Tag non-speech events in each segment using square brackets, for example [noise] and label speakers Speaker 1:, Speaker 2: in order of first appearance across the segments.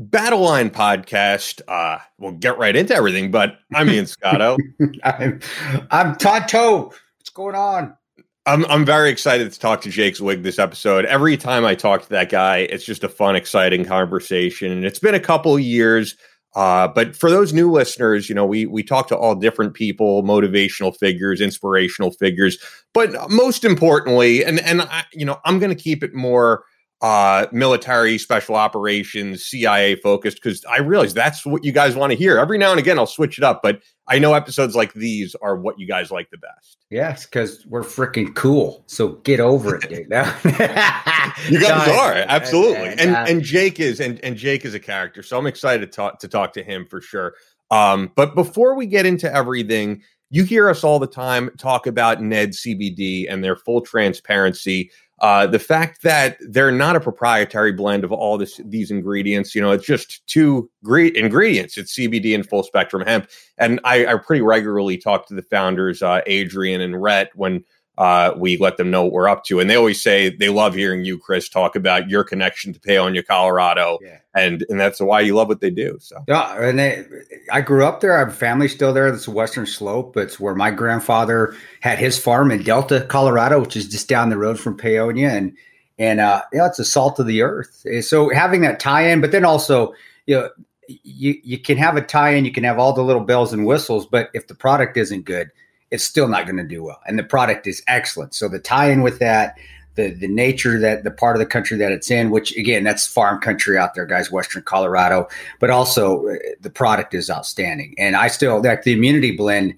Speaker 1: Battle Line podcast. Uh, we'll get right into everything, but I'm Ian Scotto. [laughs]
Speaker 2: I'm, I'm Tanto. What's going on?
Speaker 1: I'm I'm very excited to talk to Jake Zweig this episode. Every time I talk to that guy, it's just a fun, exciting conversation. And it's been a couple years. Uh, but for those new listeners, you know, we we talk to all different people, motivational figures, inspirational figures, but most importantly, and and I, you know, I'm going to keep it more uh, military, special operations, CIA focused because I realize that's what you guys want to hear. Every now and again, I'll switch it up, but I know episodes like these are what you guys like the best.
Speaker 2: Yes, because we're freaking cool. So get over it, dude. [laughs]
Speaker 1: you guys are absolutely, and and Jake is and and Jake is a character, so I'm excited to talk to talk to him for sure. Um, but before we get into everything, you hear us all the time talk about Ned CBD and their full transparency. Uh, the fact that they're not a proprietary blend of all this, these ingredients, you know, it's just two great ingredients. It's CBD and full spectrum hemp. And I, I pretty regularly talk to the founders, uh, Adrian and Rhett, when uh, we let them know what we're up to. And they always say they love hearing you, Kris, talk about your connection to Paonia, Colorado, yeah. and and that's why you love what they do. So
Speaker 2: yeah, and they, I grew up there. I have family still there. That's Western Slope. It's where my grandfather had his farm in Delta, Colorado, which is just down the road from Paonia, and and uh, yeah, it's a salt of the earth. So having that tie-in, but then also you know. You, you can have a tie-in, you can have all the little bells and whistles, but if the product isn't good, it's still not going to do well. And the product is excellent. So the tie-in with that, the the nature that the part of the country that it's in, which again, that's farm country out there, guys, Western Colorado, but also uh, the product is outstanding. And I still like the immunity blend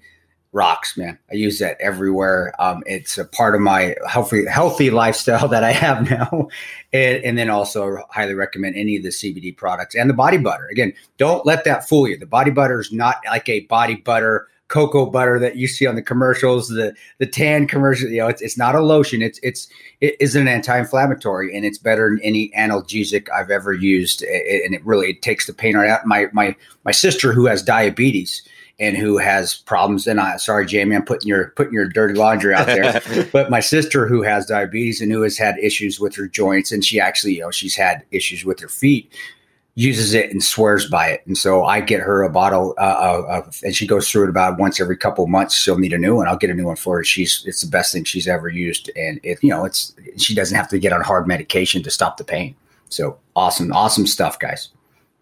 Speaker 2: rocks, man. I use that everywhere. Um, it's a part of my healthy healthy lifestyle [laughs] that I have now, and, and, then also highly recommend any of the CBD products and the body butter. Again, don't let that fool you. The body butter is not like a body butter cocoa butter that you see on the commercials, the the tan commercial. You know, it's, it's not a lotion. It's it's it is an anti-inflammatory, and it's better than any analgesic I've ever used. And it really it takes the pain right out. My my my sister who has diabetes and who has problems. And I sorry, Jamie, I'm putting your putting your dirty laundry out there. [laughs] but my sister who has diabetes and who has had issues with her joints, and she actually, you know, she's had issues with her feet uses it and swears by it. And so I get her a bottle uh, of, and she goes through it about once every couple months. She'll need a new one. I'll get a new one for her. She's, it's the best thing she's ever used. And if, you know, it's, she doesn't have to get on hard medication to stop the pain. So awesome, awesome stuff, guys.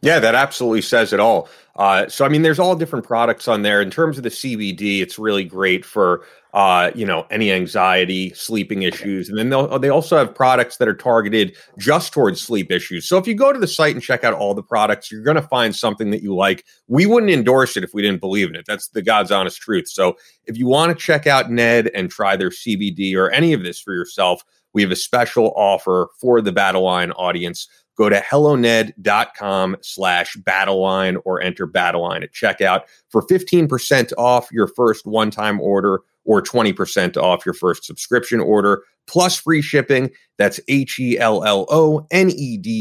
Speaker 1: Yeah, that absolutely says it all. Uh, so, I mean, there's all different products on there. In terms of the CBD, it's really great for uh, you know, any anxiety, sleeping issues. And then they they also have products that are targeted just towards sleep issues. So if you go to the site and check out all the products, you're going to find something that you like. We wouldn't endorse it if we didn't believe in it. That's the God's honest truth. So if you want to check out Ned and try their CBD or any of this for yourself, we have a special offer for the Battle Line audience. Go to helloned.com slash battleline or enter battleline at checkout for 15% off your first one-time order or 20% off your first subscription order plus free shipping. That's H-E-L-L-O-N-E-D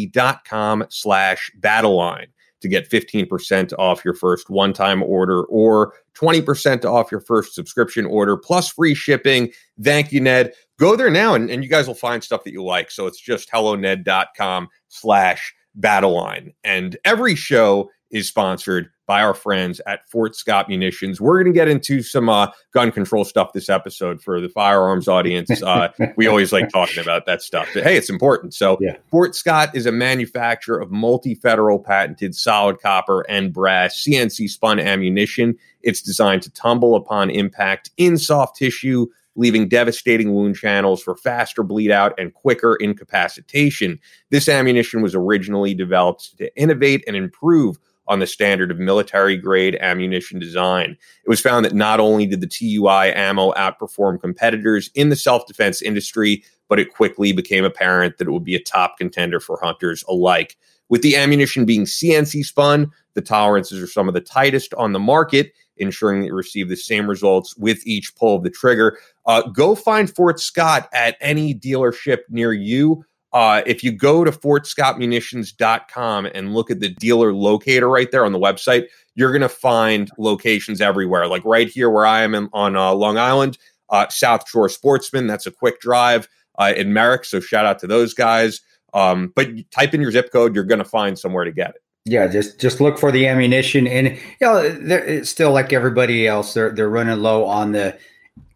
Speaker 1: dot com slash battleline to get 15% off your first one-time order or 20% off your first subscription order plus free shipping. Thank you, Ned. Go there now and, and you guys will find stuff that you like. So it's just helloned.com slash battleline. And every show is sponsored by our friends at Fort Scott Munitions. We're going to get into some uh, gun control stuff this episode for the firearms audience. Uh, [laughs] we always like talking about that stuff. But, hey, it's important. So, yeah. Fort Scott is a manufacturer of multi federal patented solid copper and brass CNC spun ammunition. It's designed to tumble upon impact in soft tissue leaving devastating wound channels for faster bleed out and quicker incapacitation. This ammunition was originally developed to innovate and improve on the standard of military grade ammunition design. It was found that not only did the TUI ammo outperform competitors in the self defense industry, but it quickly became apparent that it would be a top contender for hunters alike. With the ammunition being CNC spun, the tolerances are some of the tightest on the market, ensuring that you receive the same results with each pull of the trigger. Uh, go find Fort Scott at any dealership near you uh, if you go to fortscottmunitions.com and look at the dealer locator right there on the website, you're going to find locations everywhere. Like right here where I am in, on uh, Long Island, uh, South Shore Sportsman. That's a quick drive uh, in Merrick. So shout out to those guys. Um, but type in your zip code, you're going to find somewhere to get it.
Speaker 2: Yeah, just just look for the ammunition, and you know, it's still like everybody else. They're they're running low on the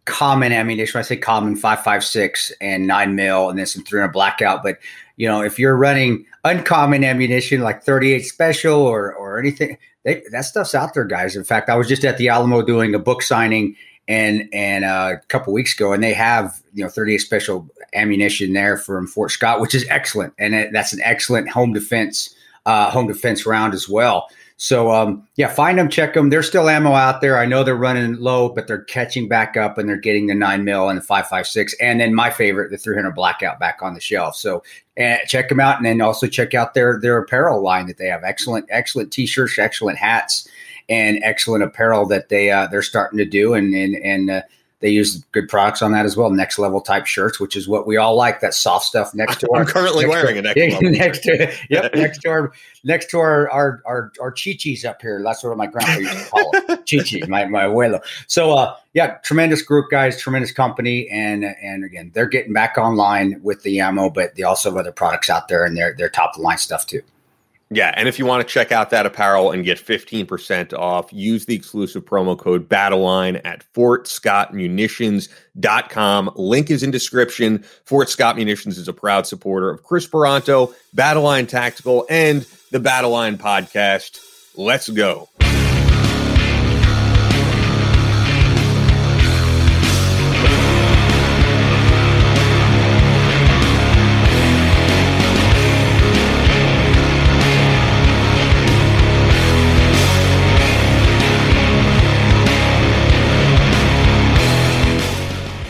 Speaker 2: common ammunition. When I say common, five five six and nine mil, and then some three hundred blackout. But you know, if you're running uncommon ammunition like thirty eight special or or anything, they, that stuff's out there, guys. In fact, I was just at the Alamo doing a book signing and and uh, a couple weeks ago, and they have you know 38 special ammunition there from Fort Scott, which is excellent, and it, that's an excellent home defense uh, home defense round as well. So um, yeah, find them, check them. There's still ammo out there. I know they're running low, but they're catching back up and they're getting the nine mil and the five five six, and then my favorite, the 300 blackout, back on the shelf. So uh, check them out, and then also check out their their apparel line that they have. Excellent, excellent t-shirts, excellent hats, and excellent apparel that they uh, they're starting to do, and and and uh, they use good products on that as well. Next level type shirts, which is what we all like. That soft stuff next to [laughs]
Speaker 1: I'm
Speaker 2: our.
Speaker 1: currently wearing
Speaker 2: to,
Speaker 1: a next level. [laughs]
Speaker 2: next to yep, [laughs] next to our next to our our our, our chichis up here. That's what my grandpa used to call them. chichis, my my abuelo. So uh, yeah, tremendous group, guys. Tremendous company, and and again, they're getting back online with the ammo, but they also have other products out there, and they're they're top of the line stuff too.
Speaker 1: Yeah, and if you want to check out that apparel and get 15% off, use the exclusive promo code BATTLELINE at FortScottMunitions.com. Link is in description. Fort Scott Munitions is a proud supporter of Kris Paronto, Battleline Tactical, and the Battleline podcast. Let's go.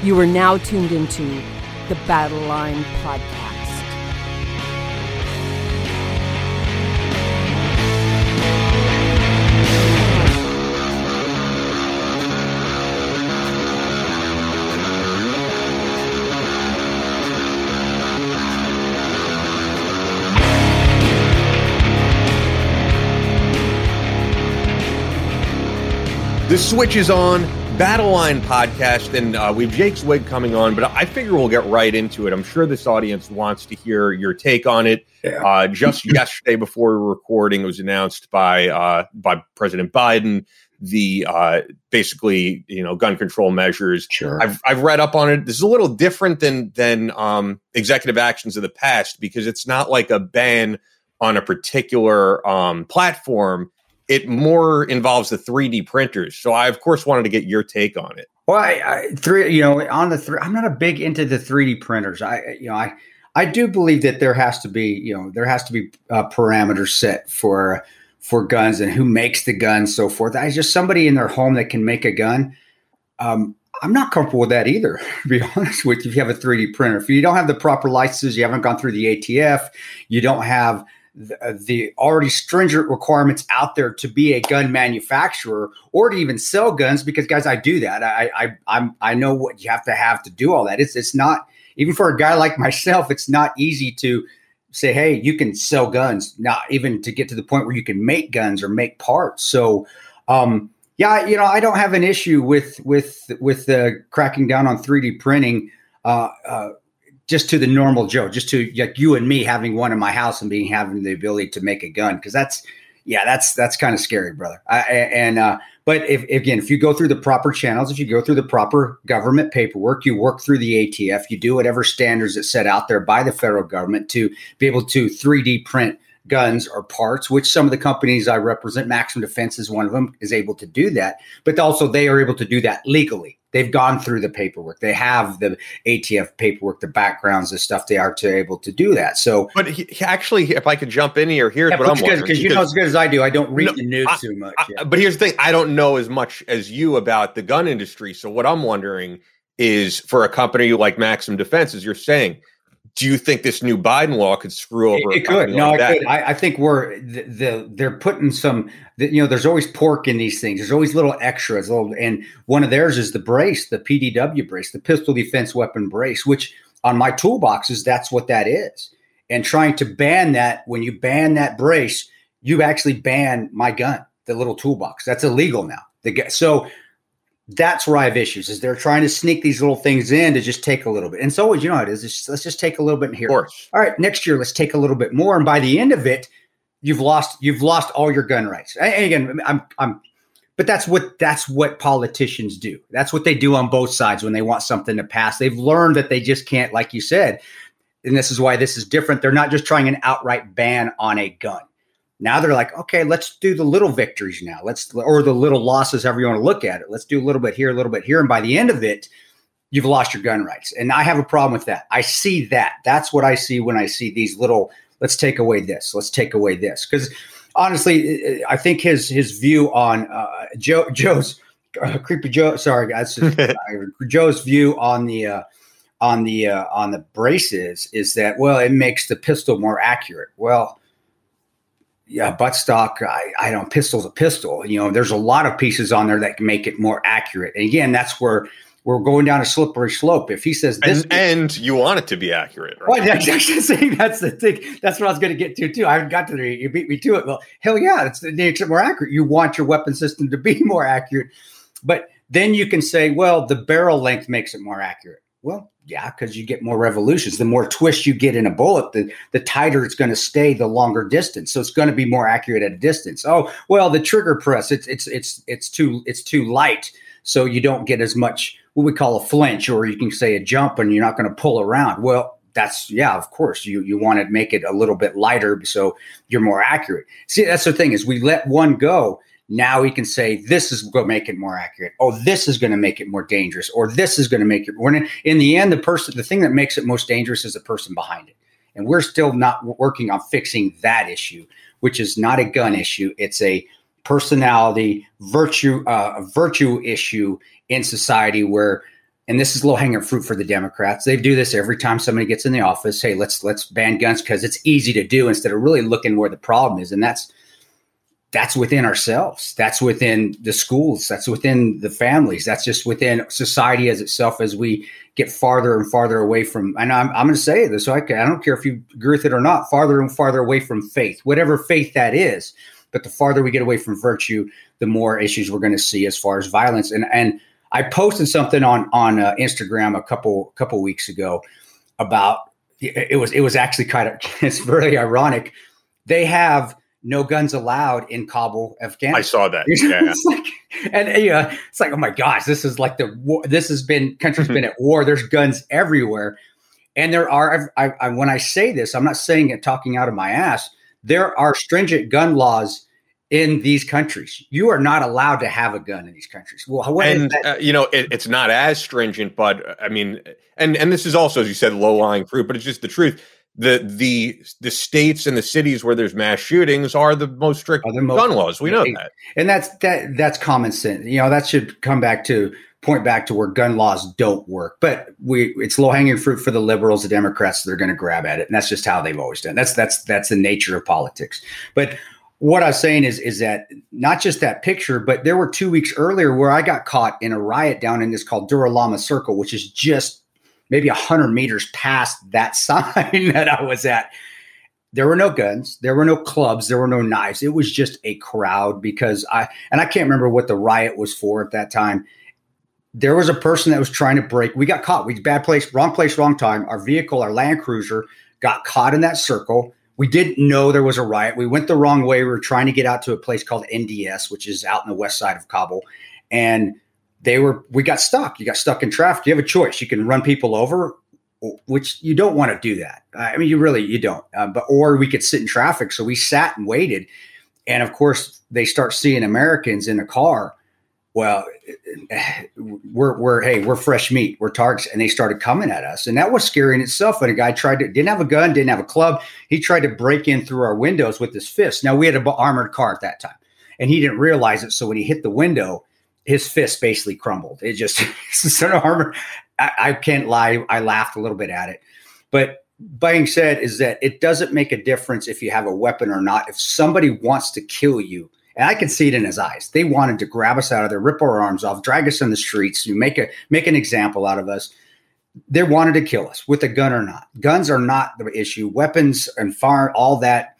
Speaker 3: You are now tuned into the Battle Line Podcast.
Speaker 1: The switch is on. Battle Line podcast, and uh, we have Jake Zweig coming on, but I figure we'll get right into it. I'm sure this audience wants to hear your take on it.
Speaker 2: Yeah.
Speaker 1: Uh, just [laughs] yesterday, before we were recording, it was announced by uh, by President Biden the uh, basically you know gun control measures.
Speaker 2: Sure.
Speaker 1: I've I've read up on it. This is a little different than than um, executive actions of the past because it's not like a ban on a particular um, platform it more involves the 3D printers. So I, of course, wanted to get your take on it.
Speaker 2: Well, I, I three, you know, on the three, I'm not a big into the 3D printers. I, you know, I, I do believe that there has to be, you know, there has to be a parameter set for for guns and who makes the gun, so forth. I just somebody in their home that can make a gun. Um, I'm not comfortable with that either. [laughs] To be honest with you, if you have a 3D printer, if you don't have the proper licenses, you haven't gone through the ATF, you don't have the, the, already stringent requirements out there to be a gun manufacturer or to even sell guns because guys i do that. I i i'm i know what you have to have to do all that. It's it's not even for a guy like myself it's not easy to say hey you can sell guns not even to get to the point where you can make guns or make parts. So um yeah you know i don't have an issue with with with the cracking down on 3d printing. Uh, uh just to the normal Joe, just to like you and me having one in my house and being having the ability to make a gun because that's yeah, that's that's kind of scary, brother. I, and uh, but if again, if you go through the proper channels, if you go through the proper government paperwork, you work through the ATF, you do whatever standards that's set out there by the federal government to be able to 3D print guns or parts, which some of the companies I represent, Maxim Defense is one of them, is able to do that. But also they are able to do that legally. They've gone through the paperwork. They have the ATF paperwork, the backgrounds, the stuff they are to able to do that. So,
Speaker 1: but he, actually, if I could jump in here, here's yeah, what I'm wondering
Speaker 2: because you know as good as I do. I don't read
Speaker 1: no,
Speaker 2: the news
Speaker 1: I,
Speaker 2: too much.
Speaker 1: I, but here's the thing: I don't know as much as you about the gun industry. So, what I'm wondering is, for a company like Maxim Defense, as you're saying, do you think this new Biden law could screw over?
Speaker 2: It, it could. No, like it could. I, I, think we're the, the, they're putting some. The, you know, there's always pork in these things. There's always little extras. Little, and one of theirs is the brace, the PDW brace, the pistol defense weapon brace, which on my toolboxes, that's what that is. And trying to ban that when you ban that brace, you actually ban my gun, the little toolbox. That's illegal now. The so that's where I have issues. Is they're trying to sneak these little things in to just take a little bit. And so you know how it is. Just, let's just take a little bit here. All right, next year let's take a little bit more. And by the end of it, you've lost you've lost all your gun rights. And again, I'm I'm but that's what that's what politicians do. That's what they do on both sides when they want something to pass. They've learned that they just can't, like you said, and this is why this is different. They're not just trying an outright ban on a gun. Now they're like, okay, let's do the little victories now. Let's or the little losses, however you want to look at it. Let's do a little bit here, a little bit here, and by the end of it, you've lost your gun rights. And I have a problem with that. I see that. That's what I see when I see these little. Let's take away this. Let's take away this because honestly, I think his his view on uh, Joe Joe's uh, creepy Joe. Sorry, guys, [laughs] Joe's view on the. Uh, on the uh, on the braces is that well it makes the pistol more accurate well yeah, buttstock, I, I don't, pistol's a pistol. You know, there's a lot of pieces on there that can make it more accurate. And again, that's where we're going down a slippery slope. If he says
Speaker 1: this, and, and you want it to be accurate,
Speaker 2: right? Well, [laughs] that's, that's the thing. That's what I was going to get to too. I haven't got to there. You beat me to it. Well, hell yeah, it's it makes it more accurate. You want your weapon system to be [laughs] more accurate, but then you can say, well, the barrel length makes it more accurate. Well, yeah, because you get more revolutions. The more twist you get in a bullet, the, the tighter it's going to stay the longer distance. So it's going to be more accurate at a distance. Oh, well, the trigger press, it's it's it's it's too it's too light. So you don't get as much what we call a flinch, or you can say a jump, and you're not going to pull around. Well, that's yeah, of course. You you want to make it a little bit lighter so you're more accurate. See, that's the thing is we let one go now he can say, this is going to make it more accurate. Oh, this is going to make it more dangerous. Or this is going to make it. When in the end, the person, the thing that makes it most dangerous is the person behind it. And we're still not working on fixing that issue, which is not a gun issue. It's a personality, virtue, uh, virtue issue in society where, and this is low hanging fruit for the Democrats. They do this every time somebody gets in the office. Hey, let's let's ban guns because it's easy to do instead of really looking where the problem is. And that's that's within ourselves. That's within the schools. That's within the families. That's just within society as itself as we get farther and farther away from and i'm, I'm going to say this so I, I don't care if you agree with it or not farther and farther away from faith whatever faith that is. But the farther we get away from virtue the more issues we're going to see as far as violence. And and i posted something on on uh, instagram a couple couple weeks ago about it was it was actually kind of [laughs] it's very ironic. They have no guns allowed in Kabul, Afghanistan. I
Speaker 1: saw that. [laughs] Yeah.
Speaker 2: like, and yeah, it's like, oh my gosh, this is like the war. This has been country's been [laughs] at war. There's guns everywhere, and there are. I, I, when I say this, I'm not saying it talking out of my ass. There are stringent gun laws in these countries. You are not allowed to have a gun in these countries.
Speaker 1: Well, and uh, you know, it, it's not as stringent, but I mean, and and this is also, as you said, low lying fruit, but it's just the truth the the the states and the cities where there's mass shootings are the most strict the most, gun laws. We know that,
Speaker 2: and that's that that's common sense. You know that should come back to point back to where gun laws don't work. But we it's low hanging fruit for the liberals, the Democrats. They're going to grab at it, and that's just how they've always done. That's that's that's the nature of politics. But what I was saying is is that not just that picture, but there were two weeks earlier where I got caught in a riot down in this called Duralama Circle, which is just maybe 100 meters past that [laughs] sign that I was at. There were no guns, there were no clubs, there were no knives. It was just a crowd because I, and I can't remember what the riot was for at that time. There was a person that was trying to break. We got caught. We bad place, wrong place, wrong time. Our vehicle, our Land Cruiser, got caught in that circle. We didn't know there was a riot. We went the wrong way. We were trying to get out to a place called NDS, which is out in the west side of Kabul. And they were we got stuck. You got stuck in traffic. You have a choice. You can run people over, which you don't want to do that. I mean, you really you don't. Uh, but or we could sit in traffic. So we sat and waited, and of course they start seeing Americans in a car. Well, [sighs] we're we're hey we're fresh meat. We're targets, and they started coming at us, and that was scary in itself. And a guy tried to didn't have a gun, didn't have a club. He tried to break in through our windows with his fist. Now we had an armored car at that time, and he didn't realize it. So when he hit the window his fist basically crumbled. It just [laughs] sort of armor. I, I, can't lie. I laughed a little bit at it, but being said is that it doesn't make a difference if you have a weapon or not. If somebody wants to kill you, and I can see it in his eyes, they wanted to grab us out of there, rip our arms off, drag us in the streets, you make a make an example out of us. They wanted to kill us with a gun or not. Guns are not the issue. Weapons and fire, all that.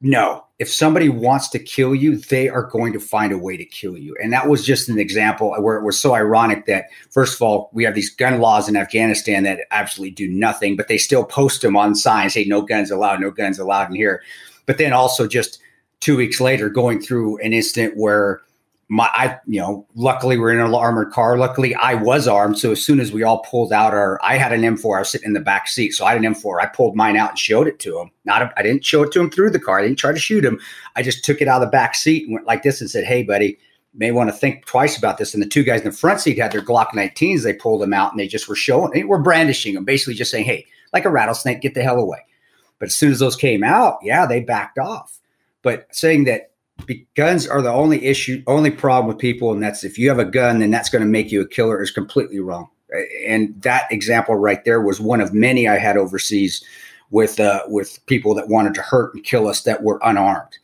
Speaker 2: No, if somebody wants to kill you, they are going to find a way to kill you. And that was just an example where it was so ironic that, first of all, we have these gun laws in Afghanistan that absolutely do nothing, but they still post them on signs, hey, no guns allowed, no guns allowed in here. But then also just two weeks later, going through an incident where my I you know luckily we're in an armored car. Luckily I was armed, so as soon as we all pulled out our I had an M4. I was sitting in the back seat, so I had an M4. I pulled mine out and showed it to him. Not I didn't show it to him through the car. I didn't try to shoot him. I just took it out of the back seat and went like this and said, "Hey, buddy." May want to think twice about this. And the two guys in the front seat had their Glock 19s. They pulled them out and they just were showing, they were brandishing them, basically just saying, "Hey, like a rattlesnake, get the hell away." But as soon as those came out, yeah, they backed off. But saying that guns are the only issue, only problem with people, and that's if you have a gun, then that's going to make you a killer is completely wrong. And that example right there was one of many I had overseas with uh, with people that wanted to hurt and kill us that were unarmed.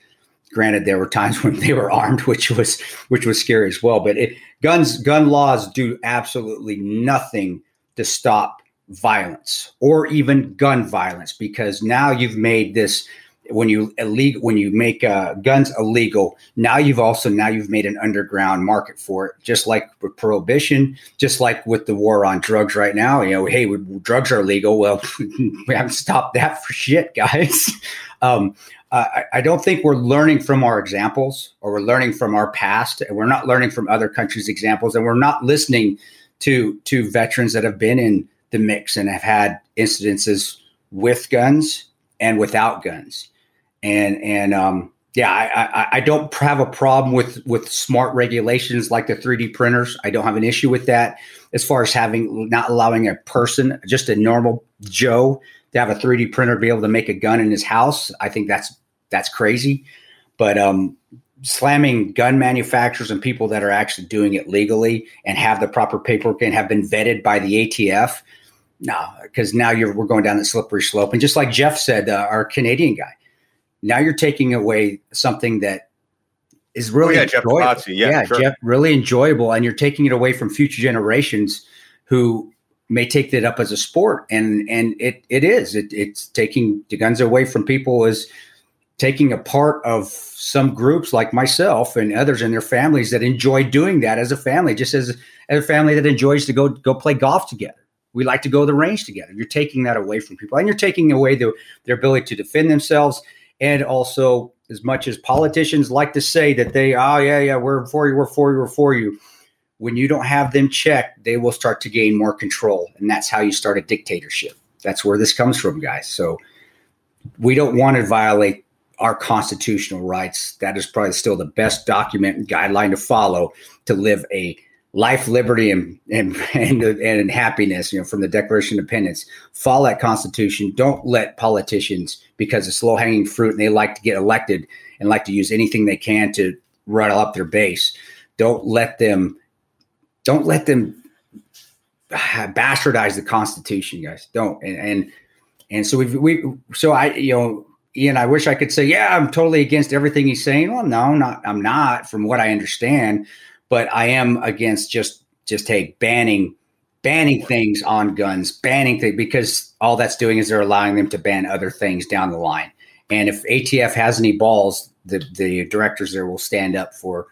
Speaker 2: Granted, there were times [laughs] when they were armed, which was which was scary as well. But it, guns gun laws do absolutely nothing to stop violence or even gun violence because now you've made this when you illegal when you make uh, guns illegal now you've also now you've made an underground market for it. Just like with prohibition just like with the war on drugs right now you know hey drugs are legal. Well [laughs] we haven't stopped that for shit guys. [laughs] Um, I, I don't think we're learning from our examples or we're learning from our past. And we're not learning from other countries examples and we're not listening to to veterans that have been in the mix and have had incidences with guns and without guns and and um, yeah, I, I, I don't have a problem with with smart regulations like the 3D printers. I don't have an issue with that. As far as having not allowing a person, just a normal Joe, to have a 3D printer be able to make a gun in his house, I think that's that's crazy. But um, slamming gun manufacturers and people that are actually doing it legally and have the proper paperwork and have been vetted by the ATF, no, because now you're we're going down the slippery slope. And just like Jeff said, uh, our Canadian guy, now you're taking away something that is really oh, yeah, enjoyable. Jeff yeah, yeah sure. Jeff, really enjoyable, and you're taking it away from future generations who may take that up as a sport, and and it it is it, it's taking the guns away from people is taking a part of some groups like myself and others and their families that enjoy doing that as a family, just as, as a family that enjoys to go go play golf together. We like to go to the range together. You're taking that away from people, and you're taking away the, their ability to defend themselves and also, as much as politicians like to say that they, oh, yeah, yeah, we're for you, we're for you, we're for you. When you don't have them checked, they will start to gain more control. And that's how you start a dictatorship. That's where this comes from, guys. So we don't want to violate our constitutional rights. That is probably still the best document and guideline to follow to live a life, liberty, and and [laughs] and, and happiness. You know, from the Declaration of Independence. Follow that Constitution. Don't let politicians, because it's low hanging fruit, and they like to get elected and like to use anything they can to rattle up their base. Don't let them. Don't let them ah, bastardize the Constitution, guys. Don't and and and so we we so I you know. Ian, I wish I could say, yeah, I'm totally against everything he's saying. Well, no, not I'm not, from what I understand but I am against just just hey banning banning things on guns, banning things because all that's doing is they're allowing them to ban other things down the line. And if ATF has any balls, the the directors there will stand up for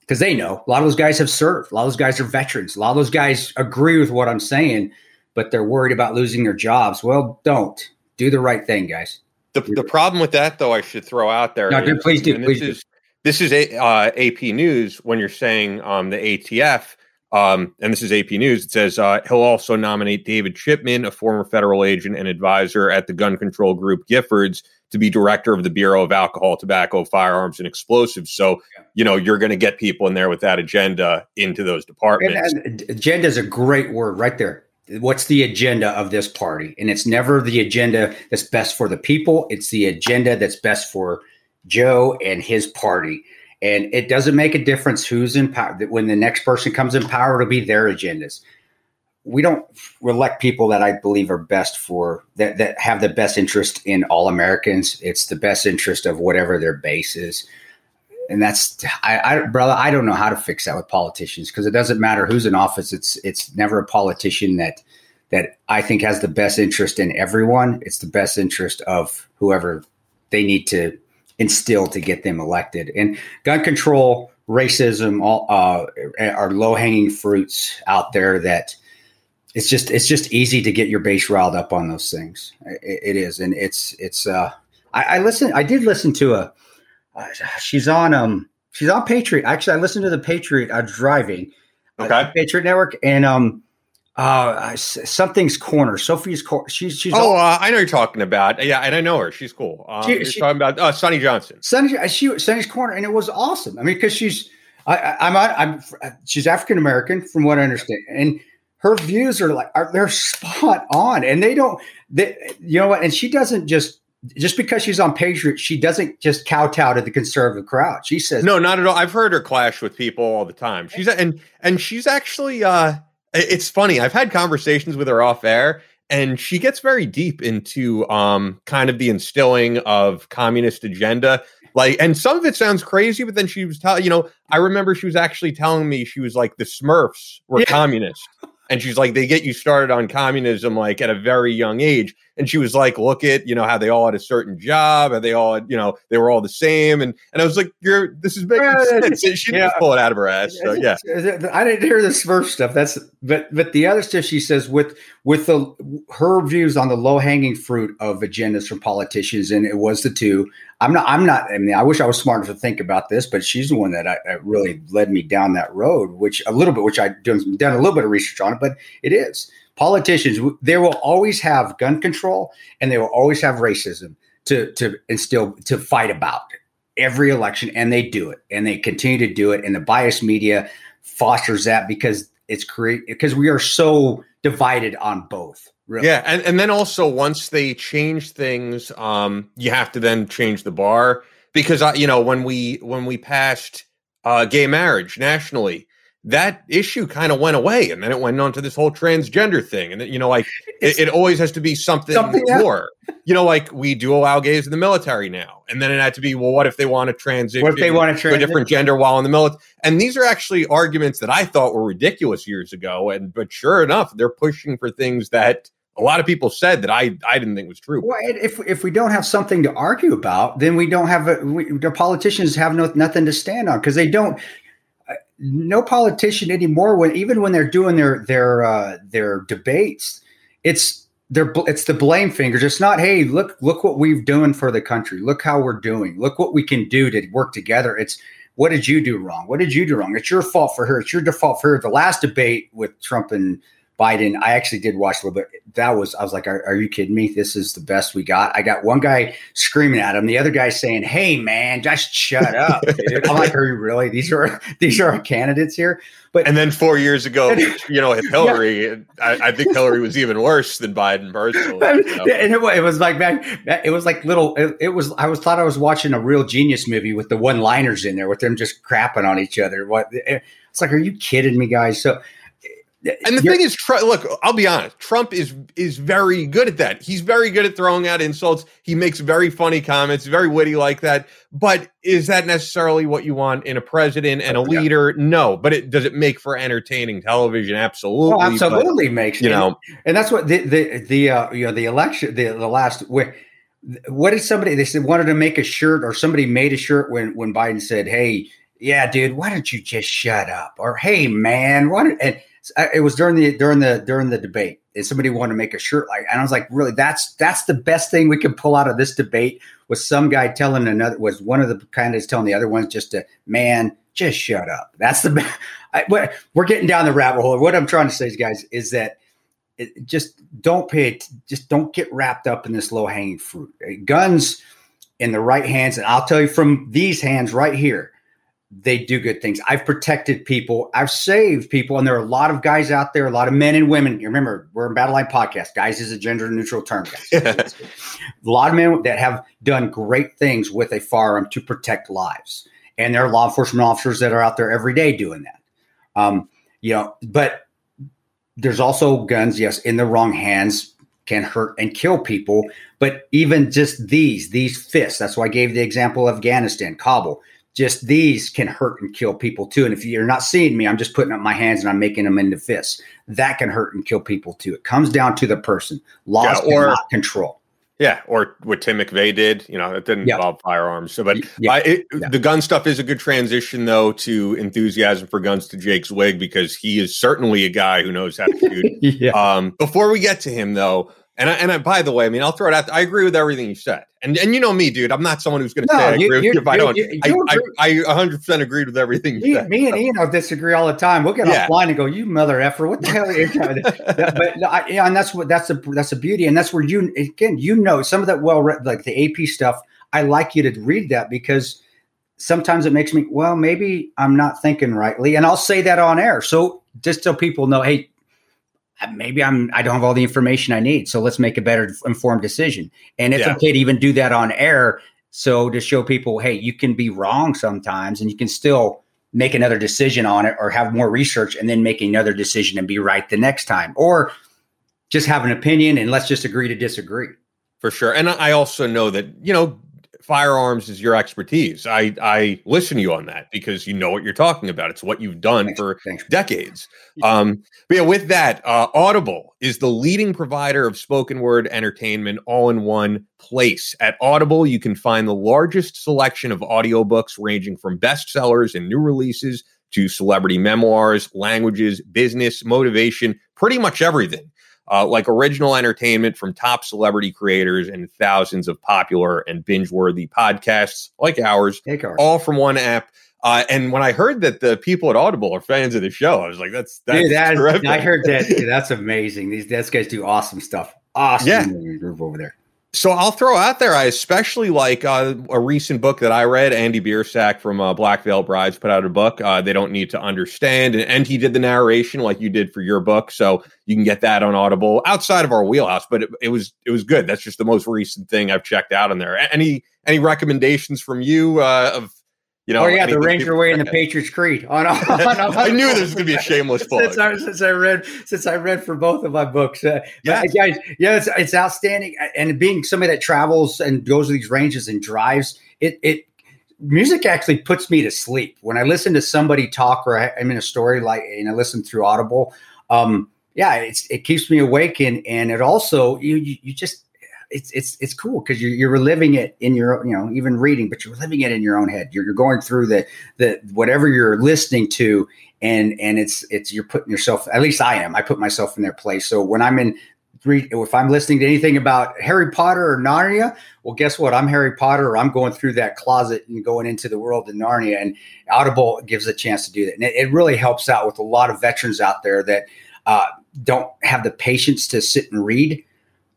Speaker 2: because they know a lot of those guys have served. A lot of those guys are veterans. A lot of those guys agree with what I'm saying, but they're worried about losing their jobs. Well, don't do the right thing, guys.
Speaker 1: The, the problem with that, though, I should throw out there.
Speaker 2: No, is, please do. Please do.
Speaker 1: Is, this is a, uh, AP News when you're saying um, the ATF, um, and this is AP News. It says uh, he'll also nominate David Chipman, a former federal agent and advisor at the gun control group Giffords, to be director of the Bureau of Alcohol, Tobacco, Firearms, and Explosives. So, you know, you're going to get people in there with that agenda into those departments.
Speaker 2: Agenda is a great word right there. What's the agenda of this party? And it's never the agenda that's best for the people. It's the agenda that's best for Joe and his party. And it doesn't make a difference who's in power. When the next person comes in power, it'll be their agendas. we don't elect people that I believe are best for that that have the best interest in all Americans. It's the best interest of whatever their base is. And that's I, I brother, I don't know how to fix that with politicians because it doesn't matter who's in office. It's it's never a politician that that I think has the best interest in everyone. It's the best interest of whoever they need to instill to get them elected. And gun control, racism, all uh, are low hanging fruits out there that it's just it's just easy to get your base riled up on those things. it, it is, and it's it's. Uh, I, I listen. I did listen to a. Uh, she's on um. She's on Patriot. Actually, I listened to the Patriot. I was driving.
Speaker 1: Okay.
Speaker 2: Patriot Network, and um, uh, something's corner. Sophie's corner. She's she's.
Speaker 1: Oh, uh, I know you're talking about. Yeah, and I know her. She's cool. Um,
Speaker 2: She-
Speaker 1: you're
Speaker 2: she-
Speaker 1: talking about uh, Sonnie Johnson.
Speaker 2: Sonnie, she Sonnie's corner, and it was awesome. I mean, because she's, I, I, I'm, I'm, she's African American, from what I understand, and her views are like, are they're spot on, and they don't, they, you know what? And she doesn't just, just because she's on Patriot, she doesn't just kowtow to the conservative crowd. She says,
Speaker 1: No, not at all. I've heard her clash with people all the time. She's and and she's actually. uh It's funny. I've had conversations with her off air, and she gets very deep into um kind of the instilling of communist agenda. Like, and some of it sounds crazy, but then she was telling, you know, I remember she was actually telling me she was like the Smurfs were
Speaker 2: Yeah.
Speaker 1: communist. And she's like, they get you started on communism like at a very young age. And she was like, look at, you know, how they all had a certain job and they all had, you know, they were all the same. And and I was like, you're this is making sense. She
Speaker 2: yeah.
Speaker 1: just pull it out of her ass. So yeah.
Speaker 2: I didn't hear this first stuff. That's but but the other stuff she says with with the her views on the low hanging fruit of agendas from politicians, and it was the two. I'm not. I'm not. I mean, I wish I was smart enough to think about this, but she's the one that, I, that really led me down that road, which a little bit, which I done done a little bit of research on it, but it is politicians. They will always have gun control, and they will always have racism to to instill to fight about every election, and they do it, and they continue to do it, and the biased media fosters that because it's create because we are so divided on both. Really.
Speaker 1: Yeah, and, and then also once they change things, um, you have to then change the bar because uh, you know when we when we passed uh, gay marriage nationally, that issue kind of went away, and then it went on to this whole transgender thing, and then, you know, like [laughs] it, it always has to be something,
Speaker 2: Something
Speaker 1: more. You know, like we do allow gays in the military now, and then it had to be well, what if they want to transition?
Speaker 2: What if they want to
Speaker 1: to a different gender while in the military. And these are actually arguments that I thought were ridiculous years ago. And but sure enough, they're pushing for things that a lot of people said that I I didn't think was true.
Speaker 2: Well, if if we don't have something to argue about, then we don't have a, we, the politicians have no nothing to stand on because they don't. uh, No politician anymore. When even when they're doing their their uh, their debates, it's they're it's the blame fingers. It's not hey look look what we've done for the country. Look how we're doing. Look what we can do to work together. It's what did you do wrong? What did you do wrong? It's your fault for her. It's your default for her. The last debate with Trump and Biden, I actually did watch a little bit. That was, I was like, are, are you kidding me? This is the best we got. I got one guy screaming at him, the other guy saying, "Hey, man, just shut up." [laughs] dude." I'm like, are you really? These are these are our candidates here. But
Speaker 1: And then four years ago, [laughs] you know, Hillary, I, I think Hillary was even worse than Biden personally. [laughs] know?
Speaker 2: and it, it was like man, it was like little. It, it was. I was thought I was watching a real genius movie with the one liners in there with them just crapping on each other. What? Eh, it's like, are you kidding me, guys? So.
Speaker 1: And the thing is, Tr- look, I'll be honest. Trump is is very good at that. He's very good at throwing out insults. He makes very funny comments, very witty like that. But is that necessarily what you want in a president and a
Speaker 2: Yeah.
Speaker 1: leader? No. But it does it make for entertaining television? Absolutely.
Speaker 2: Well,
Speaker 1: But,
Speaker 2: Oh, absolutely makes
Speaker 1: you know,
Speaker 2: and that's what the the the uh, you know the election the the last where what did somebody they said wanted to make a shirt or somebody made a shirt when when Biden said hey yeah dude why don't you just shut up or hey man why don't, and it was during the during the during the debate and somebody wanted to make a shirt like and I was like really? That's that's the best thing we can pull out of this debate was some guy telling another was one of the candidates telling the other ones just to man just shut up. That's the [laughs] I, we're getting down the rabbit hole. What I'm trying to say guys is that it, just don't pay it just don't get wrapped up in this low hanging fruit. Guns in the right hands and i'll tell you from these hands right here they do good things. I've protected people. I've saved people and there are a lot of guys out there a lot of men and women. You remember we're in battle line podcast. Guys is a gender neutral term guys. [laughs] A lot of men that have done great things with a firearm to protect lives. And there are law enforcement officers that are out there every day doing that. Um, you know but there's also guns, yes, in the wrong hands can hurt and kill people. But even just these, these fists, that's why I gave the example of Afghanistan, Kabul. Just these can hurt and kill people too. And if you're not seeing me, I'm just putting up my hands and I'm making them into fists. That can hurt and kill people too. It comes down to the person. Laws
Speaker 1: Yeah, or-
Speaker 2: control.
Speaker 1: Yeah, or what Tim McVeigh did. You know, it didn't
Speaker 2: Yeah.
Speaker 1: involve firearms. So, but
Speaker 2: Yeah.
Speaker 1: I, it, the gun stuff is a good transition, though, to enthusiasm for guns to Jake Zweig because he is certainly a guy who knows how to shoot. [laughs] Um, before we get to him, though, and I, and I, by the way, I mean I'll throw it out. I agree with everything you said, and and you know me, dude. I'm not someone who's going to
Speaker 2: No,
Speaker 1: say I
Speaker 2: you-
Speaker 1: agree with
Speaker 2: you-
Speaker 1: if I don't.
Speaker 2: you-
Speaker 1: I,
Speaker 2: you
Speaker 1: I,
Speaker 2: agree.
Speaker 1: I 100 percent agreed with everything you
Speaker 2: Me,
Speaker 1: said.
Speaker 2: me and Ian will disagree all the time. We'll get
Speaker 1: Yeah.
Speaker 2: offline and go, "You mother effer, what the hell?" Are you [laughs] trying to-" but I, yeah, and that's what that's the that's the beauty, and that's where you again you know some of that well read like the AP stuff. I like you to read that because sometimes it makes me well maybe I'm not thinking rightly, and I'll say that on air. So just so people know, hey, maybe I'm I don't have all the information I need, so let's make a better informed decision. And it's
Speaker 1: Yeah.
Speaker 2: okay to even do that on air. So to show people, hey, you can be wrong sometimes, and you can still make another decision on it, or have more research, and then make another decision and be right the next time, or just have an opinion and let's just agree to disagree.
Speaker 1: for sure. And I also know that you know firearms is your expertise. I I listen to you on that because you know what you're talking about. It's what you've done
Speaker 2: Thanks,
Speaker 1: for
Speaker 2: thanks.
Speaker 1: decades. Um, but yeah, with that, uh, Audible is the leading provider of spoken word entertainment all in one place. At Audible, you can find the largest selection of audiobooks ranging from bestsellers and new releases to celebrity memoirs, languages, business, motivation, pretty much everything. Uh, like original entertainment from top celebrity creators and thousands of popular and binge worthy podcasts like ours
Speaker 2: Take ours.
Speaker 1: all from one app. Uh, and when I heard that the people at Audible are fans of the show, I was like, "That's that's
Speaker 2: Dude, that is- I heard that. [laughs] That's amazing. These these guys do awesome stuff. Awesome
Speaker 1: Yeah.
Speaker 2: group over there.
Speaker 1: So I'll throw out there. I especially like uh, a recent book that I read. Andy Biersack from uh, Black Veil Brides put out a book. Uh, they don't need to understand, and, and he did the narration like you did for your book. So you can get that on Audible outside of our wheelhouse. But it, it was it was good. That's just the most recent thing I've checked out on there. Any any recommendations from you uh, of you know?
Speaker 2: oh yeah, the Ranger Way and the? [laughs] Patriots Creed. On, on, on-
Speaker 1: I [laughs] knew there was going to be a shameless plug.
Speaker 2: since I since I read since I read for both of my books. Uh, but, guys, yeah, it's, it's outstanding. And being somebody that travels and goes to these ranges and drives, it it music actually puts me to sleep when I listen to somebody talk or I, I'm in a story like and I listen through Audible. Um, yeah, it's it keeps me awake and and it also you you, you just it's it's it's cool because you're, you're reliving it in your you know even reading, but you're living it in your own head. You're, you're going through the the whatever you're listening to, and and it's it's you're putting yourself. At least I am. I put myself in their place. So when I'm in if I'm listening to anything about Harry Potter or Narnia, well, guess what? I'm Harry Potter, or I'm going through that closet and going into the world of Narnia, and Audible gives a chance to do that, and it, it really helps out with a lot of veterans out there that uh, don't have the patience to sit and read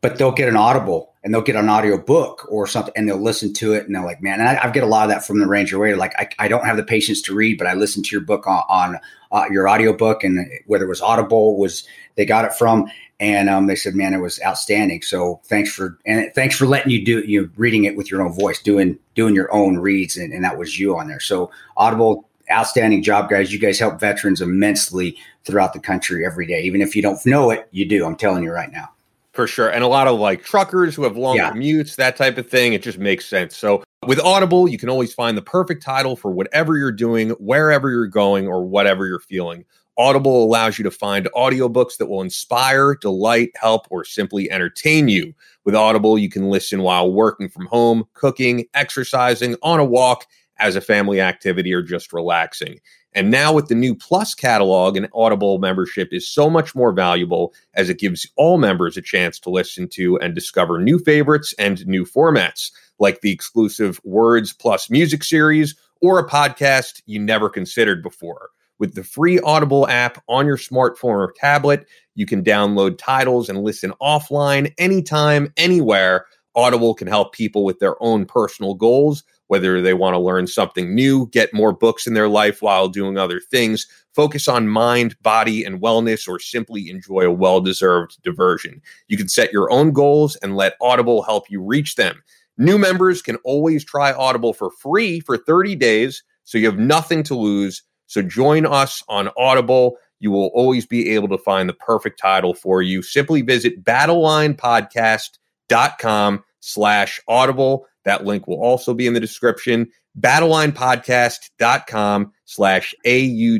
Speaker 2: but they'll get an audible and they'll get an audio book or something and they'll listen to it and they're like man and I, I get a lot of that from the ranger way like I, I don't have the patience to read but i listened to your book on, on uh, your audio book and whether it was audible was they got it from and um, they said man it was outstanding. So thanks for and thanks for letting you do you reading it with your own voice doing doing your own reads and, and that was you on there. So audible outstanding job guys. You guys help veterans immensely throughout the country every day even if you don't know it you do i'm telling you right now
Speaker 1: For sure. And a lot of like truckers who have long
Speaker 2: Yeah.
Speaker 1: commutes, that type of thing. It just makes sense. So with Audible, you can always find the perfect title for whatever you're doing, wherever you're going, or whatever you're feeling. Audible allows you to find audiobooks that will inspire, delight, help, or simply entertain you. With Audible, you can listen while working from home, cooking, exercising, on a walk, as a family activity, or just relaxing. And now with the new Plus catalog, an Audible membership is so much more valuable as it gives all members a chance to listen to and discover new favorites and new formats, like the exclusive Words Plus music series or a podcast you never considered before. With the free Audible app on your smartphone or tablet, you can download titles and listen offline anytime, anywhere. Audible can help people with their own personal goals, whether they want to learn something new, get more books in their life while doing other things, focus on mind, body, and wellness, or simply enjoy a well deserved diversion. You can set your own goals and let Audible help you reach them. New members can always try Audible for free for 30 days, so you have nothing to lose. So join us on Audible. you will always be able to find the perfect title for you. Simply visit battlelinepodcast.com slash audible. That link will also be in the description. Battlelinepodcast.com slash A-U-D-I-B-L-E.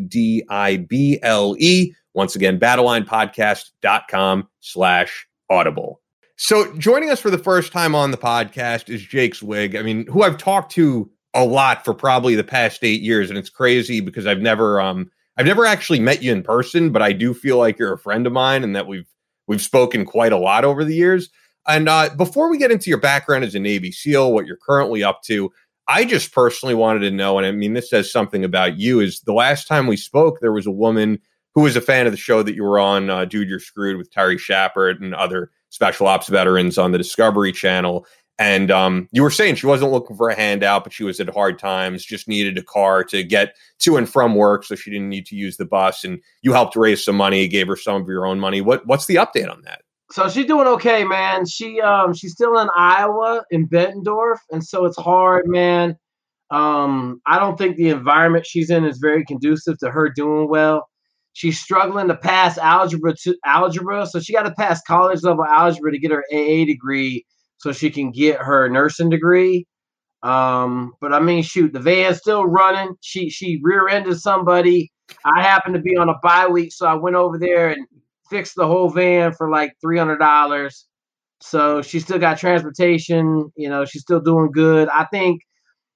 Speaker 1: Once again, battlelinepodcast.com slash audible. So joining us for the first time on the podcast is Jake Zweig. I mean, who I've talked to a lot for probably the past eight years, and it's crazy because I've never um I've never actually met you in person, but I do feel like you're a friend of mine and that we've we've spoken quite a lot over the years. And uh, before we get into your background as a Navy SEAL, what you're currently up to, I just personally wanted to know, and I mean, this says something about you. Is the last time we spoke, there was a woman who was a fan of the show that you were on, uh, Dude, You're Screwed with Terry Schappert and other special ops veterans on the Discovery Channel. And um, you were saying she wasn't looking for a handout, but she was at hard times, just needed a car to get to and from work, so she didn't need to use the bus. And you helped raise some money, gave her some of your own money. What what's the update on that?
Speaker 4: So she's doing okay, man. She um she's still in Iowa in Bettendorf, and so it's hard, man. Um, I don't think the environment she's in is very conducive to her doing well. She's struggling to pass algebra to algebra, so she got to pass college level algebra to get her AA degree so she can get her nursing degree. Um, but I mean, shoot, the van's still running. She she rear-ended somebody. I happened to be on a bye week, so I went over there and fixed the whole van for like three hundred dollars. So she still got transportation. You know, she's still doing good. I think,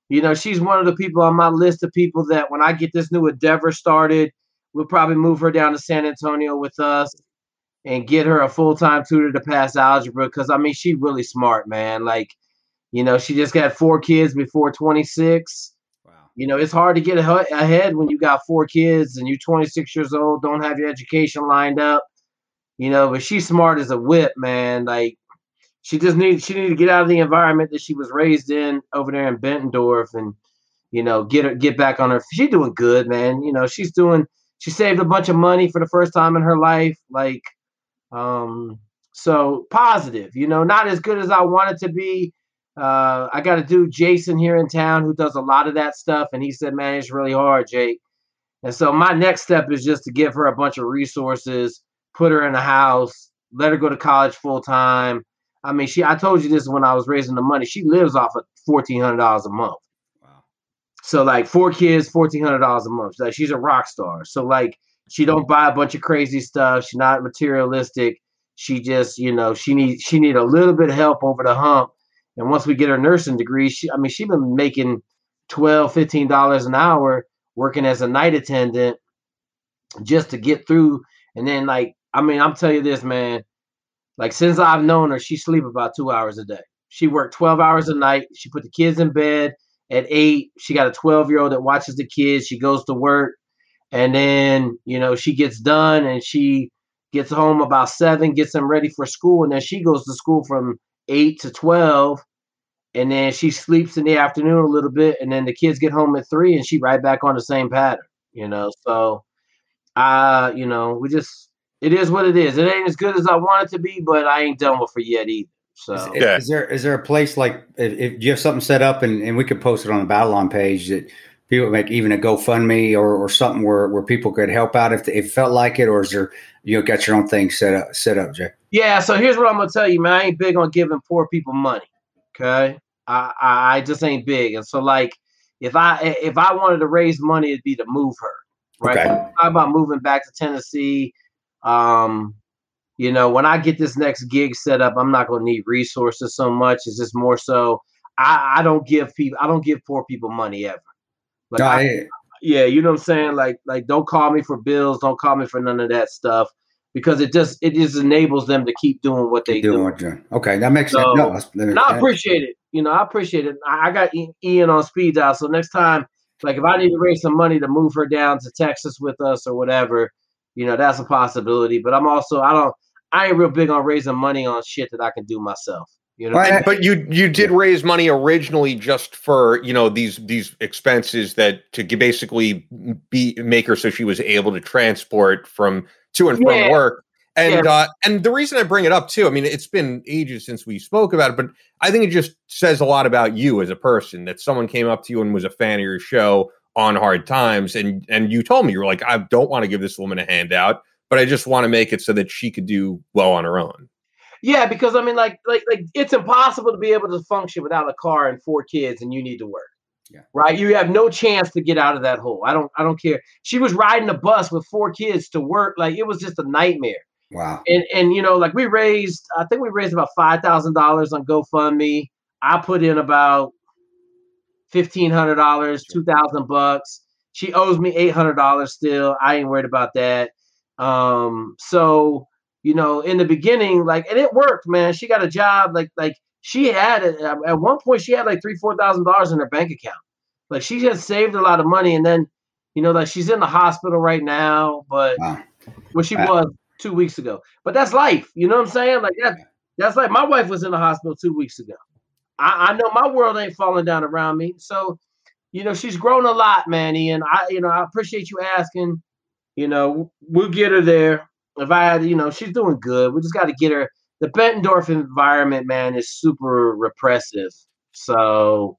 Speaker 4: you know, she's one of the people on my list of people that when I get this new endeavor started, we'll probably move her down to San Antonio with us and get her a full time tutor to pass algebra because I mean she's really smart, man. Like, you know, she just got four kids before 26. Wow. You know, it's hard to get ahead when you got four kids and you're 26 years old, don't have your education lined up. You know, but she's smart as a whip, man. Like, she just needs she needed to get out of the environment that she was raised in over there in Bettendorf, and you know get her get back on her. She's doing good, man. You know, she's doing she saved a bunch of money for the first time in her life. Like, um, so positive, you know, not as good as I want it to be. Uh, I got a dude, Jason, here in town who does a lot of that stuff. And he said, man, it's really hard, Jake. And so my next step is just to give her a bunch of resources, put her in a house, let her go to college full time. I mean, she, I told you this when I was raising the money. She lives off of $1,400 a month. Wow. So like four kids, $1,400 a month. Like she's a rock star. So like, she don't buy a bunch of crazy stuff. She's not materialistic. She just, you know, she need she need a little bit of help over the hump. And once we get her nursing degree, she I mean, she's been making 12 15 dollars an hour working as a night attendant just to get through. And then like, I mean, I'm telling you this, man. Like since I've known her, she sleep about two hours a day. She worked 12 hours a night. She put the kids in bed at eight. She got a 12 year old that watches the kids. She goes to work and then you know she gets done and she gets home about seven gets them ready for school and then she goes to school from eight to 12 and then she sleeps in the afternoon a little bit and then the kids get home at three and she right back on the same pattern you know so uh you know we just it is what it is it ain't as good as i want it to be but i ain't done with her yet either so
Speaker 2: is, is there is there a place like if, if you have something set up and, and we could post it on the battle line page that people make even a GoFundMe or, or something where, where people could help out if, if it felt like it, or is there you know got your own thing set up set up, Jay?
Speaker 4: Yeah, so here's what I'm gonna tell you, man. I ain't big on giving poor people money. Okay, I I, I just ain't big, and so like if I if I wanted to raise money, it'd be to move her. Right, okay. talk about moving back to Tennessee. Um, you know, when I get this next gig set up, I'm not gonna need resources so much. It's just more so I, I don't give people I don't give poor people money ever. Like, I, yeah, you know what I'm saying? Like, like don't call me for bills. Don't call me for none of that stuff because it just it just enables them to keep doing what they do.
Speaker 2: Okay, that makes
Speaker 4: so,
Speaker 2: sense.
Speaker 4: No, no, I appreciate it. You know, I appreciate it. I, I got Ian on speed dial, so next time, like if I need to raise some money to move her down to Texas with us or whatever, you know, that's a possibility. But I'm also I don't I ain't real big on raising money on shit that I can do myself. You know,
Speaker 1: and, but you you did raise money originally just for you know these these expenses that to basically be make her so she was able to transport from to and from yeah. work. And yeah. uh, and the reason I bring it up too, I mean, it's been ages since we spoke about it, but I think it just says a lot about you as a person that someone came up to you and was a fan of your show, on hard times. And and you told me you were like, I don't want to give this woman a handout, but I just want to make it so that she could do well on her own.
Speaker 4: Yeah, because I mean, like, like, like, it's impossible to be able to function without a car and four kids, and you need to work.
Speaker 2: Yeah.
Speaker 4: Right. You have no chance to get out of that hole. I don't. I don't care. She was riding a bus with four kids to work. Like it was just a nightmare.
Speaker 2: Wow.
Speaker 4: And and you know, like we raised. I think we raised about five thousand dollars on GoFundMe. I put in about fifteen hundred dollars, two thousand bucks. She owes me eight hundred dollars still. I ain't worried about that. Um. So you know, in the beginning, like, and it worked, man. She got a job. Like like she had it at one point. She had like three four thousand dollars in her bank account. Like she just saved a lot of money, and then you know, like she's in the hospital right now, but
Speaker 2: Wow.
Speaker 4: well, she
Speaker 2: Wow.
Speaker 4: was two weeks ago. But that's life. You know what I'm saying? Like that, that's like my wife was in the hospital two weeks ago. I, I know my world ain't falling down around me. So, you know, she's grown a lot, Manny. And I, you know, I appreciate you asking. You know, we'll get her there. If I had, you know, she's doing good. We just got to get her. The Bettendorf environment, man, is super repressive. So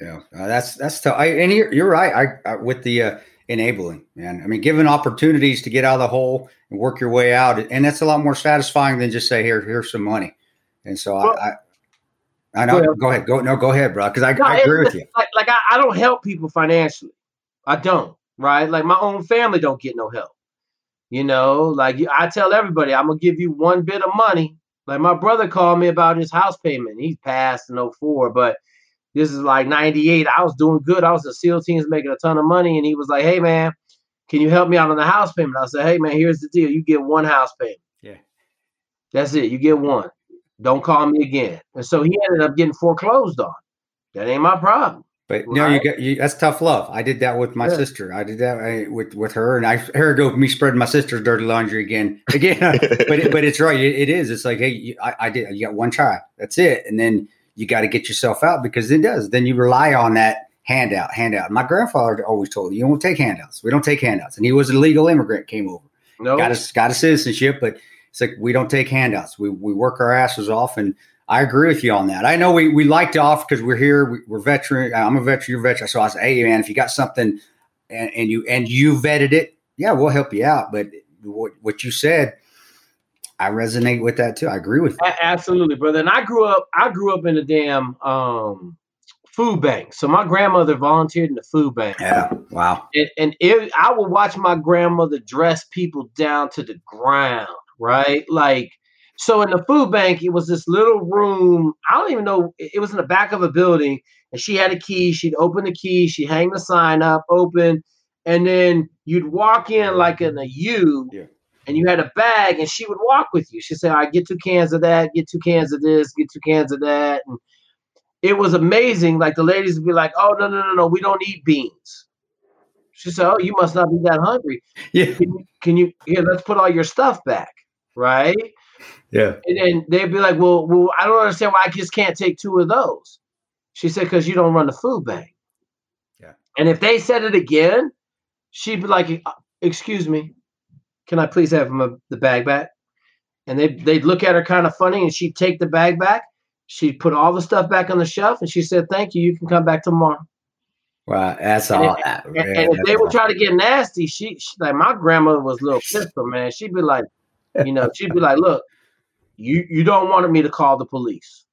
Speaker 2: Yeah, uh, that's that's tough. I, and you're, you're right. I, I with the uh, enabling, man. I mean, given opportunities to get out of the hole and work your way out, and that's a lot more satisfying than just say, "Here, here's some money." And so
Speaker 4: Well-
Speaker 2: I, I, I know.
Speaker 4: Well-
Speaker 2: go ahead. Go no. Go ahead, bro. Because I,
Speaker 4: No,
Speaker 2: I agree with you.
Speaker 4: Like, like I, I don't help people financially. I don't. Right. Like my own family don't get no help. You know, like I tell everybody, I'm gonna give you one bit of money. Like my brother called me about his house payment. He passed in 04, but this is like 98. I was doing good. I was the SEAL teams making a ton of money. And he was like, Hey man, can you help me out on the house payment? I said, Hey man, here's the deal. You get one house payment.
Speaker 2: Yeah.
Speaker 4: That's it. You get one. Don't call me again. And so he ended up getting foreclosed on. That ain't my problem.
Speaker 2: But no, you
Speaker 4: Right.
Speaker 2: got you, that's tough love. I did that with my
Speaker 4: Yeah.
Speaker 2: sister. I did that I, with with her, and I here go me spreading my sister's dirty laundry again, [laughs] again. but it, but it's right. It, it is. It's like hey, you, I, I did. You got one try. That's it, and then you got to get yourself out because it does. Then you rely on that handout, handout. My grandfather always told me, you don't take handouts. We don't take handouts, and he was a legal immigrant. Came over,
Speaker 4: No.
Speaker 2: got a got a citizenship, but it's like we don't take handouts. We we work our asses off, and I agree with you on that. I know we, we like to offer because we're here. We, we're veteran. I'm a veteran. You're a veteran. So I say, hey man, if you got something and, and you and you vetted it, yeah, we'll help you out. But what, what you said, I resonate with that too. I agree with you.
Speaker 4: Absolutely, brother. And I grew up. I grew up in a damn um, food bank. So my grandmother volunteered in the food bank,
Speaker 2: Yeah. Wow.
Speaker 4: and, and it, I would watch my grandmother dress people down to the ground. Right, like so in the food bank, it was this little room. I don't even know. It was in the back of a building, and she had a key. She'd open the key. She'd hang the sign up, open, and then you'd walk in like in a U.
Speaker 2: Yeah.
Speaker 4: And you had a bag, and she would walk with you. She'd say, "I get two cans of that, get two cans of this, get two cans of that." And it was amazing. Like the ladies would be like, "Oh no, no, no, no, we don't eat beans." She said, "Oh, you must not be that hungry.
Speaker 2: Yeah.
Speaker 4: Can you, can you here? Let's put all your stuff back, right?"
Speaker 2: Yeah.
Speaker 4: And then they'd be like, "Well, well, I don't understand why I just can't take two of those." She said, "Because you don't run the food bank."
Speaker 2: Yeah.
Speaker 4: And if they said it again, she'd be like, "Uh, "Excuse me, can I please have my, the bag back?" And they they'd look at her kind of funny, and she'd take the bag back. She'd put all the stuff back on the shelf, and she said, "Thank you. You can come back tomorrow."
Speaker 2: Right, That's
Speaker 4: And
Speaker 2: all.
Speaker 4: if-
Speaker 2: that-
Speaker 4: And, and if they would
Speaker 2: all.
Speaker 4: try to get nasty, she, she like my grandmother was a little [laughs] pistol, man. She'd be like, you know, she'd be like, look, you you don't want me to call the police.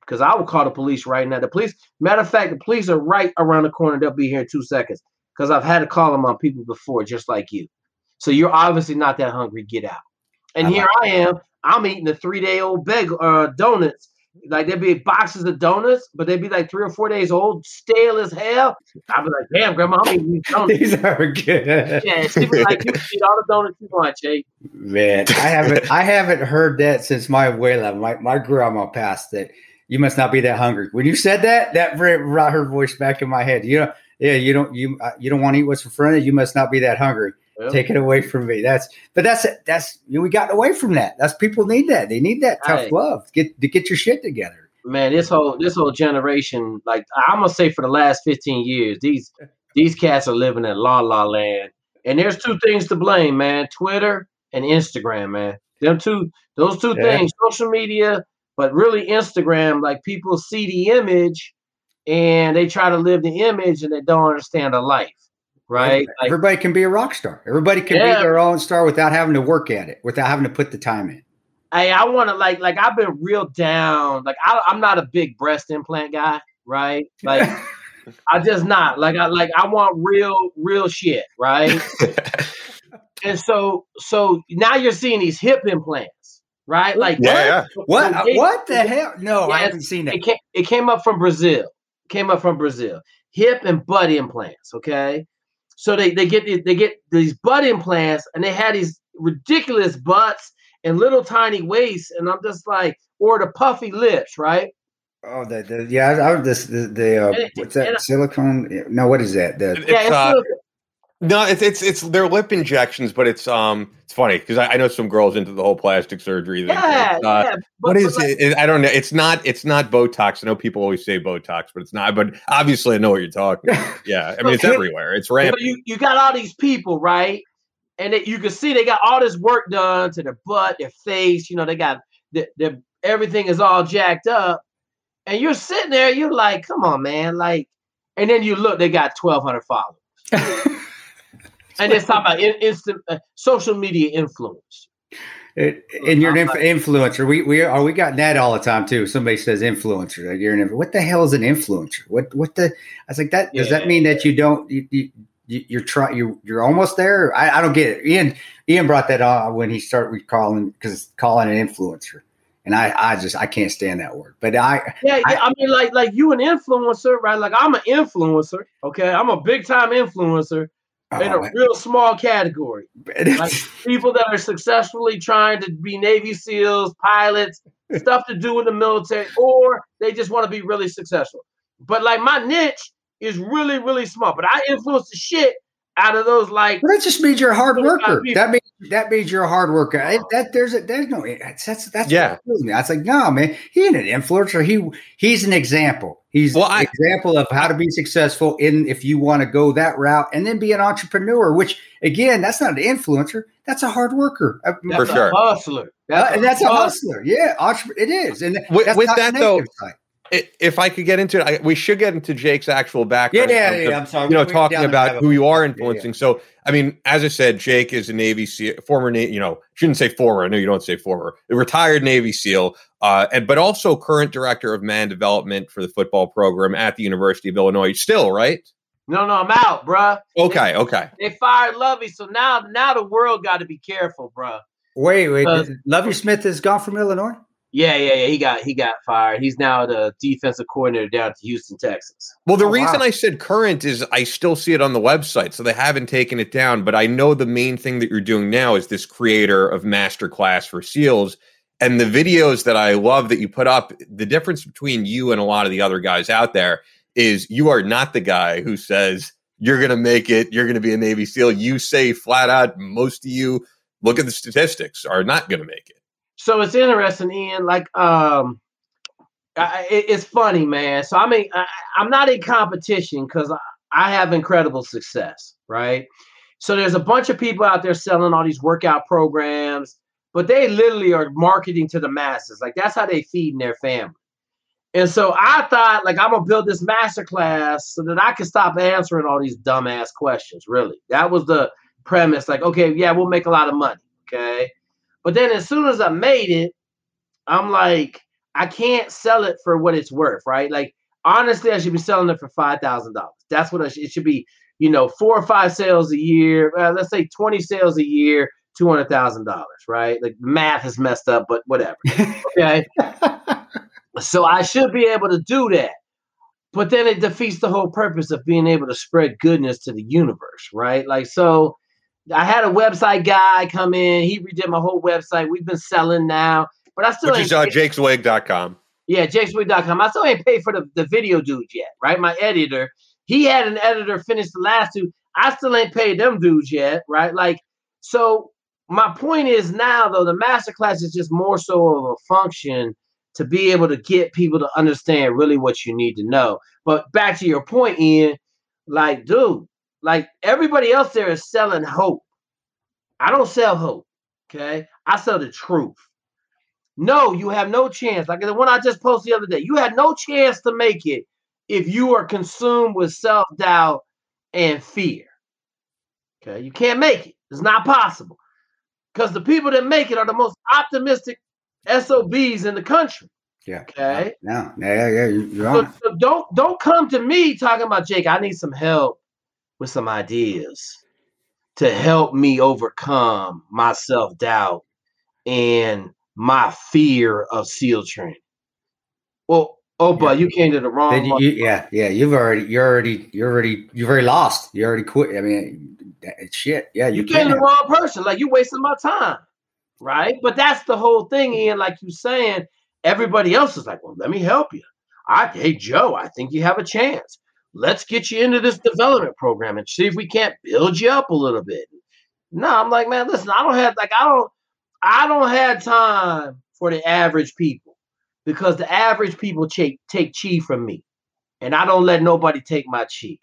Speaker 4: Because I would call the police right now. The police, matter of fact, the police are right around the corner. They'll be here in two seconds. Because I've had to call them on people before, just like you. So you're obviously not that hungry. Get out. And
Speaker 2: I
Speaker 4: here I am. I'm eating a three day old bag uh, donuts. Like there'd be boxes of donuts, but they'd be like three or four days old, stale as hell. I'd be like, damn, grandma, I'm eating these [laughs] donuts.
Speaker 2: These are good.
Speaker 4: Yeah, she be like, you can eat all the donuts you want, Jay.
Speaker 2: Man, I haven't I haven't heard that since my abuela, my, my grandma passed that you must not be that hungry. When you said that, that brought her voice back in my head. You know, yeah, you don't you uh, you don't want to eat what's in front of you. You must not be that hungry. Take it away from me. That's but that's that's you know, we got away from that. That's people need that. They need that tough
Speaker 4: Right.
Speaker 2: love. Get to get your shit together.
Speaker 4: man, this whole this whole generation, like I'm gonna say for the last 15 years, these these cats are living in la la land. And there's two things to blame, man. Twitter and Instagram, man. Them two, those two
Speaker 2: Yeah.
Speaker 4: things, social media, but really Instagram, like people see the image and they try to live the image and they don't understand the life, right? Like,
Speaker 2: Everybody can be a rock star. Everybody can
Speaker 4: Yeah.
Speaker 2: be their own star without having to work at it, without having to put the time in.
Speaker 4: Hey, I want to like like I've been real down. Like I, I'm not a big breast implant guy, right? Like [laughs] I just not like I like I want real real shit, right? [laughs] and so so now you're seeing these hip implants, right? Like
Speaker 1: Yeah, yeah.
Speaker 2: what?
Speaker 4: so they- uh,
Speaker 2: what the hell? No, I haven't seen that.
Speaker 4: It came, it came up from Brazil. Came up from Brazil. Hip and butt implants. Okay, so they they get these, they get these butt implants, and they had these ridiculous butts and little tiny waists, and I'm just like, or the puffy lips, right?
Speaker 2: Oh, the, the yeah, I, I this the, the uh,
Speaker 4: it-
Speaker 2: what's that
Speaker 4: and-
Speaker 2: silicone? No, what is that? The
Speaker 1: It's,
Speaker 4: yeah, it's
Speaker 1: uh,
Speaker 4: little-
Speaker 1: No, it's it's it's they're lip injections, but it's um it's funny because I, I know some girls into the whole plastic surgery thing.
Speaker 4: yeah,
Speaker 1: It's, uh,
Speaker 4: yeah. but
Speaker 1: is
Speaker 4: like-
Speaker 1: it? it? I don't know. It's not it's not Botox. I know people always say Botox, but it's not. But obviously, I know what you're talking. about. [laughs] Yeah, I mean it's everywhere. It's
Speaker 4: But
Speaker 1: rampant.
Speaker 4: you, you got all these people, right? And it, you can see they got all this work done to their butt, their face. You know, they got the, the everything is all jacked up, and you're sitting there. You're like, come on, man, like. And then you look, they got 1,200 followers, [laughs] and it's talking about in, instant uh, social media influence.
Speaker 2: It, and you're an inf- influencer. We we are we got that all the time too. Somebody says influencer. Like you're an, what the hell is an influencer? What what the? I was like that. Does that mean that you don't you, you, you- you're trying you you're almost there? I, I don't get it. Ian Ian brought that on when he started calling because calling an influencer, and I I just I can't stand that word. But I
Speaker 4: Yeah,
Speaker 2: I-
Speaker 4: yeah. I mean, like, like you an influencer, right? Like I'm an influencer. Okay, I'm a big time influencer in a
Speaker 2: oh,
Speaker 4: real small category. like people that are successfully trying to be Navy SEAls, pilots, stuff to do in the military, or they just want to be really successful. But like my niche is really, really small. But I influence the shit out of those like
Speaker 2: Well, that just means you're a hard worker.
Speaker 4: people?
Speaker 2: That means that means you're a hard worker. I- that there's a, there's no that's that's, that's
Speaker 1: Yeah.
Speaker 2: what me. I was like, no, man, he ain't an influencer. He he's an example. He's
Speaker 1: Well,
Speaker 2: an
Speaker 1: I-
Speaker 2: example of how to be successful in if you want to go that route and then be an entrepreneur. Which again, that's not an influencer. That's a hard worker. Uh,
Speaker 4: that's
Speaker 1: For
Speaker 4: a
Speaker 1: sure.
Speaker 4: hustler.
Speaker 2: uh, and that's a
Speaker 4: hustler.
Speaker 2: hustler. Yeah, entre- it is. And
Speaker 1: With-
Speaker 2: that's
Speaker 1: with
Speaker 2: not
Speaker 1: that, though,
Speaker 2: negative side.
Speaker 1: I- if I could get into it, I, we should get into Jake's actual background.
Speaker 2: yeah,
Speaker 1: in terms
Speaker 2: yeah,
Speaker 1: of,
Speaker 2: I'm sorry.
Speaker 1: You know,
Speaker 2: We went
Speaker 1: talking about who you
Speaker 2: hole.
Speaker 1: are
Speaker 2: Yeah, yeah.
Speaker 1: influencing. So, I mean, as I said, Jake is a Navy SEAL, former, Na- you know, shouldn't say former. I know you don't say former, a retired Navy SEAL, uh, and but also current director of man development for the football program at the University of Illinois. Still, right?
Speaker 4: No, no, I'm out, bruh.
Speaker 1: Okay, okay.
Speaker 4: They fired Lovie, so now now the world got to be careful, bruh.
Speaker 2: Wait, wait.
Speaker 4: Uh,
Speaker 2: Lovie Smith has gone from Illinois.
Speaker 4: Yeah, yeah, yeah. He got he got fired. He's now the defensive coordinator down to Houston, Texas.
Speaker 1: Well, the
Speaker 2: Oh,
Speaker 1: reason
Speaker 2: wow.
Speaker 1: I said current is I still see it on the website, so they haven't taken it down. But I know the main thing that you're doing now is this creator of masterclass for SEALs. And the videos that I love that you put up, the difference between you and a lot of the other guys out there is you are not the guy who says you're going to make it, you're going to be a Navy SEAL. You say flat out, most of you look at the statistics are not going to make it.
Speaker 4: So it's interesting, Ian. Like, um, I, it- it's funny, man. So I mean, I, I'm not in competition because I, I have incredible success, right? So there's a bunch of people out there selling all these workout programs, but they literally are marketing to the masses. Like that's how they feeding their family. And so I thought, like, I'm gonna build this masterclass so that I can stop answering all these dumbass questions. Really, that was the premise. Like, okay, yeah, we'll make a lot of money. Okay, but then as soon as I made it, I'm like, I can't sell it for what it's worth, right? Like, honestly, I should be selling it for five thousand dollars. That's what I should, it should be. You know, four or five sales a year. Uh, let's say twenty sales a year, two hundred thousand dollars, right? Like math is messed up, but whatever. Okay. [laughs] so I should be able to do that. But then it defeats the whole purpose of being able to spread goodness to the universe, right? Like, so I had a website guy come in, he redid my whole website. We've been selling now, but I still
Speaker 1: Which is uh, jakezweig.com.
Speaker 4: yeah, jakezweig.com. I still ain't paid for the, the video dudes yet, right? My editor, he had an editor finish the last two. I still ain't paid them dudes yet, right? Like, so my point is now though, the masterclass is just more so of a function to be able to get people to understand really what you need to know. But back to your point, Ian, like, dude, like everybody else there is selling hope. I don't sell hope. Okay. I sell the truth. No, you have no chance. Like the one I just posted the other day, you had no chance to make it if you are consumed with self doubt and fear. Okay, you can't make it. It's not possible because the people that make it are the most optimistic SOBs in the country.
Speaker 2: Yeah.
Speaker 4: Okay.
Speaker 2: No. Yeah. Yeah. You're
Speaker 4: So,
Speaker 2: on.
Speaker 4: so don't don't come to me talking about Jake. I need some help with some ideas to help me overcome my self doubt and my fear of SEAL training. Well, oh, but you came to the wrong.
Speaker 2: You, you- yeah. Yeah. You've already. You're already. You're already. You've already lost. You already quit. I mean, that- shit. Yeah.
Speaker 4: you
Speaker 2: You,
Speaker 4: came to the wrong person. Like you wasting my time, right? But that's the whole thing, Ian. Like you saying, everybody else is like, "Well, let me help you." I, hey Joe, I think you have a chance. Let's get you into this development program and see if we can't build you up a little bit. No, I'm like, man, listen, I don't have like I don't I don't have time for the average people because the average people take take chi from me, and I don't let nobody take my chi.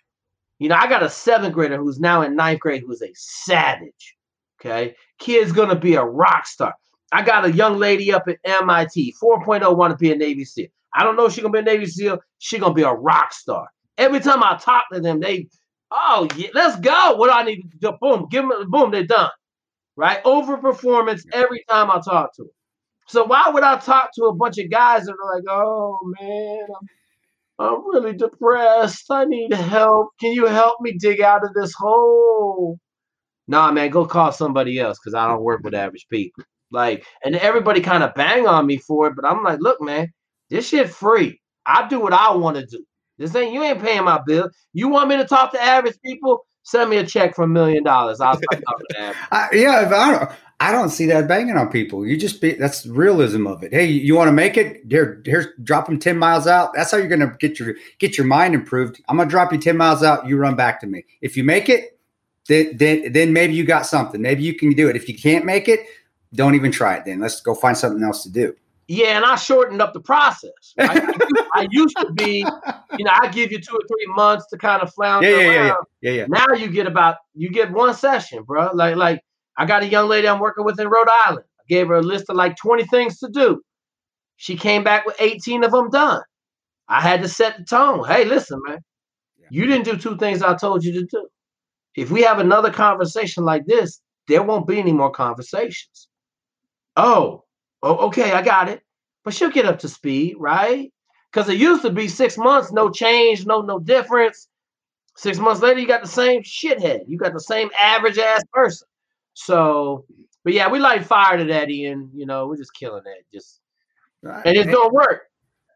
Speaker 4: You know, I got a seventh grader who's now in ninth grade who's a savage. Okay. Kid's gonna be a rock star. I got a young lady up at MIT, 4.0 want to be a Navy SEAL. I don't know if she's gonna be a Navy SEAL. She's gonna be a rock star. Every time I talk to them, they, oh yeah, let's go. What do I need to do? Boom, give them boom, they're done. Right? Overperformance every time I talk to them. So why would I talk to a bunch of guys that are like, oh man, I'm I'm really depressed. I need help. Can you help me dig out of this hole? Nah, man, go call somebody else because I don't work with average people. Like, and everybody kind of bang on me for it, but I'm like, look, man, this shit free. I do what I want to do. This ain't you ain't paying my bill. You want me to talk to average people? Send me a check for a million dollars. I'll start talking to average. [laughs]
Speaker 2: I, yeah, I don't, I don't see that banging on people. You just be that's realism of it. Hey, you, you want to make it? Here, here's drop them ten miles out. That's how you're gonna get your get your mind improved. I'm gonna drop you ten miles out. You run back to me. If you make it, then then, then maybe you got something. Maybe you can do it. If you can't make it, don't even try it. Then let's go find something else to do.
Speaker 4: Yeah, and I shortened up the process. Right? I, used, I used to be, [laughs] you know, I give you two or three months to kind of flounder
Speaker 2: Yeah, yeah, yeah,
Speaker 4: around.
Speaker 2: yeah, yeah.
Speaker 4: Now you get about you get one session, bro. Like like I got a young lady I'm working with in Rhode Island. I gave her a list of like 20 things to do. She came back with 18 of them done. I had to set the tone. Hey, listen, man. You didn't do two things I told you to do. If we have another conversation like this, there won't be any more conversations. Oh, oh okay, I got it. But she'll get up to speed, right? Because it used to be six months, no change, no no difference. Six months later, you got the same shithead. You got the same average ass person. So, but yeah, we light fire to that, Ian. You know, we're just killing that. Just and it's gonna work.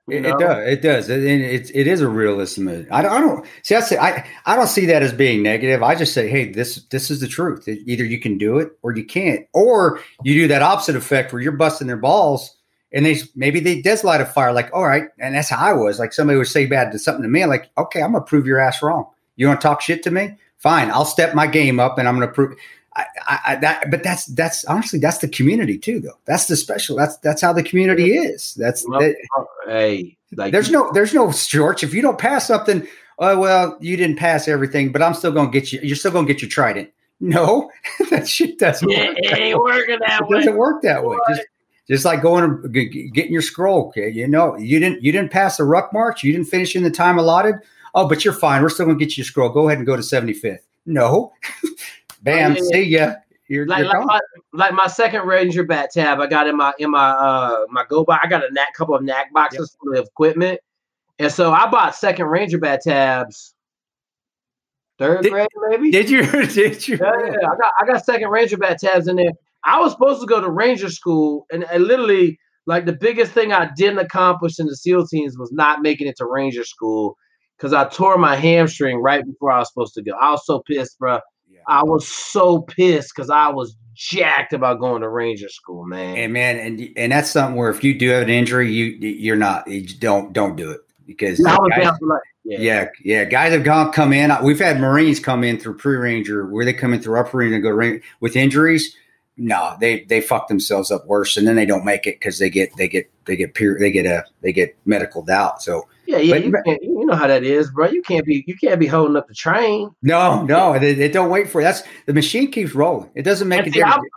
Speaker 2: It, it does. It does. It, and it's it is a realism. I don't. I don't see. I say I. I don't see that as being negative. I just say, hey, this this is the truth. Either you can do it or you can't, or you do that opposite effect where you're busting their balls, and they maybe they does light a fire. Like, all right, and that's how I was. Like somebody would say bad to something to me. I'm like, okay, I'm gonna prove your ass wrong. You want to talk shit to me? Fine, I'll step my game up, and I'm gonna prove. I, I, that, but that's that's honestly that's the community too, though. That's the special. That's that's how the community is. That's
Speaker 4: Well,
Speaker 2: that, uh,
Speaker 4: Hey, like
Speaker 2: there's no there's no shorts. If you don't pass something, oh well, you didn't pass everything, but I'm still gonna get you. You're still gonna get your trident. No, [laughs] that shit doesn't
Speaker 4: Yeah,
Speaker 2: work.
Speaker 4: it
Speaker 2: that
Speaker 4: ain't working that
Speaker 2: It
Speaker 4: way.
Speaker 2: doesn't work that way. Just just like going to g- g- getting your scroll. Okay, you know you didn't you didn't pass the ruck march. You didn't finish in the time allotted. Oh, but you're fine. We're still gonna get you your scroll. Go ahead and go to 75th. No, [laughs] bam. See ya. You're,
Speaker 4: like
Speaker 2: you're
Speaker 4: like my, like my second Ranger bat tab, I got in my in my uh my go box. I got a knack couple of knack boxes full of equipment, and so I bought second Ranger bat tabs. Third
Speaker 2: Did-
Speaker 4: grade, maybe.
Speaker 2: Did you? [laughs] Did you?
Speaker 4: yeah, yeah, I got I got second Ranger bat tabs in there. I was supposed to go to Ranger school, and, and literally, like the biggest thing I didn't accomplish in the SEAL teams was not making it to Ranger school because I tore my hamstring right before I was supposed to go. I was so pissed, bro. I was so pissed because I was jacked about going to Ranger school, man.
Speaker 2: And man, and and that's something where if you do have an injury, you you're not. You don't don't do it because
Speaker 4: was
Speaker 2: guys-
Speaker 4: like, yeah.
Speaker 2: yeah, yeah, guys have gone come in. We've had Marines come in through pre ranger where they come in through upper Ranger and go Ranger with injuries. No, they they fuck themselves up worse, and then they don't make it because they get they get they get peer they get a they get medical doubt. So
Speaker 4: yeah, yeah.
Speaker 2: But-
Speaker 4: You, can't, you know how that is, bro. You can't be you can't be holding up the train.
Speaker 2: no, no, they, they don't wait for it. That's the machine keeps rolling. It doesn't make
Speaker 4: And
Speaker 2: a
Speaker 4: see,
Speaker 2: difference.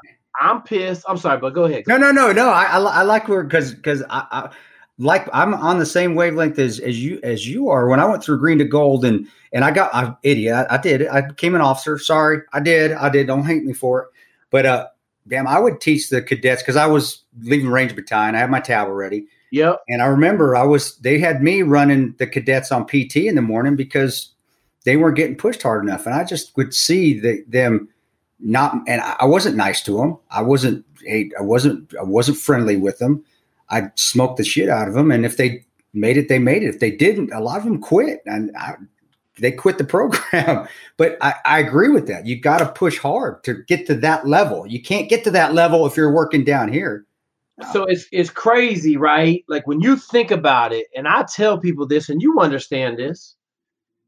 Speaker 4: I'm pissed. I'm sorry, but go ahead.
Speaker 2: No, no, no, no. I I, I like where because because I, I like I'm on the same wavelength as as you as you are. When I went through green to gold and and I got I idiot, I, I did. I became an officer. Sorry, I did. I did. Don't hate me for it. But uh, damn, I would teach the cadets because I was leaving range battalion. I had my tab already.
Speaker 4: Yep.
Speaker 2: And I remember I was they had me running the cadets on PT in the morning because they weren't getting pushed hard enough, and I just would see the, them not. And I wasn't nice to them. I wasn't. I wasn't. I wasn't friendly with them. I smoked the shit out of them, and if they made it, they made it. If they didn't, a lot of them quit, and I, they quit the [laughs] program. but I, I agree with that. You got to push hard to get to that level. You can't get to that level if you're working down here.
Speaker 4: So it's it's crazy, right? Like when you think about it, and I tell people this, and you understand this.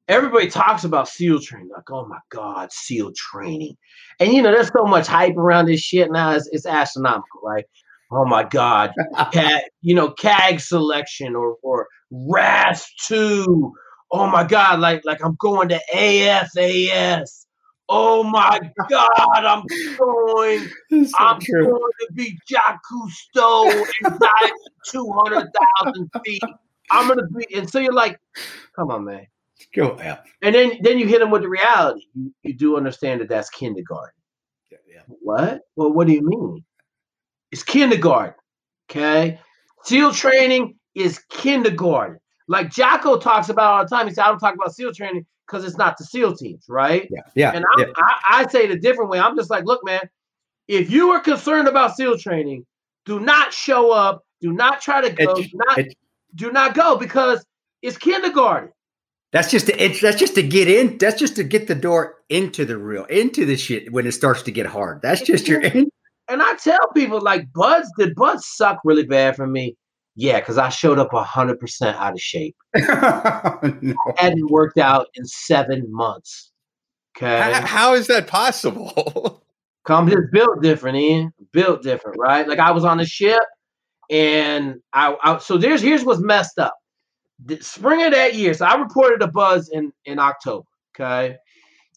Speaker 4: Everybody talks about SEAL training, like, oh my God, SEAL training. And you know, there's so much hype around this shit now, it's, it's astronomical, right? Oh my God, [laughs] CAG, you know, CAG selection or or RASP two. Oh my God, like like I'm going to AFAS. Oh my God, I'm going. [laughs]
Speaker 2: So
Speaker 4: I'm
Speaker 2: true.
Speaker 4: going to be Jack Cousteau and dive [laughs] 200,000 feet. I'm going to be, and so you're like, come on, man.
Speaker 2: Go yeah.
Speaker 4: And then then you hit them with the reality. You, you do understand that that's kindergarten.
Speaker 2: Yeah, yeah.
Speaker 4: What? Well, what do you mean? It's kindergarten. Okay. SEAL training is kindergarten. Like Jocko talks about all the time. He said, I don't talk about SEAL training because it's not the SEAL teams, right?
Speaker 2: Yeah, yeah,
Speaker 4: And
Speaker 2: yeah.
Speaker 4: I, I say it a different way. I'm just like, look, man, if you are concerned about SEAL training, do not show up. Do not try to go.
Speaker 2: It-
Speaker 4: do not
Speaker 2: it-
Speaker 4: do not go because it's kindergarten.
Speaker 2: That's just to, it's that's just to get in. That's just to get the door into the real into the shit when it starts to get hard. That's just your.
Speaker 4: And I tell people like BUD/S, did BUD/S suck really bad for me? Yeah, because I showed up hundred percent out of shape. [laughs]
Speaker 2: No.
Speaker 4: Hadn't worked out in seven months. Okay.
Speaker 1: How, how is that possible? [laughs]
Speaker 4: I'm just built different, Ian. Built different, right? Like I was on the ship, and I, I so there's here's what's messed up. The spring of that year, so I reported a BUD/S in in October. Okay,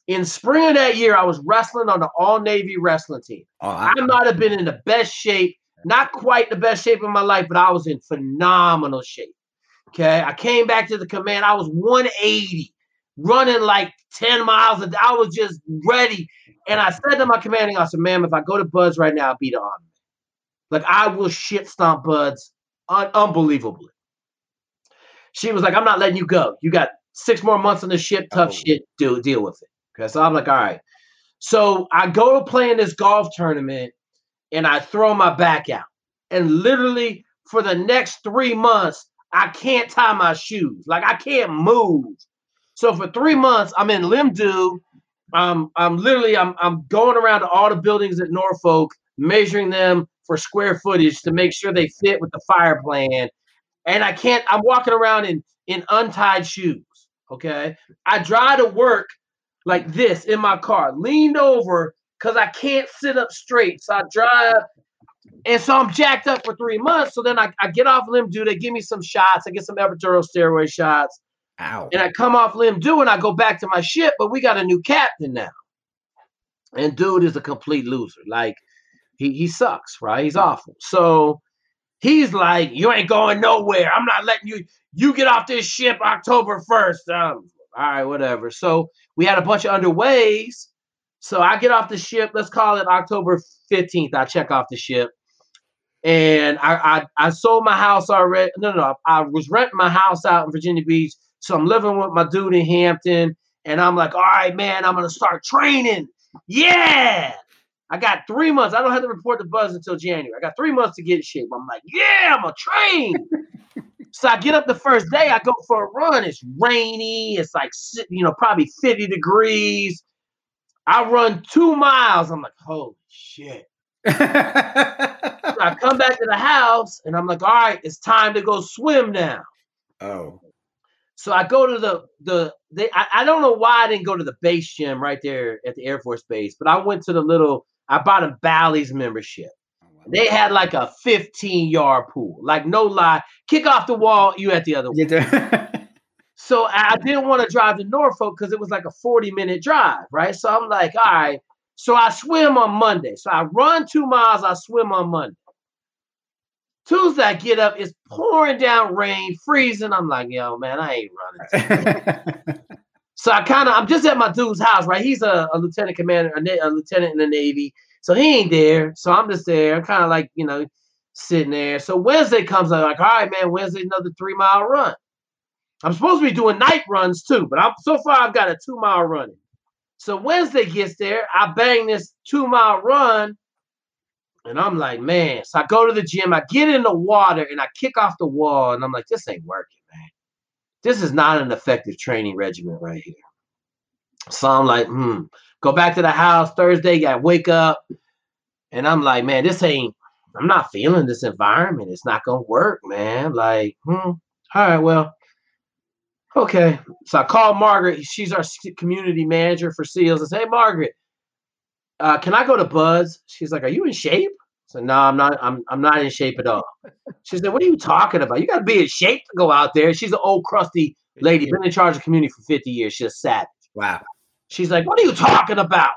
Speaker 4: in spring of that year, I was wrestling on the All Navy wrestling team.
Speaker 2: Oh, I-
Speaker 4: I might have been in the best shape, not quite the best shape of my life, but I was in phenomenal shape. Okay, I came back to the command. I was 180, running like 10 miles a day. I was just ready. And I said to my commanding officer, ma'am, if I go to BUD/S right now, I'll be the army. Like I will shit stomp BUD/S un- unbelievably. She was like, I'm not letting you go. You got six more months on the ship, tough
Speaker 2: Oh.
Speaker 4: shit. Do deal with it. Okay. So I'm like, all right. So I go to play in this golf tournament and I throw my back out. And literally for the next three months, I can't tie my shoes. Like I can't move. So for three months, I'm in LIMDU. Um, I'm literally I'm I'm going around to all the buildings at Norfolk, measuring them for square footage to make sure they fit with the fire plan. And I can't, I'm walking around in in untied shoes. Okay. I drive to work like this in my car, leaned over because I can't sit up straight. So I drive, and so I'm jacked up for three months. So then I, I get off LIMDU. They give me some shots. I get some epidural steroid shots,
Speaker 2: Ow.
Speaker 4: and I come off LIMDU, and I go back to my ship. But we got a new captain now, and dude is a complete loser. Like he he sucks, right? He's awful. So he's like, "You ain't going nowhere. I'm not letting you. You get off this ship October 1st. Um, all right, whatever. So we had a bunch of underways. So I get off the ship. Let's call it October 15th. I check off the ship. And I, I I sold my house already. No, no, no. I was renting my house out in Virginia Beach. So I'm living with my dude in Hampton. And I'm like, all right, man, I'm gonna start training. Yeah. I got three months. I don't have to report the BUD/S until January. I got three months to get in shape. I'm like, yeah, I'm gonna train. [laughs] so I get up the first day. I go for a run. It's rainy. It's like you know, probably 50 degrees. I run two miles. I'm like, holy shit. So I come back to the house and I'm like, all right, it's time to go swim now.
Speaker 2: oh.
Speaker 4: So I go to the the they I, I don't know why I didn't go to the base gym right there at the Air Force Base, but I went to the little I bought a Bally's membership. Oh, they had like a 15 yard pool, like no lie. Kick off the wall, you at the other one. [laughs] So I didn't want to drive to Norfolk because it was like a 40 minute drive, right? So I'm like, all right. So I swim on Monday. So I run two miles, I swim on Monday. Tuesday, I get up, it's pouring down rain, freezing. I'm like, yo, man, I ain't running. [laughs] so I kind of, I'm just at my dude's house, right? He's a, a lieutenant commander, a, a, lieutenant in the Navy. So he ain't there. So I'm just there. I'm kind of like, you know, sitting there. So Wednesday comes, I'm like, all right, man, Wednesday, another three mile run. I'm supposed to be doing night runs too, but I'm so far I've got a two mile running. So Wednesday gets there, I bang this two mile run, and I'm like, man. So I go to the gym, I get in the water, and I kick off the wall, and I'm like, this ain't working, man. This is not an effective training regimen right here. So I'm like, hmm. Go back to the house Thursday, I wake up, and I'm like, man, this ain't, I'm not feeling this environment. It's not gonna work, man. Like, hmm, all right, well, Okay. So I called Margaret. She's our community manager for SEALs. I say, hey, Margaret, uh, can I go to BUD/S? She's like, Are you in shape? I said, No, I'm not. I'm I'm not in shape at all. She said, What are you talking about? You got to be in shape to go out there. She's an old crusty lady, been in charge of community for 50 years. She's a savage.
Speaker 2: Wow.
Speaker 4: She's like, What are you talking about?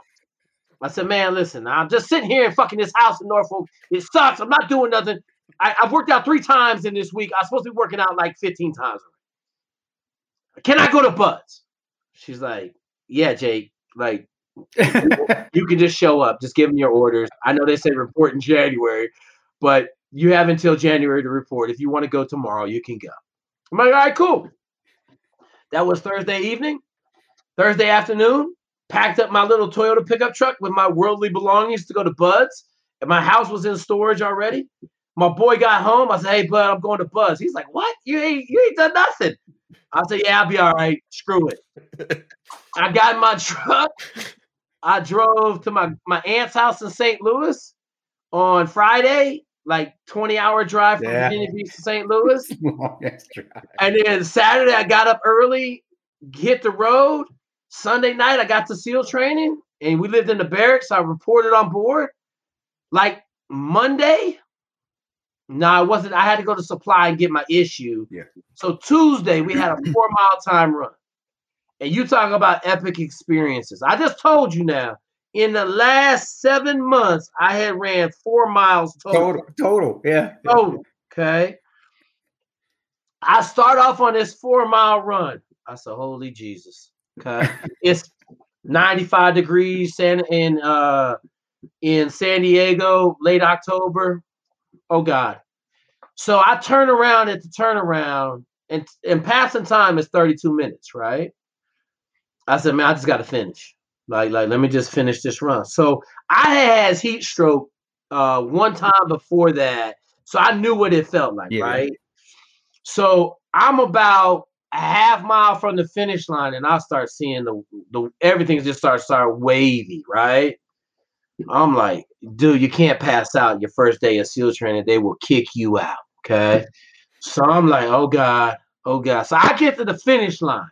Speaker 4: I said, Man, listen, I'm just sitting here in fucking this house in Norfolk. It sucks. I'm not doing nothing. I, have worked out three times in this week. I'm supposed to be working out like 15 times can I go to BUD/S? She's like, yeah, Jake, like [laughs] you can just show up, just give them your orders. I know they say report in January, but you have until January to report. If you want to go tomorrow, you can go. I'm like, all right, cool. That was Thursday evening. Thursday afternoon, packed up my little Toyota pickup truck with my worldly belongings to go to BUD/S. And my house was in storage already. My boy got home. I said, "Hey, bud, I'm going to BUD/S." He's like, "What? You ain't you ain't done nothing." I said, "Yeah, I'll be all right. Screw it." [laughs] I got in my truck. I drove to my my aunt's house in St. Louis on Friday, like 20 hour drive from yeah. Virginia Beach to St. Louis. [laughs] and then Saturday, I got up early, hit the road. Sunday night, I got to SEAL training, and we lived in the barracks. I reported on board. Like Monday, no, I wasn't. I had to go to supply and get my issue.
Speaker 2: Yeah.
Speaker 4: So Tuesday we had a four mile time run, and you talk about epic experiences. I just told you now. In the last seven months, I had ran four miles total.
Speaker 2: Total, total, yeah.
Speaker 4: Total. Okay. I start off on this four mile run. I said, "Holy Jesus!" Okay, it's 95 degrees in in uh in San Diego, late October oh God. So I turn around at the turnaround, and and passing time is 32 minutes, right? I said, man, I just got to finish. Like, like, let me just finish this run. So I had heat stroke uh, one time before that, so I knew what it felt like, yeah. right? So I'm about a half mile from the finish line, and I start seeing the the everything just starts start wavy, right? I'm like, dude, you can't pass out your first day of SEAL training. They will kick you out. Okay. So I'm like, oh God, oh God. So I get to the finish line,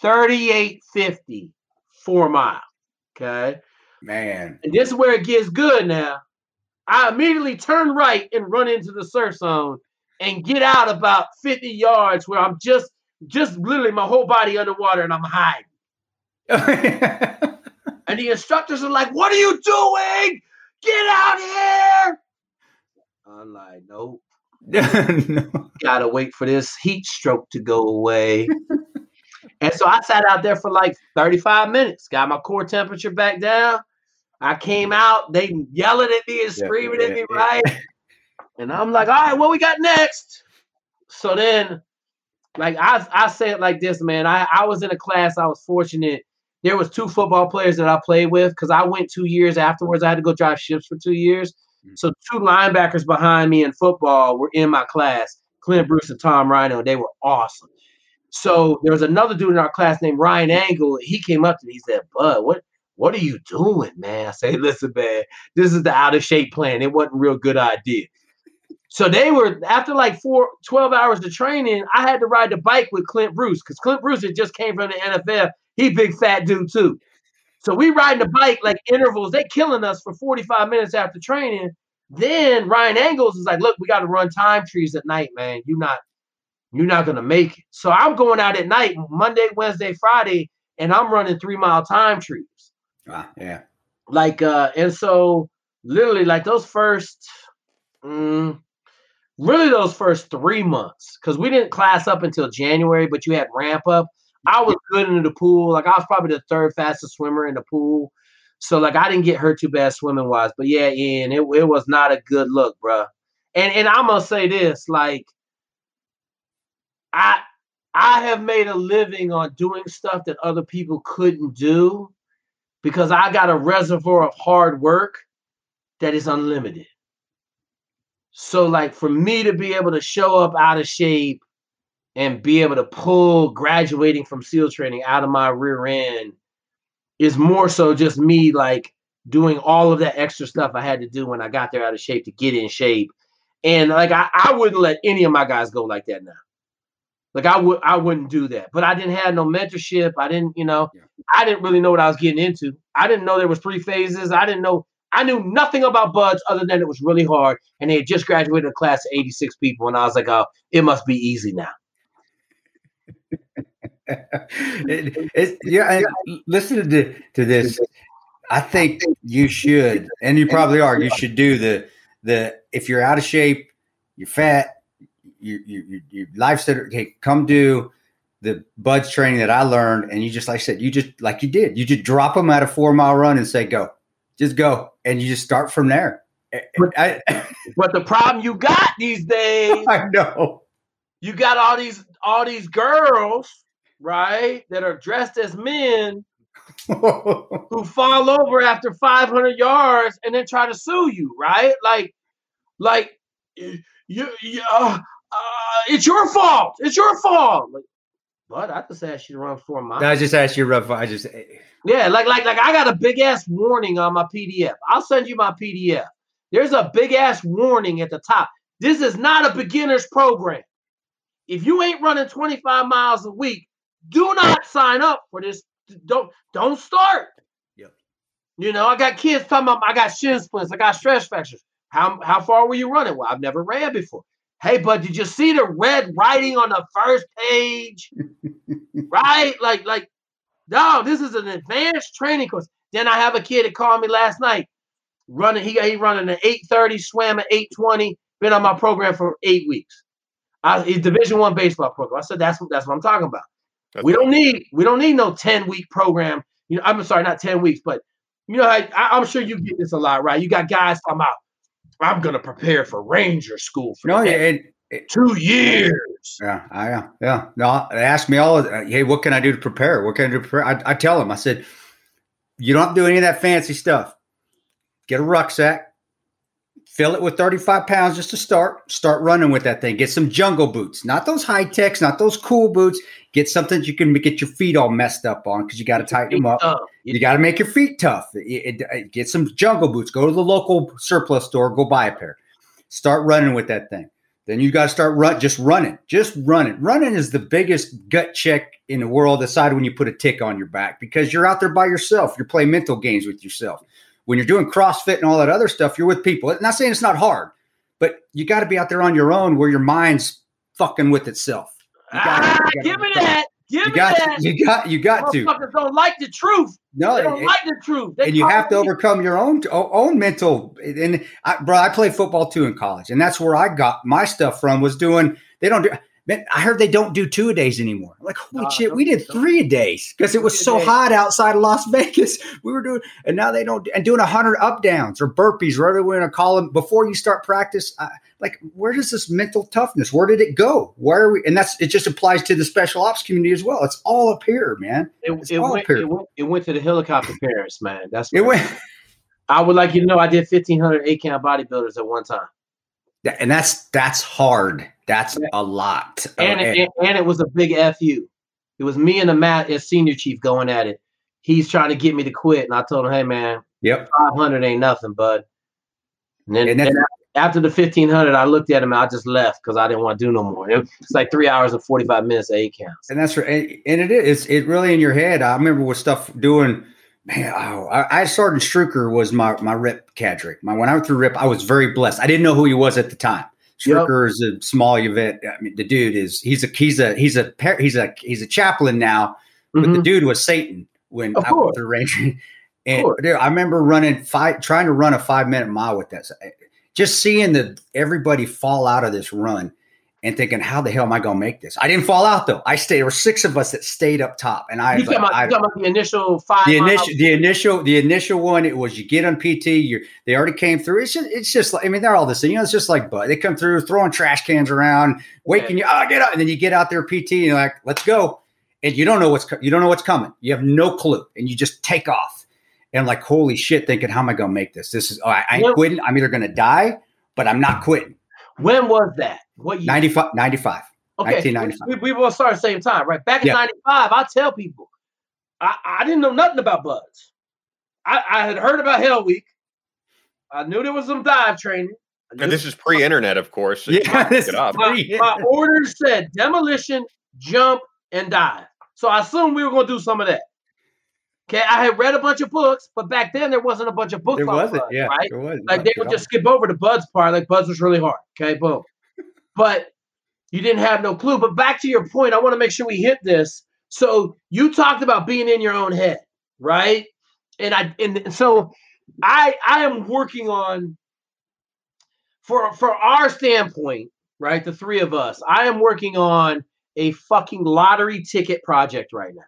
Speaker 4: 3850, four mile. Okay.
Speaker 2: Man.
Speaker 4: And this is where it gets good now. I immediately turn right and run into the surf zone and get out about 50 yards where I'm just just literally my whole body underwater and I'm hiding. [laughs] And the instructors are like, What are you doing? Get out here. I'm like, Nope. [laughs] no. Gotta wait for this heat stroke to go away. and so I sat out there for like 35 minutes, got my core temperature back down. I came out, they yelling at me and screaming yeah, yeah, at me, yeah. right? and I'm like, all right, what we got next? So then, like I I say it like this, man. I, I was in a class, I was fortunate there was two football players that I played with because I went two years afterwards. I had to go drive ships for two years. Mm-hmm. So two linebackers behind me in football were in my class, Clint Bruce and Tom Rhino. They were awesome. So there was another dude in our class named Ryan Angle. He came up to me. He said, "Bud, what what are you doing, man?" I say, "Listen, man, this is the out of shape plan. It wasn't a real good idea." So they were after like four, 12 hours of training. I had to ride the bike with Clint Bruce because Clint Bruce had just came from the NFL he big fat dude too. So we riding the bike like intervals. They killing us for 45 minutes after training. Then Ryan Angles is like, look, we got to run time trees at night, man. You're not, you're not gonna make it. So I'm going out at night, Monday, Wednesday, Friday, and I'm running three mile time trees.
Speaker 2: Ah, yeah.
Speaker 4: Like, uh, and so literally, like those first, mm, really those first three months because we didn't class up until January, but you had ramp up. I was good in the pool. Like I was probably the third fastest swimmer in the pool. So like I didn't get hurt too bad swimming wise. But yeah, Ian, it, it was not a good look, bro. And and I'm gonna say this, like I I have made a living on doing stuff that other people couldn't do because I got a reservoir of hard work that is unlimited. So, like, for me to be able to show up out of shape and be able to pull graduating from SEAL training out of my rear end is more so just me, like, doing all of that extra stuff I had to do when I got there out of shape to get in shape. And, like, I, I wouldn't let any of my guys go like that now. Like I would I wouldn't do that. But I didn't have no mentorship. I didn't, you know, yeah. I didn't really know what I was getting into. I didn't know there was three phases. I didn't know I knew nothing about BUD/S other than it was really hard. And they had just graduated a class of 86 people. And I was like, oh, it must be easy now. [laughs]
Speaker 2: it, [laughs] it, yeah, listen to, to this. I think you should, and you probably are. You should do the the if you're out of shape, you're fat, you you you life said, okay, come do the BUD/S training that I learned, and you just like I said, you just like you did, you just drop them at a four mile run and say go, just go, and you just start from there.
Speaker 4: Eh, eh, but, I, but the problem you got these [laughs] days,
Speaker 2: I know,
Speaker 4: you got all these all these girls, right, that are dressed as men. [laughs] who fall over after 500 yards and then try to sue you, right? Like, like you, you uh, uh, it's your fault. It's your fault. Like, but I just asked you to run four miles.
Speaker 2: I just asked you to run. I just eh.
Speaker 4: yeah, like like like I got a big ass warning on my PDF. I'll send you my PDF. There's a big ass warning at the top. This is not a beginner's program. If you ain't running 25 miles a week, do not sign up for this. Don't don't start.
Speaker 2: Yep.
Speaker 4: You know, I got kids talking about I got shin splints, I got stress fractures. How how far were you running? Well, I've never ran before. Hey, bud, did you see the red writing on the first page? [laughs] right? Like, like, no, this is an advanced training course. Then I have a kid that called me last night, running. He he running an 830, swam at 820. Been on my program for eight weeks. I, he's Division One baseball program. I said that's what that's what I'm talking about. That's we don't need we don't need no 10 week program. You know, I'm sorry, not 10 weeks, but you know, I, I'm sure you get this a lot, right? You got guys talking about I'm gonna prepare for Ranger School for no, yeah, it, two years.
Speaker 2: Yeah, I yeah. No, they ask me all. Hey, what can I do to prepare? What can I do to prepare? I, I tell them. I said, you don't have to do any of that fancy stuff. Get a rucksack, fill it with 35 pounds just to start. Start running with that thing. Get some jungle boots, not those high techs, not those cool boots. Get something that you can get your feet all messed up on because you got to tighten them up. You got to make your feet tough. It, it, get some jungle boots. Go to the local surplus store. Go buy a pair. Start running with that thing. Then you got to start run, just running, just running. Running is the biggest gut check in the world, aside when you put a tick on your back, because you're out there by yourself. You're playing mental games with yourself when you're doing CrossFit and all that other stuff, you're with people. I'm not saying it's not hard, but you got to be out there on your own where your mind's fucking with itself.
Speaker 4: You gotta, ah, you give me that. Give
Speaker 2: you got,
Speaker 4: me that.
Speaker 2: You got, you got to.
Speaker 4: don't like the truth.
Speaker 2: No,
Speaker 4: they don't like the truth. They
Speaker 2: and you have to overcome your own own mental. And I, bro, I played football too in college, and that's where I got my stuff from. Was doing. They don't do. Man, I heard they don't do two a days anymore. I'm like, holy uh, shit, we did three a days because it was so hot outside of Las [laughs] Vegas. We were doing, and now they don't, and doing a hundred up downs or burpees, whatever we're gonna call them, before you start practice. I, like, where does this mental toughness? Where did it go? Where are we? And that's it. Just applies to the special ops community as well. It's all up here, man.
Speaker 4: It, it
Speaker 2: went,
Speaker 4: it, went, it went to the helicopter parents, man. That's
Speaker 2: it went.
Speaker 4: I would like you to know I did fifteen hundred eight count bodybuilders at one time
Speaker 2: and that's that's hard. That's a lot.
Speaker 4: Oh, and, it, and, and it was a big fu. It was me and the Matt as senior chief going at it. He's trying to get me to quit, and I told him, "Hey, man,
Speaker 2: yep,
Speaker 4: five hundred ain't nothing, bud." And then, and then after the fifteen hundred, I looked at him. and I just left because I didn't want to do no more. It's like three hours and forty five minutes eight counts.
Speaker 2: And that's right. And it is. It really in your head. I remember with stuff doing man, oh, I, I Sergeant Strucker was my my RIP cadre. My when I went through RIP, I was very blessed. I didn't know who he was at the time. Strucker yep. is a small event. I mean, the dude is he's a he's a he's a he's a he's a chaplain now, but mm-hmm. the dude was Satan when of I course. went through Ranger. [laughs] And dude, I remember running five, trying to run a five minute mile with that. just seeing the everybody fall out of this run and thinking, how the hell am I going to make this? I didn't fall out though. I stayed. There were six of us that stayed up top, and I.
Speaker 4: You talking,
Speaker 2: like,
Speaker 4: about,
Speaker 2: I
Speaker 4: talking about the initial five?
Speaker 2: the
Speaker 4: miles?
Speaker 2: initial, the initial, the initial one. It was you get on PT. You they already came through. It's just, it's just like I mean they're all the same. You know, it's just like but they come through throwing trash cans around, waking you. Oh, get up, and then you get out there PT, and you're like, let's go, and you don't know what's you don't know what's coming. You have no clue, and you just take off, and I'm like holy shit, thinking how am I going to make this? This is oh, I, I ain't quitting. I'm either going to die, but I'm not quitting.
Speaker 4: When was that? What year?
Speaker 2: 95, 95.
Speaker 4: Okay,
Speaker 2: 1995.
Speaker 4: we, we will start at the same time, right? Back in
Speaker 2: Yeah.
Speaker 4: '95, I tell people, I, I didn't know nothing about BUD/S. I, I had heard about Hell Week. I knew there was some dive training.
Speaker 1: And this is pre-internet, of course. so
Speaker 2: Yeah, this
Speaker 1: look
Speaker 4: my, my orders said demolition, jump, and dive. So I assumed we were going to do some of that. Okay, I had read a bunch of books, but back then there wasn't a bunch of books.
Speaker 2: There wasn't,
Speaker 4: BUD/S,
Speaker 2: yeah,
Speaker 4: right?
Speaker 2: there wasn't.
Speaker 4: Like they would just skip over the BUD/S part. Like BUD/S was really hard. Okay, boom. But you didn't have no clue. But back to your point, I want to make sure we hit this. So you talked about being in your own head, right? And I and so I I am working on for for our standpoint, right? The three of us, I am working on a fucking lottery ticket project right now.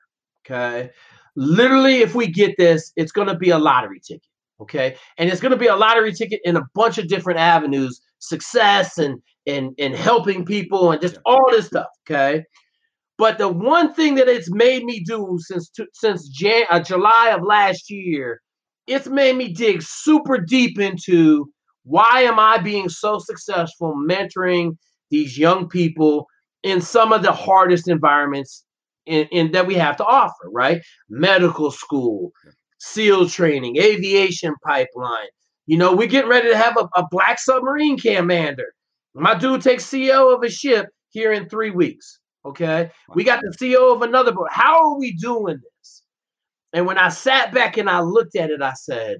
Speaker 4: Okay. Literally, if we get this, it's gonna be a lottery ticket. Okay. And it's gonna be a lottery ticket in a bunch of different avenues, success and and and helping people and just all this stuff. Okay. But the one thing that it's made me do since since Jan- uh, July of last year, it's made me dig super deep into why am I being so successful mentoring these young people in some of the hardest environments in, in that we have to offer, right? Medical school, SEAL training, aviation pipeline. You know, we're getting ready to have a, a black submarine commander. My dude takes CEO of a ship here in three weeks. Okay. We got the CEO of another boat. How are we doing this? And when I sat back and I looked at it, I said,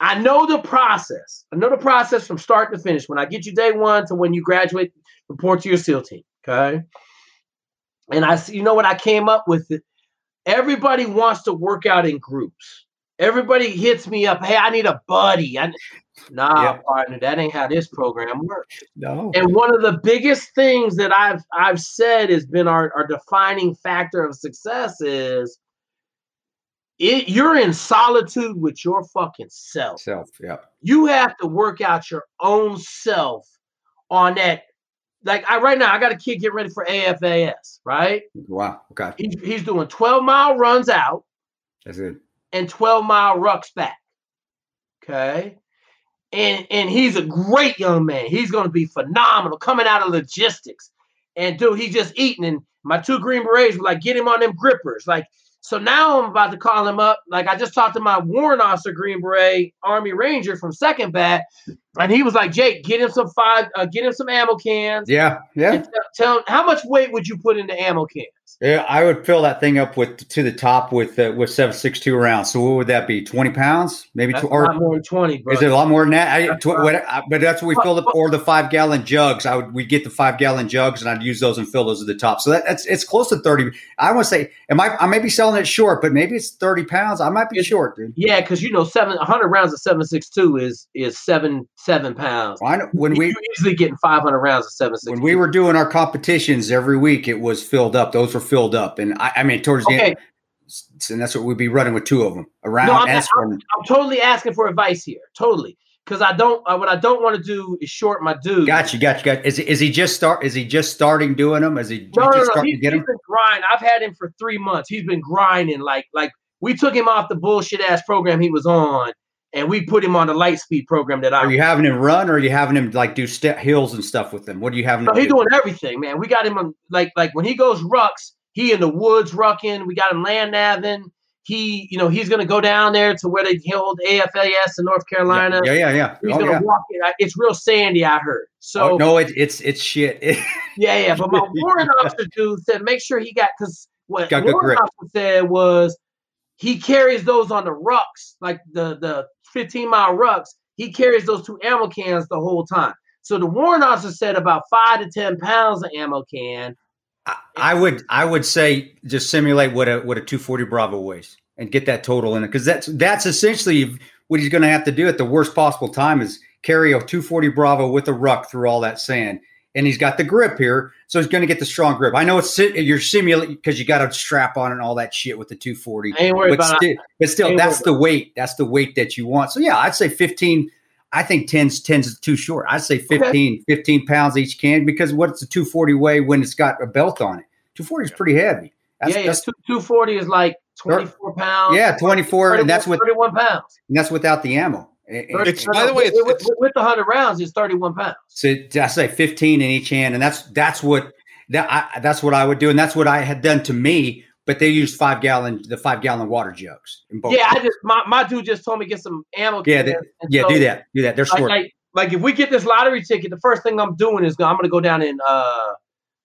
Speaker 4: I know the process. I know the process from start to finish. When I get you day one to when you graduate, report to your SEAL team. Okay. And I you know what I came up with? It. Everybody wants to work out in groups. Everybody hits me up. Hey, I need a buddy. I, nah,
Speaker 2: Yeah.
Speaker 4: partner, that ain't how this program works.
Speaker 2: No.
Speaker 4: And one of the biggest things that I've I've said has been our, our defining factor of success is it you're in solitude with your fucking self.
Speaker 2: Self, yeah.
Speaker 4: You have to work out your own self on that. Like I right now, I got a kid getting ready for SFAS, right?
Speaker 2: Wow. Okay.
Speaker 4: He's, he's doing 12 mile runs out
Speaker 2: That's it.
Speaker 4: and 12 mile rucks back. Okay. And and he's a great young man. He's gonna be phenomenal coming out of logistics. And dude, he's just eating. And my two green berets were like, get him on them grippers. Like, so now I'm about to call him up. Like, I just talked to my warrant officer, Green Beret Army Ranger from Second Bat, and he was like, Jake, get him some five, uh, get him some ammo cans.
Speaker 2: Yeah. Yeah.
Speaker 4: Tell, tell him how much weight would you put in the ammo cans?
Speaker 2: Yeah, I would fill that thing up with to the top with uh, with seven six two rounds. So what would that be? Twenty pounds, maybe?
Speaker 4: That's
Speaker 2: Tw- or
Speaker 4: more than 20, bro.
Speaker 2: is it a lot more than that? I, tw- what, I, but that's what we filled up, or the five gallon jugs. I would we get the five gallon jugs, and I'd use those and fill those at the top. So that, that's it's close to thirty. I want to say, am I? I may be selling it short, but maybe it's thirty pounds. I might be
Speaker 4: It's-
Speaker 2: short, dude.
Speaker 4: Yeah, because you know, seven hundred rounds of seven six two is is seven seven pounds.
Speaker 2: I know, when we
Speaker 4: You're easily getting five hundred rounds of seven six.
Speaker 2: when we were doing our competitions every week, it was filled up. Those were filled up, and I, I mean towards the end, and that's what we'd be running with two of them around.
Speaker 4: No, I'm-
Speaker 2: spreading.
Speaker 4: I'm totally asking for advice here, totally, because I don't. Uh, what I don't want to do is short my dude.
Speaker 2: Got you, got you, got. Is is he just start? Is he just starting doing them? Is he
Speaker 4: No, no,
Speaker 2: just
Speaker 4: no.
Speaker 2: starting
Speaker 4: He,
Speaker 2: to get
Speaker 4: been grinding. I've had him for three months. He's been grinding like like we took him off the bullshit ass program he was on, and we put him on the light speed program that I.
Speaker 2: Are you having him run, or are you having him like do step hills and stuff with them? What are you having
Speaker 4: No,
Speaker 2: him
Speaker 4: he's
Speaker 2: do?
Speaker 4: doing everything, man. We got him on like like when he goes rucks, he in the woods rucking. We got him land navin. He, you know, he's gonna go down there to where they hold SFAS in North Carolina.
Speaker 2: Yeah, yeah, yeah.
Speaker 4: He's
Speaker 2: Oh,
Speaker 4: gonna
Speaker 2: yeah.
Speaker 4: walk it. It's real sandy, I heard. So
Speaker 2: oh, no, it, it's it's shit. [laughs]
Speaker 4: yeah, yeah. But my [laughs] warrant officer dude said make sure he got because what
Speaker 2: Got
Speaker 4: warrant officer said was he carries those on the rucks, like the the 15 mile rucks. He carries those two ammo cans the whole time. So the warrant officer said about five to ten pounds of ammo can.
Speaker 2: I- would I would say just simulate what a what a 240 Bravo weighs and get that total in it because that's that's essentially what he's going to have to do at the worst possible time is carry a 240 Bravo with a ruck through all that sand. And he's got the grip here, so he's going to get the strong grip. I know it's you're simulating because you got a strap on and all that shit with the 240.
Speaker 4: I ain't worried
Speaker 2: but
Speaker 4: about
Speaker 2: still, but still that's the weight. That's the weight that you want. So yeah, I'd say 15. I think 10's 10's too short. I'd say 15, 15 pounds each can because what's the 240 weigh when it's got a belt on it? 240 is pretty heavy. That's,
Speaker 4: yeah, yeah.
Speaker 2: that's
Speaker 4: Two, 240 is like 24 pounds.
Speaker 2: yeah, 24, and that's with
Speaker 4: 31 pounds.
Speaker 2: and that's without the ammo. And- and-
Speaker 1: It's- by the way, it's-
Speaker 4: with,
Speaker 1: it's-
Speaker 4: with, with the 100 rounds, it's 31 pounds.
Speaker 2: So I say 15 in each hand, and that's that's what that I, that's what I would do, and that's what I had done to me. But they used five gallon the five gallon water jugs. In both
Speaker 4: Yeah, I just my, my dude just told me get some ammo.
Speaker 2: yeah, they, yeah,
Speaker 4: so,
Speaker 2: do that, do that. They're
Speaker 4: Like,
Speaker 2: short.
Speaker 4: like, like if we get this lottery ticket, the first thing I'm doing is I'm going to go down and uh,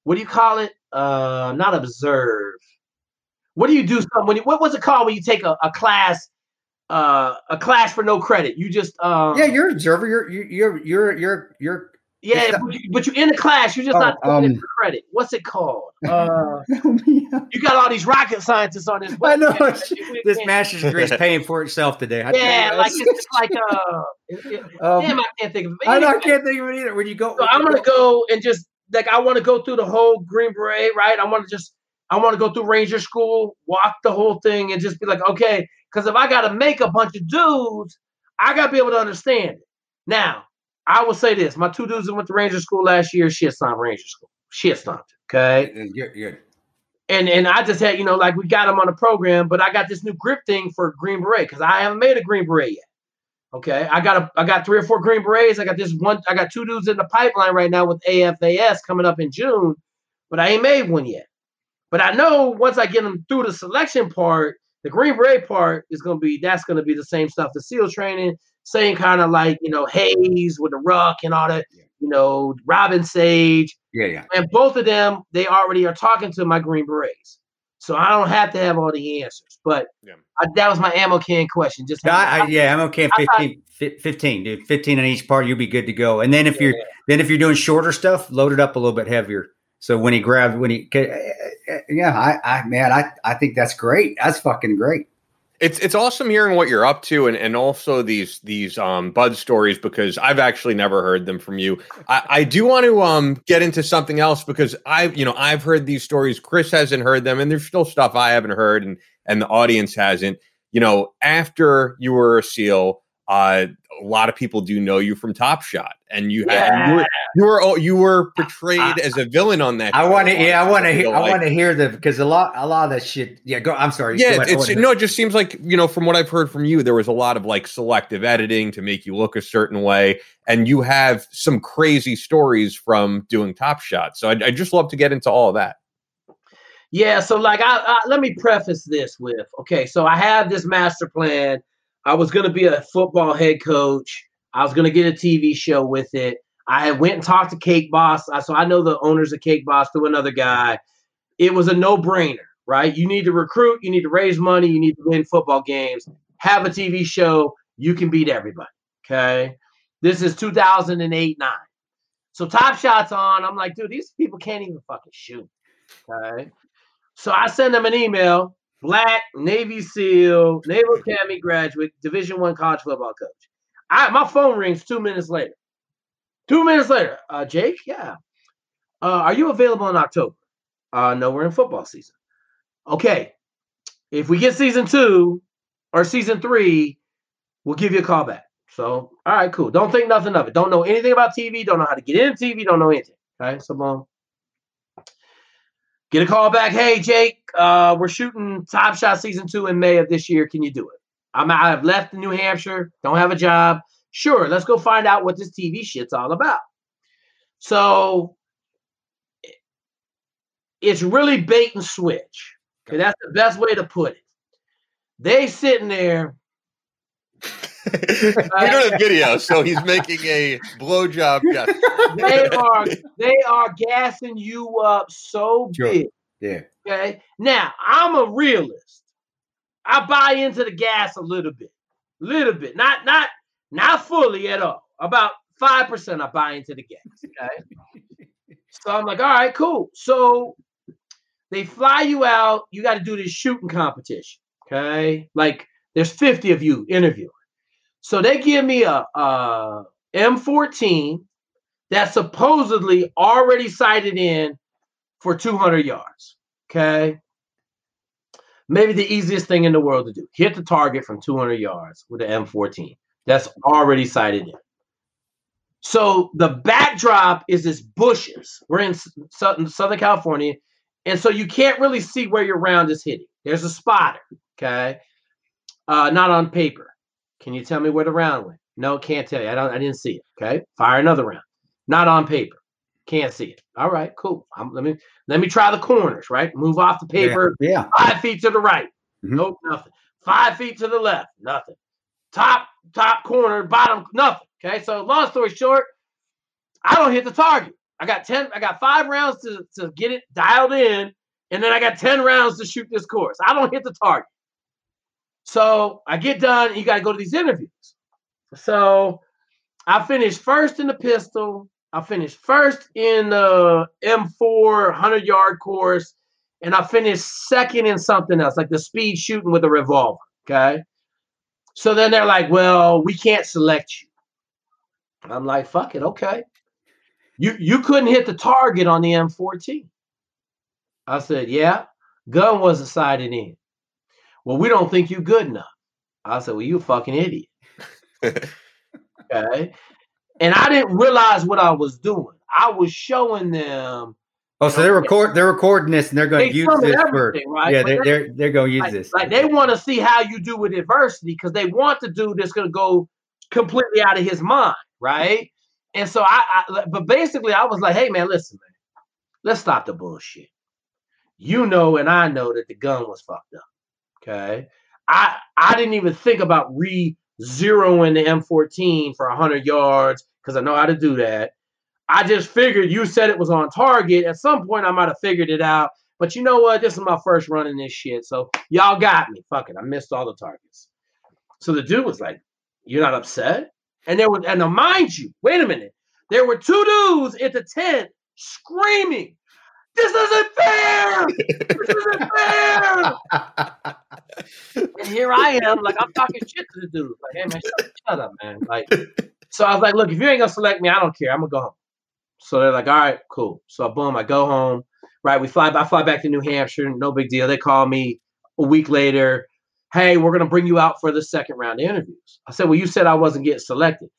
Speaker 4: what do you call it? Uh, not observe. What do you do? Something when you, what was it called when you take a, a class, uh, a class for no credit? You just um,
Speaker 2: yeah, you're an observer. You're you- you're you're you're you're.
Speaker 4: yeah,
Speaker 2: not-
Speaker 4: but, you, but you're in the class. You're just
Speaker 2: Oh,
Speaker 4: not
Speaker 2: um,
Speaker 4: for credit. What's it called? [laughs] Uh, you got all these rocket scientists on this.
Speaker 2: I know [laughs] this master's degree is paying for itself today. I
Speaker 4: Yeah, like it's, it's [laughs] like uh, it-
Speaker 2: um,
Speaker 4: damn, I can't think of it.
Speaker 2: I, know, I can't think of it either. When you go,
Speaker 4: So I'm gonna go and just like I want to go through the whole Green Beret, right? I want to just I want to go through Ranger School, walk the whole thing, and just be like, okay, because if I got to make a bunch of dudes, I gotta be able to understand it. Now, I will say this: my two dudes that went to Ranger School last year, shit stomped Ranger School, shit stomped. Okay,
Speaker 2: You're, you're,
Speaker 4: and and I just had you know like we got them on the program, but I got this new grip thing for Green Beret because I haven't made a Green Beret yet. Okay, I got a I got three or four Green Berets. I got this one. I got two dudes in the pipeline right now with SFAS coming up in June, but I ain't made one yet. But I know once I get them through the selection part, the Green Beret part is gonna be that's gonna be the same stuff. The SEAL training, same kind of like you know Hayes with the ruck and all that. You know Robin Sage,
Speaker 2: yeah, yeah.
Speaker 4: and both of them they already are talking to my Green Berets, so I don't have to have all the answers. But
Speaker 1: Yeah.
Speaker 4: I, that was my ammo can question. Just
Speaker 2: I, I, yeah, I'm okay. at
Speaker 4: I thought-
Speaker 2: 15, dude. 15 on each part, you'll be good to go. And then if you're then if you're doing shorter stuff, load it up a little bit heavier. So when he grabbed, when he, 'cause, uh, uh, yeah, I, I, man, I, I think that's great. That's fucking great.
Speaker 1: It's it's awesome hearing what you're up to and, and also these these um bud stories because I've actually never heard them from you. I, I do want to um get into something else because I've you know I've heard these stories. Kris hasn't heard them, and there's still stuff I haven't heard and and the audience hasn't. You know, after you were a SEAL, uh, a lot of people do know you from Top Shot, and you had and you were you were oh, you were portrayed
Speaker 2: I-
Speaker 1: as a villain on that.
Speaker 2: I want to, yeah, I want to hear, I want to hear the because a lot, a lot of that shit. Yeah, go. I'm sorry.
Speaker 1: Yeah,
Speaker 2: Go ahead. I
Speaker 1: it's no, it just seems like you know from what I've heard from you, there was a lot of like selective editing to make you look a certain way, and you have some crazy stories from doing Top Shot. So I'd, I'd just love to get into all of that.
Speaker 4: Yeah, so like I, I let me preface this with okay, so I have this master plan. I was gonna be a football head coach. I was gonna get a TV show with it. I went and talked to Cake Boss, so I know the owners of Cake Boss through another guy. It was a no-brainer, right? You need to recruit, you need to raise money, you need to win football games, have a TV show, you can beat everybody. Okay. This is 2008 9. So Top Shot's on. I'm like, dude, these people can't even fucking shoot. Okay. So I send them an email. Black Navy SEAL, Naval Academy graduate, Division One college football coach. I my phone rings two minutes later. Two minutes later, uh, Jake, yeah. Uh, are you available in October? Uh, no, we're in football season. Okay. If we get season two or season three, we'll give you a call back. So, all right, cool. Don't think nothing of it. Don't know anything about TV. Don't know how to get into TV. Don't know anything. Okay, so boom. Get a call back. Hey, Jake, uh, we're shooting Top Shot season two in May of this year. Can you do it? I'm I've left New Hampshire. Don't have a job. Sure, let's go find out what this TV shit's all about. So it's really bait and switch. Okay, that's the best way to put it. They sitting there.
Speaker 1: We don't have video, so he's making a blowjob gesture.
Speaker 4: They are they are gassing you up so
Speaker 2: Sure.
Speaker 4: big.
Speaker 2: yeah.
Speaker 4: Okay. Now I'm a realist. I buy into the gas a little bit, little bit, not not not fully at all. About five percent, I buy into the gas. Okay. so I'm like, all right, cool. So they fly you out. You got to do this shooting competition. Okay. Like there's 50 of you interviewing. So they give me a, a M14 that's supposedly already sighted in for 200 yards. Okay. Maybe the easiest thing in the world to do hit the target from 200 yards with an M14 that's already sighted in. So the backdrop is this bushes. We're in Southern, California. And so you can't really see where your round is hitting. There's a spotter. Okay. Uh, not on paper. Can you tell me where the round went? No, can't tell you. I don't I didn't see it. Okay. Fire another round. Not on paper. Can't see it. All right, cool. I'm, let me let me try the corners. Right, move off the paper.
Speaker 2: Yeah. yeah.
Speaker 4: Five feet to the right. Mm-hmm. Nope, nothing. Five feet to the left. Nothing. Top top corner, bottom, nothing. Okay, so long story short, I don't hit the target. I got ten. I got five rounds to to get it dialed in, and then I got ten rounds to shoot this course. I don't hit the target. So I get done. you got to go to these interviews. So I finished first in the pistol. I finished first in the M4 100 yard course, and I finished second in something else, like the speed shooting with a revolver. Okay. So then they're like, well, we can't select you. I'm like, fuck it, okay. You you couldn't hit the target on the M14. I said, yeah, gun wasn't sighted in. Well, we don't think you good enough. I said, well, you a fucking idiot. [laughs] okay. And I didn't realize what I was doing. I was showing them.
Speaker 2: Oh, so they're record they're recording this and they're going to use this for right? yeah they're, they're they're going to use
Speaker 4: like,
Speaker 2: this
Speaker 4: like they want to see how you do with adversity because they want the dude that's going to go completely out of his mind, right? And so I, I, but basically I was like, hey man, listen, man, let's stop the bullshit. You know, and I know that the gun was fucked up. Okay, I I didn't even think about re zeroing the M14 for 100 yards because I know how to do that. I just figured you said it was on target. At some point, I might have figured it out. But you know what? This is my first run in this shit. So y'all got me. Fuck it. I missed all the targets. So the dude was like, You're not upset? And there was, and now mind you, wait a minute. There were two dudes at the tent screaming, this isn't fair. This isn't fair. and here I am, like I'm talking shit to the dude. Like, hey man, shut, shut up, man. Like, so I was like, look, if you ain't gonna select me, I don't care. I'm gonna go home. So they're like, all right, cool. So boom, I go home. Right, we fly. I fly back to New Hampshire. No big deal. They call me a week later. Hey, we're gonna bring you out for the second round of interviews. I said, well, you said I wasn't getting selected.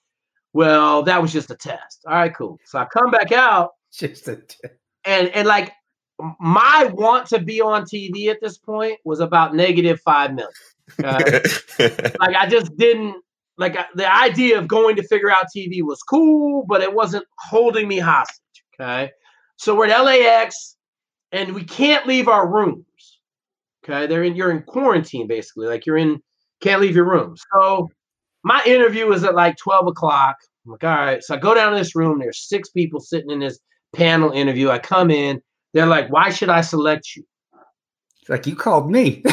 Speaker 4: Well, that was just a test. All right, cool. So I come back out.
Speaker 2: Just a test
Speaker 4: and and like my want to be on TV at this point was about negative five million. Uh, [laughs] like I just didn't like the idea of going to figure out TV was cool, but it wasn't holding me hostage. Okay, so we're at LAX, and we can't leave our rooms. Okay, they're in you're in quarantine basically, like you're in can't leave your room. So my interview was at like twelve o'clock. I'm like, all right. So I go down to this room. There's six people sitting in this panel interview. I come in. They're like, why should I select you?
Speaker 2: It's like you called me. [laughs]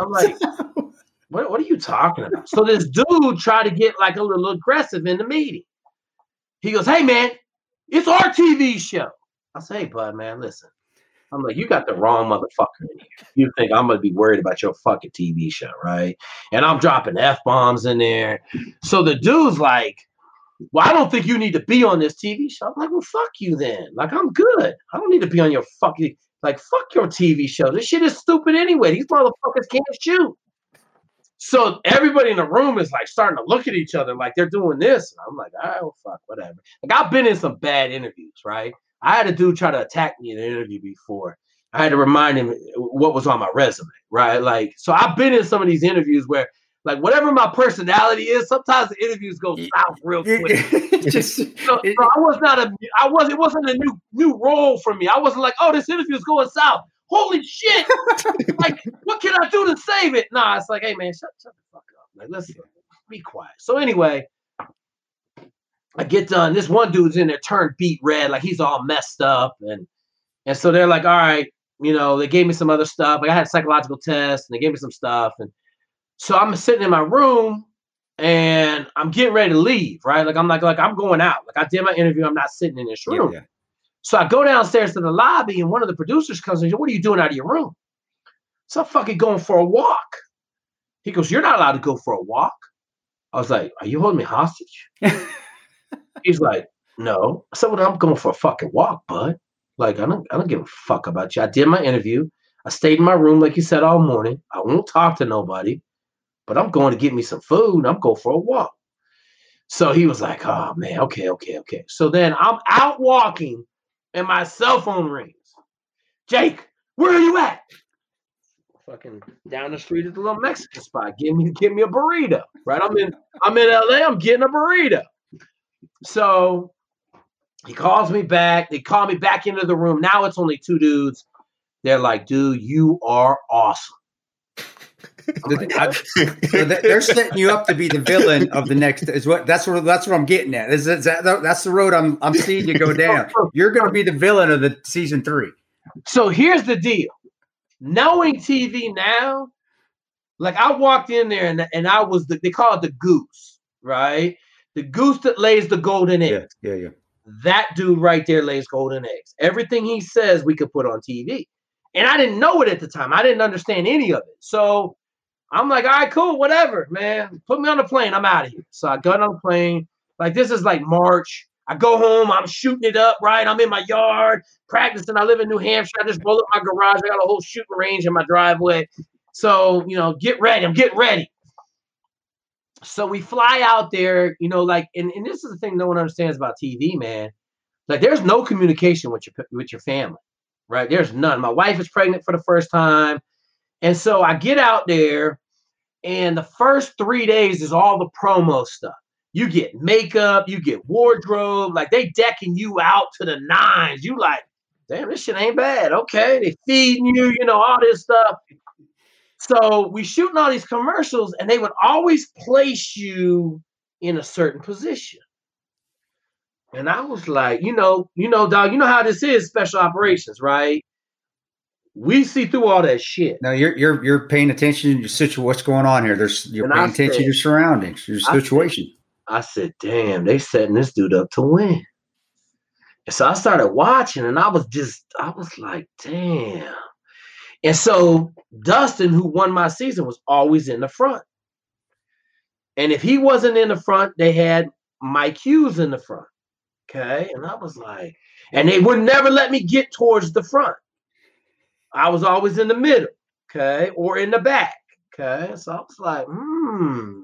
Speaker 4: I'm like, what, what are you talking about? So this dude tried to get like a little aggressive in the meeting. He goes, Hey man, it's our TV show. I say, hey, bud, man, listen. I'm like, you got the wrong motherfucker in here. You think I'm gonna be worried about your fucking TV show, right? And I'm dropping F bombs in there. So the dude's like, well, I don't think you need to be on this TV show. I'm like, well, fuck you then. Like, I'm good. I don't need to be on your fucking like fuck your TV show. This shit is stupid anyway. These motherfuckers can't shoot. So everybody in the room is like starting to look at each other like they're doing this. And I'm like, all right, well, fuck, whatever. Like I've been in some bad interviews, right? I had a dude try to attack me in an interview before. I had to remind him what was on my resume, right? Like, so I've been in some of these interviews where like whatever my personality is, sometimes the interviews go south real quick. [laughs] Just, so, so, I was not a, I was, it wasn't a new new role for me. I wasn't like, oh, this interview is going south. Holy shit! [laughs] like, what can I do to save it? Nah, it's like, hey man, shut, shut the fuck up. Like, listen, be quiet. So anyway, I get done. This one dude's in there turned beat red, like he's all messed up, and and so they're like, all right, you know, they gave me some other stuff. Like I had a psychological test, and they gave me some stuff, and so I'm sitting in my room and I'm getting ready to leave, right? Like I'm like, like I'm going out. Like I did my interview, I'm not sitting in this room. Yeah, yeah. So I go downstairs to the lobby and one of the producers comes and says, What are you doing out of your room? So I'm fucking going for a walk. He goes, You're not allowed to go for a walk. I was like, Are you holding me hostage? [laughs] He's like, no. I said, well, I'm going for a fucking walk, bud. Like, I don't, I don't give a fuck about you. I did my interview. I stayed in my room, like you said, all morning. I won't talk to nobody, but I'm going to get me some food. I'm going for a walk. So he was like, oh man, okay, okay, okay. So then I'm out walking and my cell phone rings. Jake, where are you at? Fucking down the street at the little Mexican spot. Give me give me a burrito. Right? I'm in I'm in LA. I'm getting a burrito. So he calls me back. They call me back into the room. Now it's only two dudes. They're like, dude, you are awesome.
Speaker 2: Oh they're setting you up to be the villain of the next. Is what that's what that's what I'm getting at. Is, is that, that's the road I'm I'm seeing you go down. You're going to be the villain of the season three.
Speaker 4: So here's the deal. Knowing TV now, like I walked in there and and I was the they call it the goose, right? The goose that lays the golden eggs.
Speaker 2: Yeah, yeah, yeah.
Speaker 4: That dude right there lays golden eggs. Everything he says we could put on TV. And I didn't know it at the time. I didn't understand any of it. So I'm like, all right, cool, whatever, man. Put me on the plane. I'm out of here. So I got on the plane. Like this is like March. I go home. I'm shooting it up. Right. I'm in my yard practicing. I live in New Hampshire. I just roll up my garage. I got a whole shooting range in my driveway. So you know, get ready. I'm getting ready. So we fly out there. You know, like, and, and this is the thing no one understands about TV, man. Like, there's no communication with your with your family, right? There's none. My wife is pregnant for the first time. And so I get out there, and the first three days is all the promo stuff. You get makeup, you get wardrobe, like they decking you out to the nines. You like, damn, this shit ain't bad. Okay, they feeding you, you know, all this stuff. So we shooting all these commercials, and they would always place you in a certain position. And I was like, you know, you know, dog, you know how this is special operations, right? We see through all that shit.
Speaker 2: Now you're you're you're paying attention to your situation. What's going on here? There's you're and paying I attention said, to your surroundings, your situation.
Speaker 4: I said, I said, damn, they setting this dude up to win. And so I started watching, and I was just, I was like, damn. And so Dustin, who won my season, was always in the front. And if he wasn't in the front, they had Mike Hughes in the front. Okay. And I was like, and they would never let me get towards the front. I was always in the middle, okay, or in the back, okay. So I was like, hmm,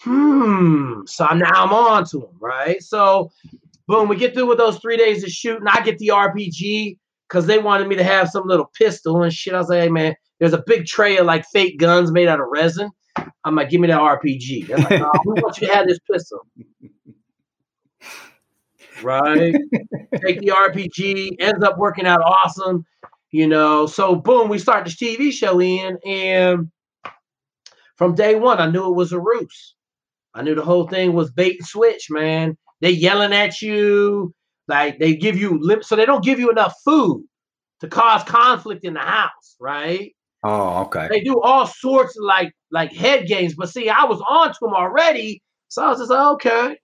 Speaker 4: hmm. So now I'm on to them, right? So, boom, we get through with those three days of shooting. I get the RPG because they wanted me to have some little pistol and shit. I was like, hey man, there's a big tray of like fake guns made out of resin. I'm like, give me that RPG. They're like, we want you to have this pistol. right? [laughs] Take the RPG, ends up working out awesome you know. So boom, we start this TV show in, and from day one, I knew it was a ruse. I knew the whole thing was bait and switch, man. They yelling at you, like they give you lip, so they don't give you enough food to cause conflict in the house, right?
Speaker 2: Oh, okay.
Speaker 4: They do all sorts of like like head games, but see, I was on to them already so I was just like, okay,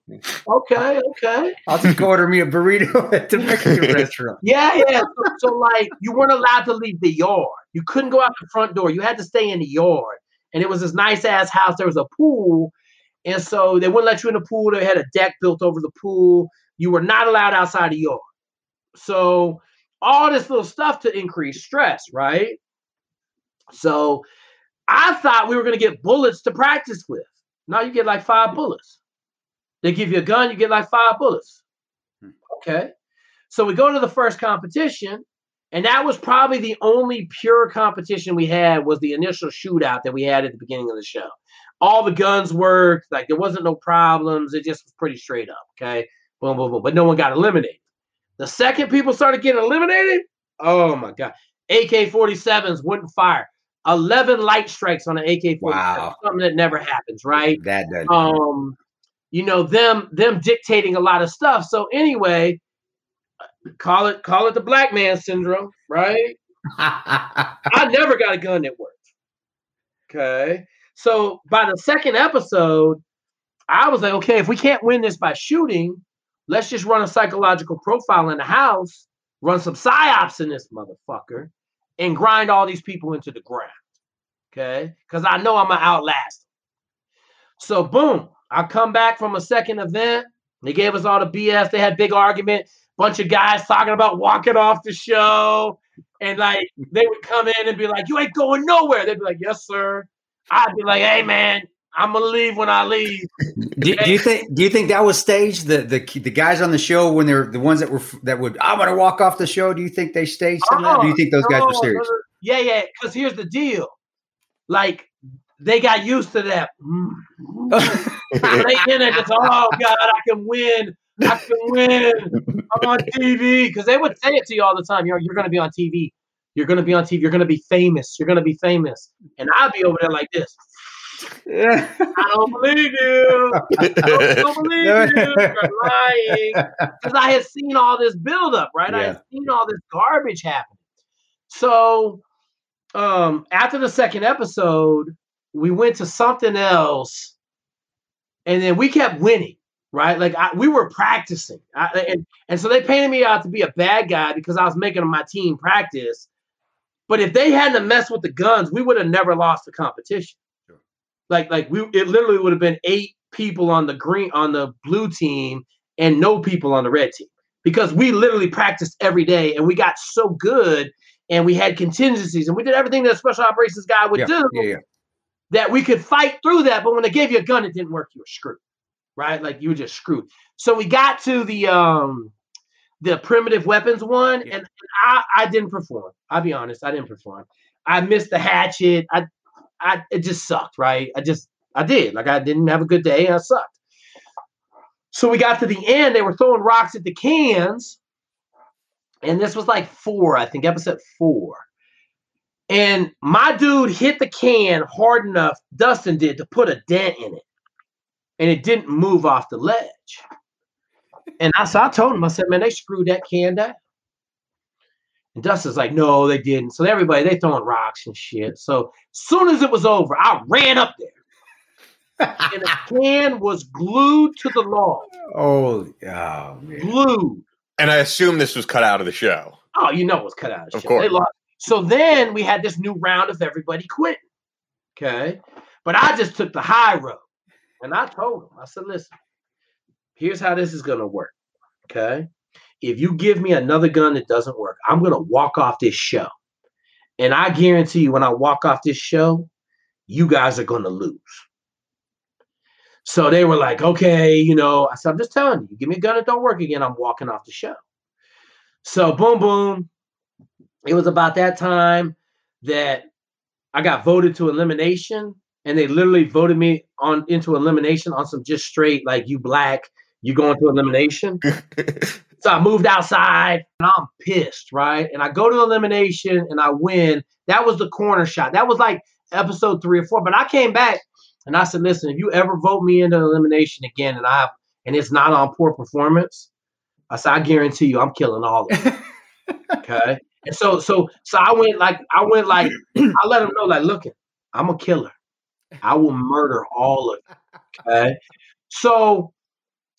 Speaker 4: okay, okay.
Speaker 2: I'll just go order me a burrito [laughs] at the Mexican [laughs] restaurant.
Speaker 4: Yeah, yeah. So, so, like, you weren't allowed to leave the yard. You couldn't go out the front door. You had to stay in the yard. And it was this nice ass house. There was a pool, and so they wouldn't let you in the pool. They had a deck built over the pool. You were not allowed outside the yard. So all this little stuff to increase stress, right? So I thought we were going to get bullets to practice with. Now you get like five bullets. They give you a gun, you get like five bullets. Hmm. Okay. So we go to the first competition, and that was probably the only pure competition we had was the initial shootout that we had at the beginning of the show. All the guns worked, like there wasn't no problems. It just was pretty straight up. Okay. Boom, boom, boom. But no one got eliminated. The second people started getting eliminated, oh my God. AK 47s wouldn't fire. 11 light strikes on an AK-47. Wow. Something that never happens, right?
Speaker 2: That does.
Speaker 4: Um, you know them them dictating a lot of stuff. So anyway, call it call it the black man syndrome, right? [laughs] I never got a gun that worked. Okay. So by the second episode, I was like, okay, if we can't win this by shooting, let's just run a psychological profile in the house, run some psyops in this motherfucker, and grind all these people into the ground. Okay. Because I know I'm going to outlast. So, boom, I come back from a second event. They gave us all the BS. They had big argument. Bunch of guys talking about walking off the show, and like they would come in and be like, "You ain't going nowhere." They'd be like, "Yes, sir." I'd be like, "Hey, man, I'm gonna leave when I leave."
Speaker 2: Do, do you think? Do you think that was staged? The the the guys on the show when they're the ones that were that would I'm gonna walk off the show. Do you think they staged of that? Do you think those guys were serious?
Speaker 4: no, no. Yeah, yeah. Because here's the deal. Like they got used to that. [laughs] they in it. It's, oh God, I can win. I can win. I'm on TV because they would say it to you all the time. You're you're gonna be on TV. You're gonna be on TV. You're gonna be famous. You're gonna be famous. And I'd be over there like this. I don't believe you. I don't, don't believe you. You're lying. [laughs] Because I had seen all this buildup, right? I had seen all this garbage happen. So um after the second episode, we went to something else, and then we kept winning, right? Like I, we were practicing, I, and and so they painted me out to be a bad guy because I was making my team practice. But if they hadn't messed with the guns, we would have never lost the competition. Like like we, it literally would have been eight people on the green on the blue team and no people on the red team because we literally practiced every day and we got so good and we had contingencies and we did everything that a special operations guy would
Speaker 2: yeah,
Speaker 4: do
Speaker 2: yeah, yeah.
Speaker 4: that we could fight through that. But when they gave you a gun, it didn't work. You were screwed, right? Like you were just screwed. So we got to the um the primitive weapons one, and I I didn't perform. I'll be honest, I didn't perform. I missed the hatchet. I I it just sucked, right? I just I did. Like I didn't have a good day. and I sucked. So we got to the end. They were throwing rocks at the cans. And this was like four, I think, episode four. And my dude hit the can hard enough, Dustin did, to put a dent in it. And it didn't move off the ledge. And I, so I told him, I said, man, they screwed that can down. And Dustin's like, no, they didn't. So everybody, they throwing rocks and shit. So soon as it was over, I ran up there. and the [laughs] can was glued to the log.
Speaker 2: Oh, oh man.
Speaker 4: Glued.
Speaker 1: And I assume this was cut out of the show.
Speaker 4: Oh, you know it was cut out of, the
Speaker 1: Of
Speaker 4: shit.
Speaker 1: course.
Speaker 4: They lost. So then we had this new round of everybody quitting. Okay. But I just took the high road. And I told him, I said, listen, here's how this is gonna work. Okay. If you give me another gun that doesn't work, I'm gonna walk off this show. And I guarantee you, when I walk off this show, you guys are gonna lose. So they were like, okay, you know, I said, I'm just telling you, give me a gun that don't work again, I'm walking off the show. So boom, boom. It was about that time that I got voted to elimination, and they literally voted me on into elimination on some just straight like you black, you going to elimination. [laughs] so I moved outside, and I'm pissed, right? And I go to elimination, and I win. That was the corner shot. That was like episode three or four. But I came back, and I said, listen, if you ever vote me into elimination again, and I and it's not on poor performance, I said, I guarantee you, I'm killing all of them. [laughs] okay. And so, so, so I went like, I went like, [clears throat] I let them know, like, look, I'm a killer. I will murder all of you. [laughs] Okay. So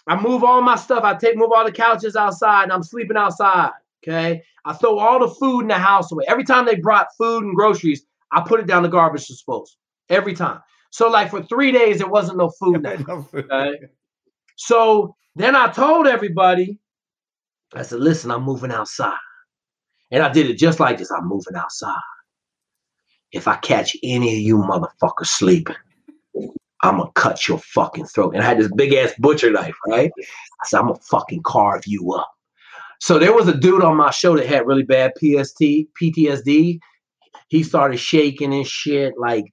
Speaker 4: I move all my stuff. I take, move all the couches outside and I'm sleeping outside. Okay. I throw all the food in the house away. Every time they brought food and groceries, I put it down the garbage disposal. Every time. So, like, for three days, there wasn't no food [laughs] that Okay. So then I told everybody, I said, listen, I'm moving outside. And I did it just like this. I'm moving outside. If I catch any of you motherfuckers sleeping, I'm gonna cut your fucking throat. And I had this big ass butcher knife, right? I said, I'm gonna fucking carve you up. So there was a dude on my show that had really bad PST, PTSD. He started shaking and shit. Like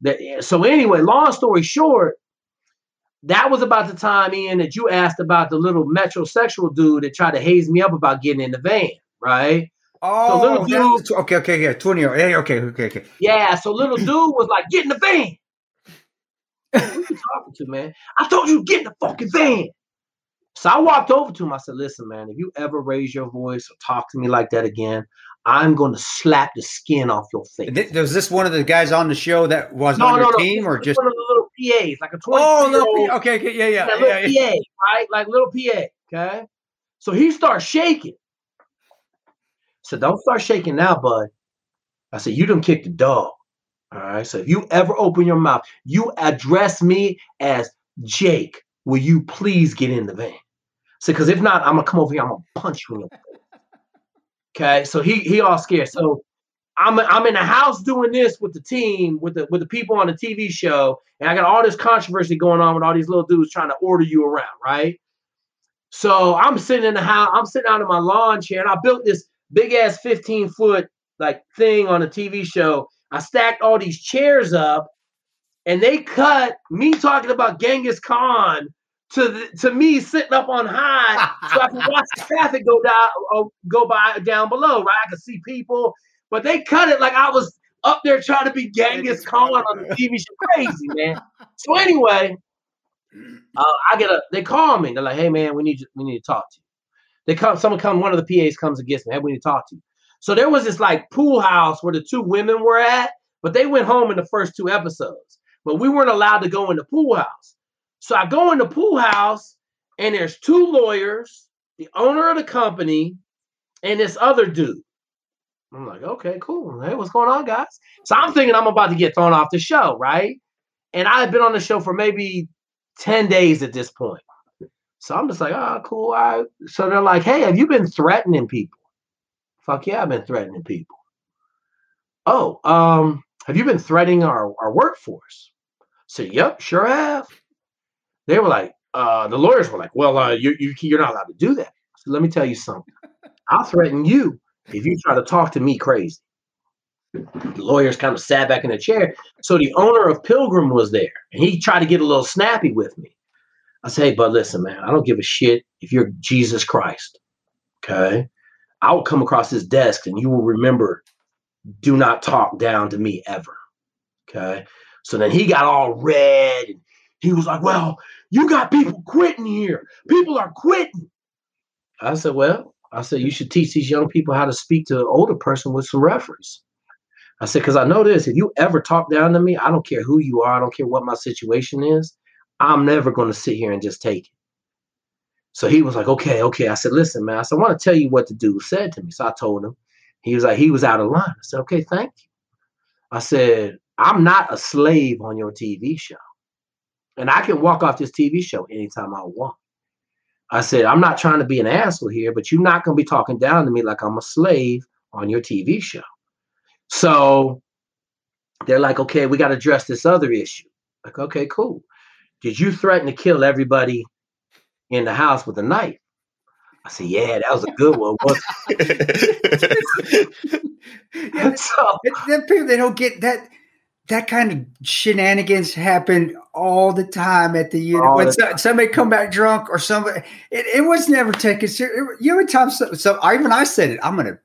Speaker 4: that. So anyway, long story short, that was about the time, Ian, that you asked about the little metrosexual dude that tried to haze me up about getting in the van, right?
Speaker 2: Oh,
Speaker 4: little
Speaker 2: that's- okay, okay, yeah, twenty. Hey, okay, okay, okay.
Speaker 4: Yeah, so little dude was like, get in the van. Who you talking to, man? I told you get in the fucking van. So I walked over to him. I said, listen, man, if you ever raise your voice or talk to me like that again, I'm going to slap the skin off your face.
Speaker 2: Th- Was this one of the guys on the show that was on your team, or just?
Speaker 4: one of the little PAs, like a 20
Speaker 2: Oh, no, okay, okay, yeah, yeah, yeah,
Speaker 4: little
Speaker 2: yeah.
Speaker 4: PA, right? Like little PA. Okay. So he starts shaking. So don't start shaking now, bud. I said, you done kicked the dog. All right. So if you ever open your mouth, you address me as Jake. Will you please get in the van? So, because if not, I'm gonna come over here. I'm gonna punch you. In. Okay, so he he all scared. So I'm I'm in the house doing this with the team, with the with the people on the TV show, and I got all this controversy going on with all these little dudes trying to order you around, right? So I'm sitting in the house, I'm sitting out in my lawn chair, and I built this big ass 15 foot like thing on a TV show. I stacked all these chairs up, and they cut me talking about Genghis Khan to the, to me sitting up on high, so I can watch the traffic go down, uh, go by down below. Right, I can see people, but they cut it like I was up there trying to be Genghis Khan on the TV show. Crazy man. So anyway, uh, I get a. They call me. They're like, "Hey man, we need you, we need to talk to you." They come. Someone come. One of the PAs comes and gets me. Hey, we need to talk to you. So there was this like pool house where the two women were at, but they went home in the first two episodes. But we weren't allowed to go in the pool house. So I go in the pool house, and there's two lawyers, the owner of the company, and this other dude. I'm like, okay, cool. Hey, what's going on, guys? So I'm thinking I'm about to get thrown off the show, right? And I had been on the show for maybe 10 days at this point. So I'm just like, oh, cool. Right. So they're like, hey, have you been threatening people? Fuck yeah, I've been threatening people. Oh, um, have you been threatening our, our workforce? So, yep, sure have. They were like, uh, the lawyers were like, well, uh, you, you, you're not allowed to do that. So let me tell you something. [laughs] I'll threaten you if you try to talk to me crazy. The lawyers kind of sat back in the chair. So the owner of Pilgrim was there, and he tried to get a little snappy with me. I say, hey, but listen, man, I don't give a shit if you're Jesus Christ. Okay. I'll come across this desk and you will remember do not talk down to me ever. Okay. So then he got all red and he was like, Well, you got people quitting here. People are quitting. I said, Well, I said, you should teach these young people how to speak to an older person with some reference. I said, because I know this. If you ever talk down to me, I don't care who you are, I don't care what my situation is, I'm never going to sit here and just take it. So he was like, okay, okay. I said, listen, man. I said, I want to tell you what the dude said to me. So I told him. He was like, he was out of line. I said, okay, thank you. I said, I'm not a slave on your TV show. And I can walk off this TV show anytime I want. I said, I'm not trying to be an asshole here, but you're not going to be talking down to me like I'm a slave on your TV show. So they're like, okay, we got to address this other issue. Like, okay, cool. Did you threaten to kill everybody in the house with a knife? I said, yeah, that was a good one.
Speaker 2: yeah, [laughs] [laughs] so, that people they don't get that that kind of shenanigans happen all the time at the unit. When so, somebody come back drunk or somebody, it, it was never taken serious. You know, time so, so I, even I said it. I'm gonna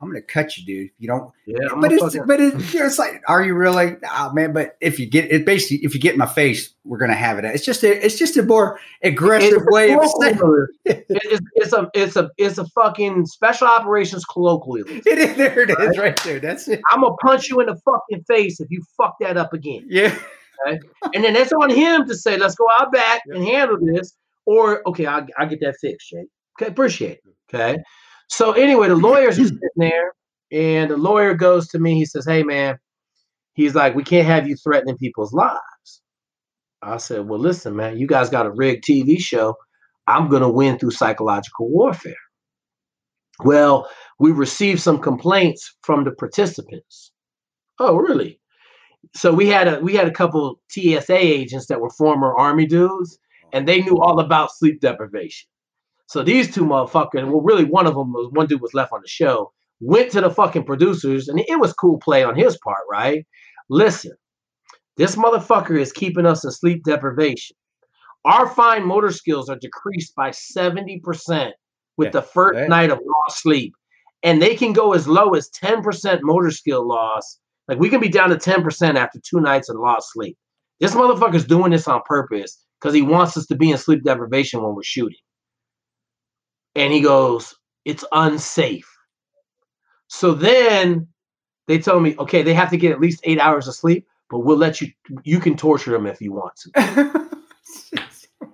Speaker 2: I'm gonna cut you, dude. You don't. Yeah, but it's but it's, it's like, are you really? Oh man! But if you get it, basically, if you get in my face, we're gonna have it. It's just a it's just a more aggressive it's way of saying. [laughs]
Speaker 4: it's, it's a it's a it's a fucking special operations colloquialism. [laughs]
Speaker 2: It is there. It right? is right there. That's it.
Speaker 4: I'm gonna punch you in the fucking face if you fuck that up again.
Speaker 2: Yeah.
Speaker 4: Okay? and then that's on him to say, let's go out back and handle this, or okay, I I get that fixed, Jake. Okay, appreciate it. Okay. So anyway, the lawyers are [clears throat] sitting there, and the lawyer goes to me. He says, "Hey, man," he's like, "We can't have you threatening people's lives." I said, "Well, listen, man, you guys got a rigged TV show. I'm gonna win through psychological warfare." Well, we received some complaints from the participants. Oh, really? So we had a we had a couple TSA agents that were former army dudes, and they knew all about sleep deprivation. So these two motherfuckers, well, really one of them was one dude was left on the show, went to the fucking producers, and it was cool play on his part, right? Listen, this motherfucker is keeping us in sleep deprivation. Our fine motor skills are decreased by 70% with yeah, the first night of lost sleep. And they can go as low as 10% motor skill loss. Like we can be down to 10% after two nights of lost sleep. This motherfucker's doing this on purpose because he wants us to be in sleep deprivation when we're shooting. And he goes, It's unsafe. So then they tell me, okay, they have to get at least eight hours of sleep, but we'll let you, you can torture them if you want to. [laughs]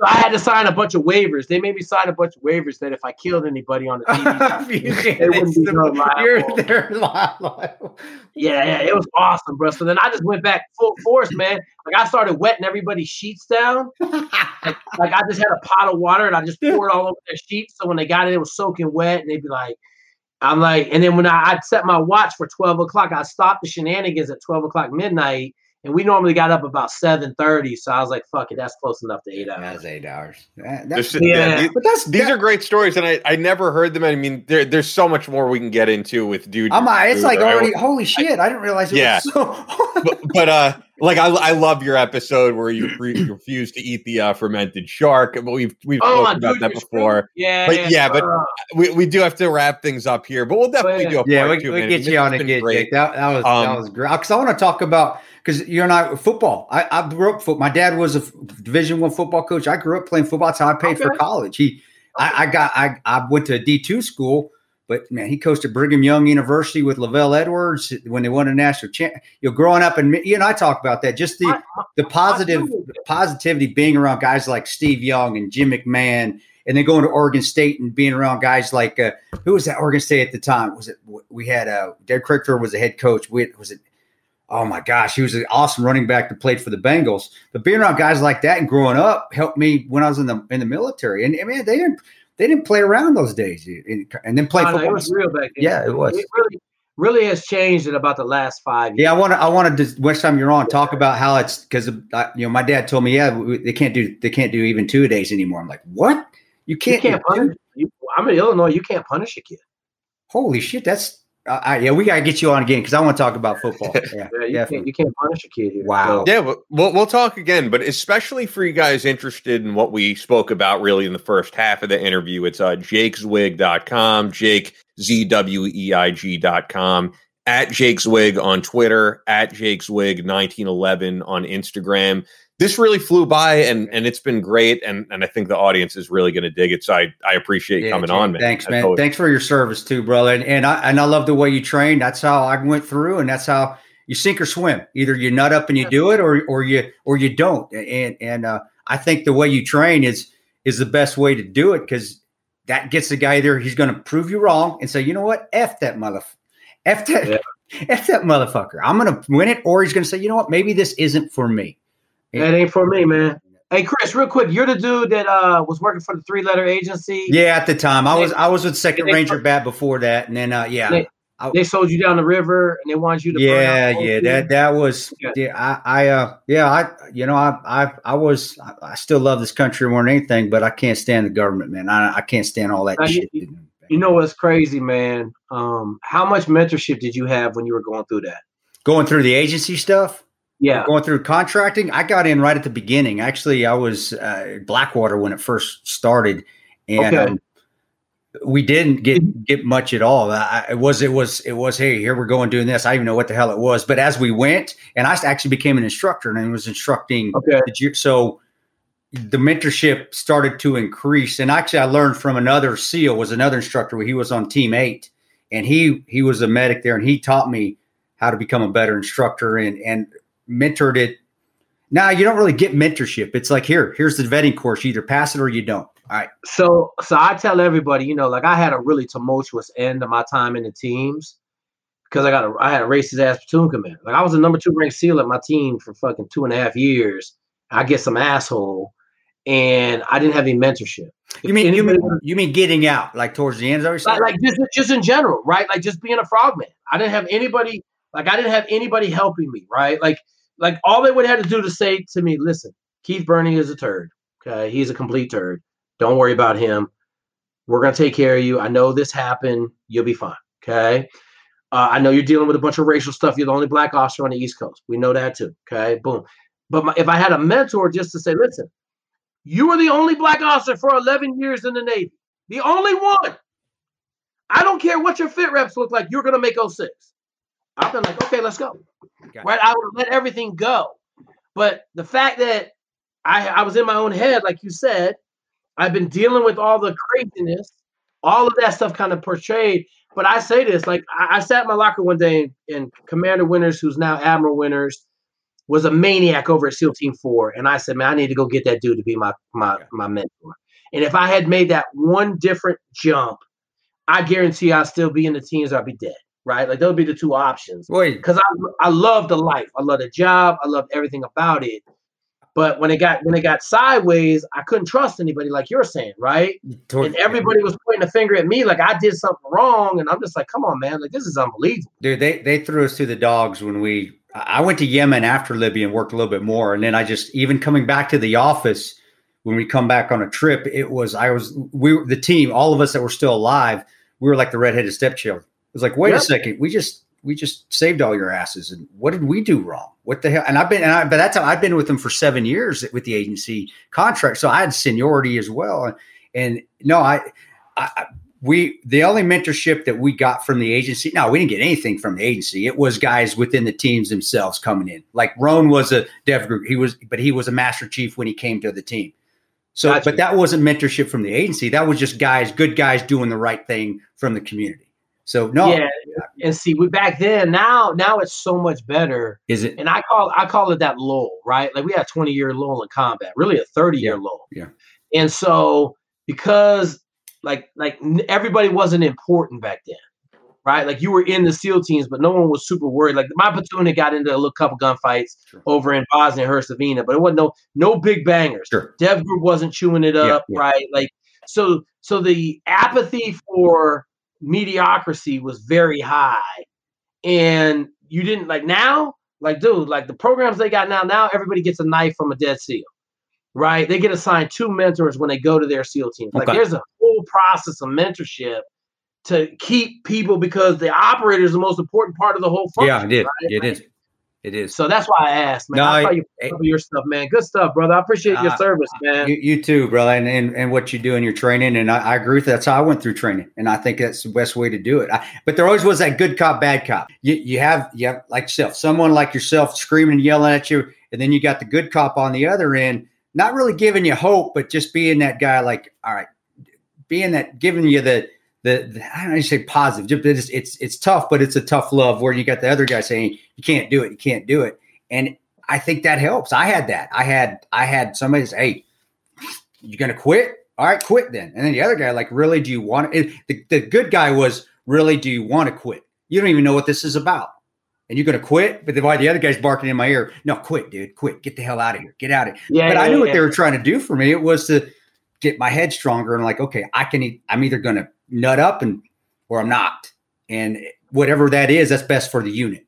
Speaker 4: I had to sign a bunch of waivers. They made me sign a bunch of waivers that if I killed anybody on the [laughs] TV, they wouldn't be [laughs]
Speaker 2: the-
Speaker 4: liable.
Speaker 2: they're liable.
Speaker 4: Yeah, yeah, it was awesome, bro. So then I just went back full force, man. Like I started wetting everybody's sheets down. Like [laughs] I just had a pot of water and I just poured all over their sheets. So when they got it, it was soaking wet, and they'd be like, I'm like, and then when I, I'd set my watch for 12 o'clock, I stopped the shenanigans at 12 o'clock midnight. And we normally got up about 7:30. So I was like, fuck it, that's close enough to eight hours.
Speaker 2: That's eight hours. That- that's-
Speaker 4: Yeah.
Speaker 1: these-
Speaker 2: but that's
Speaker 1: these
Speaker 2: that-
Speaker 1: are great stories, and I, I never heard them. I mean, there, there's so much more we can get into with dude.
Speaker 2: I'm. uh, It's
Speaker 1: Dude,
Speaker 2: like
Speaker 1: I-
Speaker 2: already. Holy shit! I didn't realize. It
Speaker 1: Yeah.
Speaker 2: Was so,
Speaker 1: but, but uh, like I, I love your episode where you, re- refuse to eat the uh, fermented shark. But we've we've
Speaker 4: Oh,
Speaker 1: spoken about that before.
Speaker 4: Yeah,
Speaker 1: But yeah, but
Speaker 4: uh,
Speaker 1: We, we do have to wrap things up here, but we'll definitely
Speaker 4: yeah.
Speaker 1: do a
Speaker 2: yeah,
Speaker 1: part
Speaker 2: we,
Speaker 1: two.
Speaker 2: we
Speaker 1: man.
Speaker 2: get you on
Speaker 1: been
Speaker 2: again,
Speaker 1: great.
Speaker 2: Jake. That, that was
Speaker 1: Um,
Speaker 2: that was great. Because I want to talk about because you're not football. I, I grew up. Foot, my dad was a Division One football coach. I grew up playing football. That's how I paid for college. He, I, I got, I, I went to a D two school, but man, he coached at Brigham Young University with LaVell Edwards when they won a national champ. You know, growing up, and you and I talk about that. Just the
Speaker 4: my-
Speaker 2: the positive the positivity being around guys like Steve Young and Jim McMahon, and then going to Oregon State and being around guys like uh, who was that Oregon State at the time? Was it we had uh, Derek Kragthorpe was the head coach. We was it. Oh my gosh, he was an awesome running back that played for the Bengals. But being around guys like that and growing up helped me when I was in the in the military. And I mean, they didn't they didn't play around those days, and, and then play
Speaker 4: no, no,
Speaker 2: football.
Speaker 4: it was real back then.
Speaker 2: Yeah, it was.
Speaker 4: It really, really has changed in about the last five years.
Speaker 2: Yeah, I want to. I wanted to next time you're on talk about how it's because uh, you know my dad told me yeah they can't do they can't do even two days anymore. I'm like what you
Speaker 4: you
Speaker 2: can't,
Speaker 4: can't punish. You, I'm in Illinois. You can't punish a kid.
Speaker 2: Holy shit, that's uh, I, yeah. We gotta get you on again because I want to talk about football. [laughs] Yeah,
Speaker 4: Yeah, you can't. You can't punish a kid here.
Speaker 2: Wow.
Speaker 1: Yeah, but we'll, we'll talk again, but especially for you guys interested in what we spoke about really in the first half of the interview, it's uh, jakezweig.com, Jake, Z W E I G dot com, at jakezweig on Twitter, at jakezweig1911 on Instagram. This really flew by and, and it's been great. And, and I think the audience is really going to dig it. So I, I appreciate you
Speaker 2: Yeah,
Speaker 1: coming
Speaker 2: Jake,
Speaker 1: on, man.
Speaker 2: Thanks, man.
Speaker 1: always.
Speaker 2: Thanks for your service too, brother. And, and I and I love the way you train. That's how I went through, and that's how you sink or swim. Either you nut up and you do it, or or you or you don't. And and uh, I think the way you train is is the best way to do it because that gets the guy there. He's going to prove you wrong and say, you know what, f that mother, f that,
Speaker 4: Yeah. [laughs]
Speaker 2: f that motherfucker. I'm going to win it, or he's going to say, you know what, maybe this isn't for me.
Speaker 4: That ain't for me, man. Hey, Kris, real quick, you're the dude that uh was working for the three letter agency.
Speaker 2: Yeah, at the time I was I was with Second Ranger Bat before that, and then uh, yeah.
Speaker 4: They- They sold you down the river and they wanted you to. burn
Speaker 2: yeah
Speaker 4: out
Speaker 2: yeah that that was
Speaker 4: Yeah.
Speaker 2: yeah i i uh yeah i you know i i i was i, I still love this country more than anything but i can't stand the government man i, I can't stand all that
Speaker 4: you-
Speaker 2: shit
Speaker 4: You know what's crazy, man? Um, how much mentorship did you have when you were going through that?
Speaker 2: going through the agency stuff
Speaker 4: Yeah.
Speaker 2: going through contracting. I got in right at the beginning. Actually i was uh, blackwater when it first started and
Speaker 4: Okay.
Speaker 2: um, we didn't get get much at all. I, it was it was it was hey here we're going doing this. I didn't even know what the hell it was. But as we went and i actually became an instructor and was instructing
Speaker 4: Okay.
Speaker 2: You, so the mentorship started to increase. And actually i learned from another seal was another instructor he was on team eight. And he he was a medic there and he taught me how to become a better instructor. And and mentored it now you don't really get mentorship it's like here here's the vetting course you either pass it or you don't all right
Speaker 4: So, so I tell everybody, you know, like I had a really tumultuous end of my time in the teams because I got a, I had a racist ass platoon commander. Like I was a number two ranked SEAL at my team for fucking two and a half years. I get some asshole, and I didn't have any mentorship.
Speaker 2: you mean you mean you mean getting out like towards the end is
Speaker 4: like, like just just in general, right? Like just being a frogman. I didn't have anybody like I didn't have anybody helping me, right? Like like all they would have to do to say to me, listen, Keith Bernie is a turd. Okay, he's a complete turd. Don't worry about him. We're gonna take care of you. I know this happened. You'll be fine. Okay. Uh, I know you're dealing with a bunch of racial stuff. You're the only black officer on the East Coast. We know that too. Okay. Boom. But my, if I had a mentor just to say, listen, you were the only black officer for 11 years in the Navy, the only one. I don't care what your fit reps look like. You're gonna make 06. I've been like, okay, let's go.
Speaker 2: Got
Speaker 4: Right? I would let everything go. But the fact that I I was in my own head, like you said, I've been dealing with all the craziness, all of that stuff kind of portrayed. But I say this, like I, I sat in my locker one day and, and Commander Winters, who's now Admiral Winters, was a maniac over at SEAL Team Four, and I said, man, I need to go get that dude to be my my my mentor. And if I had made that one different jump, I guarantee I'd still be in the teams. I'd be dead. Right? Like those would be the two options.
Speaker 2: Wait,
Speaker 4: Because I I love the life. I love the job. I love everything about it. But when it got when it got sideways, I couldn't trust anybody, like you're saying, right? And everybody was pointing a finger at me, like I did something wrong, and I'm just like, come on, man, like this is unbelievable.
Speaker 2: dude, they they threw us to the dogs when we. I went to Yemen after Libya and worked a little bit more, and then I just even coming back to the office when we come back on a trip, it was I was we were the team, all of us that were still alive, we were like the redheaded stepchild. Was like, wait
Speaker 4: Yep.
Speaker 2: a second, we just we just saved all your asses, and what did we do wrong? What the hell? And I've been, and I, but that's how I've been with them for seven years with the agency contract, so I had seniority as well. And, and no, I, I, I- we the only mentorship that we got from the agency. No, we didn't get anything from the agency. It was guys within the teams themselves coming in. Like Roan was a dev group. He was, but he was a master chief when he came to the team. So,
Speaker 4: Gotcha.
Speaker 2: but that wasn't mentorship from the agency. That was just guys, good guys doing the right thing from the community. So no,
Speaker 4: Yeah, and see, we back then. Now, now it's so much better.
Speaker 2: is it?
Speaker 4: And I call I call it that lull, right? Like we had 20 year lull in combat, really a 30 year
Speaker 2: Yeah,
Speaker 4: lull.
Speaker 2: yeah.
Speaker 4: And so because like like everybody wasn't important back then, right? Like you were in the SEAL teams, but no one was super worried. Like my platoon had got into a little couple gunfights
Speaker 2: Sure.
Speaker 4: over in Bosnia and Herzegovina, but it wasn't no no big bangers.
Speaker 2: Sure.
Speaker 4: Dev group wasn't chewing it
Speaker 2: Yeah,
Speaker 4: up,
Speaker 2: yeah.
Speaker 4: right? Like so so the apathy for mediocrity was very high. And you didn't like now, like dude, like the programs they got now, now everybody gets a knife from a dead SEAL. Right? They get assigned two mentors when they go to their SEAL team. Like
Speaker 2: Okay.
Speaker 4: there's a whole process of mentorship to keep people because the operator is the most important part of the whole function.
Speaker 2: Yeah, it is.
Speaker 4: right?
Speaker 2: It is. It is.
Speaker 4: So that's why I asked, man.
Speaker 2: No,
Speaker 4: I you cover your stuff, man. Good stuff, brother. I appreciate your
Speaker 2: Uh,
Speaker 4: service, man.
Speaker 2: You, you too, brother, and, and and what you do in your training, and I, I agree with that. That's how I went through training, and I think that's the best way to do it. I, but there always was that good cop, bad cop. You you have you have like yourself, someone like yourself screaming and yelling at you, and then you got the good cop on the other end, not really giving you hope, but just being that guy, like all right, being that giving you the the, the I don't know, say positive, just- it's, it's it's tough, but it's a tough love where you got the other guy saying you can't do it, you can't do it, and I think that helps. I had that. I had I had somebody say, "Hey, you're gonna quit? All right, quit then." And then the other guy, like, really, do you want it? The, the good guy was, really, do you want to quit? You don't even know what this is about, and you're gonna quit. But the, why the other guy's barking in my ear? No, quit, dude, quit. Get the hell out of here. Get out of here.
Speaker 4: yeah,
Speaker 2: but I
Speaker 4: yeah,
Speaker 2: knew what they were trying to do for me. It was to get my head stronger and like, okay, I can. I'm either gonna nut up and or I'm not, and whatever that is, that's best for the unit.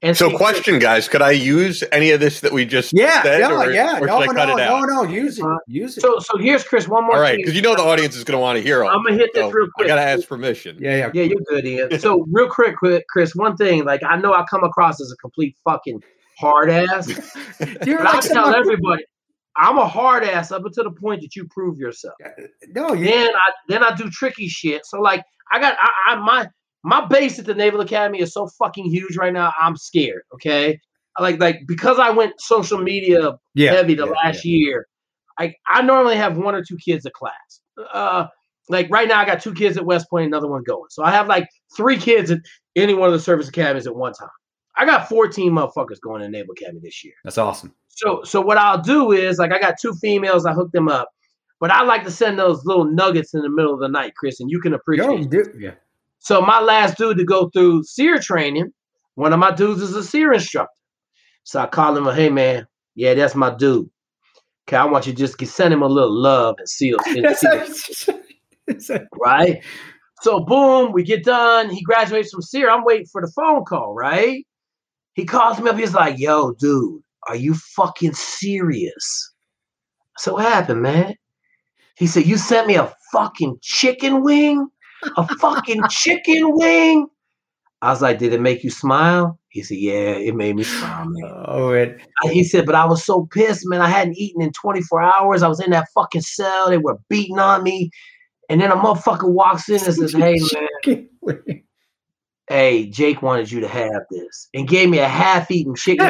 Speaker 4: And
Speaker 1: So,
Speaker 4: see,
Speaker 1: question, guys, could I use any of this that we just
Speaker 2: Yeah,
Speaker 1: said,
Speaker 2: no,
Speaker 1: or,
Speaker 2: yeah,
Speaker 1: or
Speaker 2: no,
Speaker 1: I cut
Speaker 2: no,
Speaker 1: it
Speaker 2: no,
Speaker 1: out?
Speaker 2: no, use it, use it.
Speaker 4: So so here's Kris. One more.
Speaker 1: All right, because you know the audience is going to want to hear all.
Speaker 4: I'm gonna hit this
Speaker 1: so
Speaker 4: real
Speaker 1: I got to ask permission.
Speaker 2: yeah, yeah,
Speaker 4: Yeah, you're good, Ian. So real quick, quick, Kris. One thing, like I know I come across as a complete fucking hard ass, [laughs]
Speaker 2: You're
Speaker 4: but I tell
Speaker 2: someone-
Speaker 4: everybody I'm a hard ass up until the point that you prove yourself.
Speaker 2: No, you,
Speaker 4: Then I then I do tricky shit. So like I got I, I my my base at the Naval Academy is so fucking huge right now. I'm scared. Okay, like like because I went social media
Speaker 2: yeah,
Speaker 4: heavy the
Speaker 2: yeah,
Speaker 4: last year. I I normally have one or two kids a class. Uh, like right now, I got two kids at West Point, another one going. So I have like three kids at any one of the service academies at one time. I got 14 motherfuckers going to Naval Academy this year.
Speaker 2: That's awesome.
Speaker 4: So so what I'll do is like I got two females, I hook them up, but I like to send those little nuggets in the middle of the night, Kris, and you can appreciate.
Speaker 2: Yo,
Speaker 4: it.
Speaker 2: yeah.
Speaker 4: So my last dude to go through SERE training, one of my dudes is a SERE instructor. So I call him, hey man, yeah, that's my dude. Okay, I want you to just send him a little love and seal, [laughs] and seal, right? So boom, we get done. He graduates from SERE. I'm waiting for the phone call, right? He calls me up. He's like, yo, dude, are you fucking serious? So what happened, man? He said, you sent me a fucking chicken wing? A fucking [laughs] chicken wing? I was like, did it make you smile? He said, yeah, it made me smile, man.
Speaker 2: oh, it,
Speaker 4: He said, but I was so pissed, man. I hadn't eaten in 24 hours. I was in that fucking cell. They were beating on me. And then a motherfucker walks in and says, hey, [laughs] man, hey, Jake wanted you to have this. And gave me a half-eaten chicken.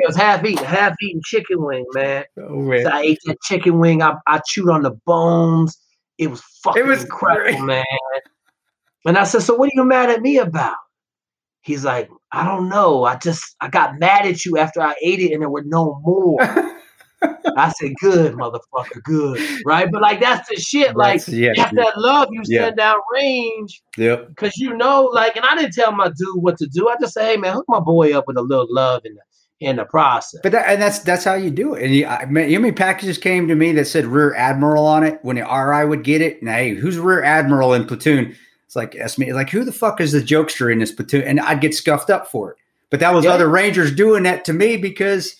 Speaker 4: It was half-eaten. Half-eaten, half-eaten chicken wing, man.
Speaker 2: oh, it.
Speaker 4: So I ate that chicken wing. I, I chewed on the bones. It was fucking it
Speaker 2: was
Speaker 4: incredible,
Speaker 2: great.
Speaker 4: man. And I said, so what are you mad at me about? He's like, I don't know. I just I got mad at you after I ate it and there were no more. [laughs] I said, good, motherfucker, good. Right? But like that's the shit. Like
Speaker 2: That's- yeah,
Speaker 4: that's
Speaker 2: yeah.
Speaker 4: that love you
Speaker 2: Yeah.
Speaker 4: send down range
Speaker 2: Yep.
Speaker 4: because you know, like, and I didn't tell my dude what to do. I just say, hey man, hook my boy up with a little love the in the process.
Speaker 2: But that, and that's that's how you do it. And you, I, man, you know many packages came to me that said Rear Admiral on it when the RI would get it? And hey, who's Rear Admiral in platoon? It's like that's me. Like who the fuck is the jokester in this platoon? And I'd get scuffed up for it. But that was
Speaker 4: Yeah.
Speaker 2: other Rangers doing that to me because.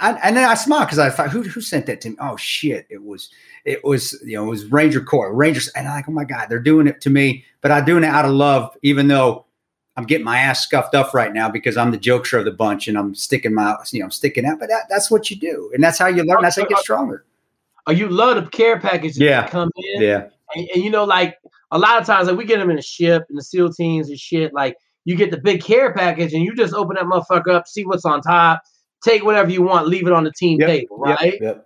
Speaker 2: I, and then I smiled because I thought, who who sent that to me? Oh shit! It was it was you know it was Ranger Corps Rangers, and I'm like, oh my god, they're doing it to me. But I'm doing it out of love, even though I'm getting my ass scuffed up right now because I'm the jokester of the bunch and I'm sticking my, you know, I'm sticking out. But that, that's what you do, and that's how you learn. That's how you get stronger.
Speaker 4: Or you love the care packages
Speaker 2: Yeah.
Speaker 4: that come in.
Speaker 2: Yeah,
Speaker 4: And, and you know, like a lot of times, like we get them in a ship and the SEAL teams and shit. Like you get the big care package and you just open that motherfucker up, see what's on top, take whatever you want, leave it on the team
Speaker 2: Yep,
Speaker 4: table, right?
Speaker 2: Yep.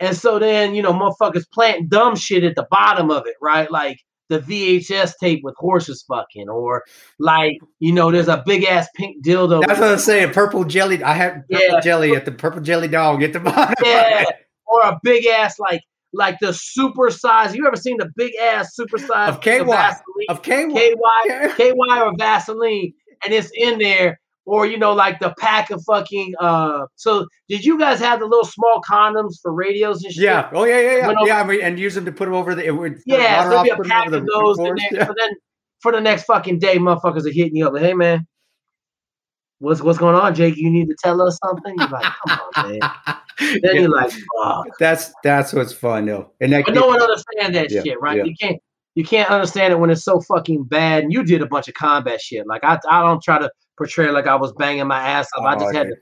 Speaker 4: And so then, you know, motherfuckers planting dumb shit at the bottom of it, right? Like the VHS tape with horses fucking, or like, you know, there's a big ass pink dildo.
Speaker 2: That's what I'm saying. Purple jelly. I have purple
Speaker 4: Yeah.
Speaker 2: jelly at the purple jelly dog at the bottom.
Speaker 4: yeah, or a big ass like like the super size. You ever seen the big ass super size
Speaker 2: Of KY.
Speaker 4: Vaseline?
Speaker 2: Of KY.
Speaker 4: KY, KY or Vaseline, and it's in there, or you know, like the pack of fucking. Uh, so did you guys have the little small condoms for radios and shit?
Speaker 2: Yeah. Oh yeah, yeah, yeah.
Speaker 4: Over-
Speaker 2: yeah, I mean, and use them to put them over the. It would
Speaker 4: yeah. So
Speaker 2: off,
Speaker 4: be a pack of those in
Speaker 2: boards. Yeah.
Speaker 4: So then, for the next fucking day, motherfuckers are hitting you up like, "Hey man, what's what's going on, Jake? You need to tell us something." You're like, "Come on, man." [laughs] Then
Speaker 2: Yeah,
Speaker 4: you're like, "Fuck."
Speaker 2: that's that's what's fun though, and that
Speaker 4: But no one understands that
Speaker 2: Yeah,
Speaker 4: shit, right? You can't you can't understand it when it's so fucking bad. And you did a bunch of combat shit. Like I I don't try to portray like I was banging my ass up. I
Speaker 2: Oh,
Speaker 4: just had to,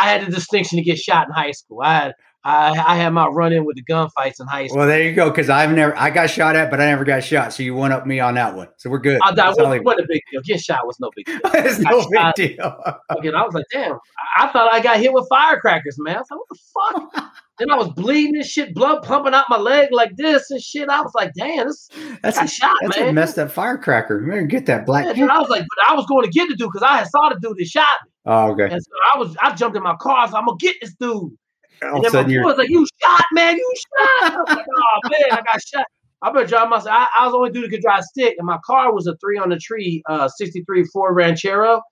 Speaker 4: I had the distinction to get shot in high school. I had I, I had my run in with the gunfights in high school.
Speaker 2: Well, there you go. Because I've never, I got shot at, but I never got shot. So you one up me on that one. So we're good.
Speaker 4: I
Speaker 2: all
Speaker 4: What, what a big deal. Getting shot was no big deal. [laughs]
Speaker 2: It's no
Speaker 4: I
Speaker 2: big deal. [laughs]
Speaker 4: Fucking, I was like, damn. I, thought I got hit with firecrackers, man. I was like, what the fuck? [laughs] then I was bleeding and shit, blood pumping out my leg like this and shit. I was like, damn, this
Speaker 2: That's a,
Speaker 4: shot, man.
Speaker 2: that's
Speaker 4: man.
Speaker 2: a messed up firecracker. Man, get that black.
Speaker 4: Yeah, dude, I was like, but I was going to get the dude because I had saw the dude that shot me.
Speaker 2: Oh, okay.
Speaker 4: And so I was, I jumped in my car. Was like, I'm gonna get this dude.
Speaker 2: All
Speaker 4: And then my boy was like, "You shot, man! You shot!" I was like, "Oh [laughs] man, I got shot." I better drive myself. I, I was the only dude that could drive stick, and my car was a three on the tree, uh, '63 Ford Ranchero.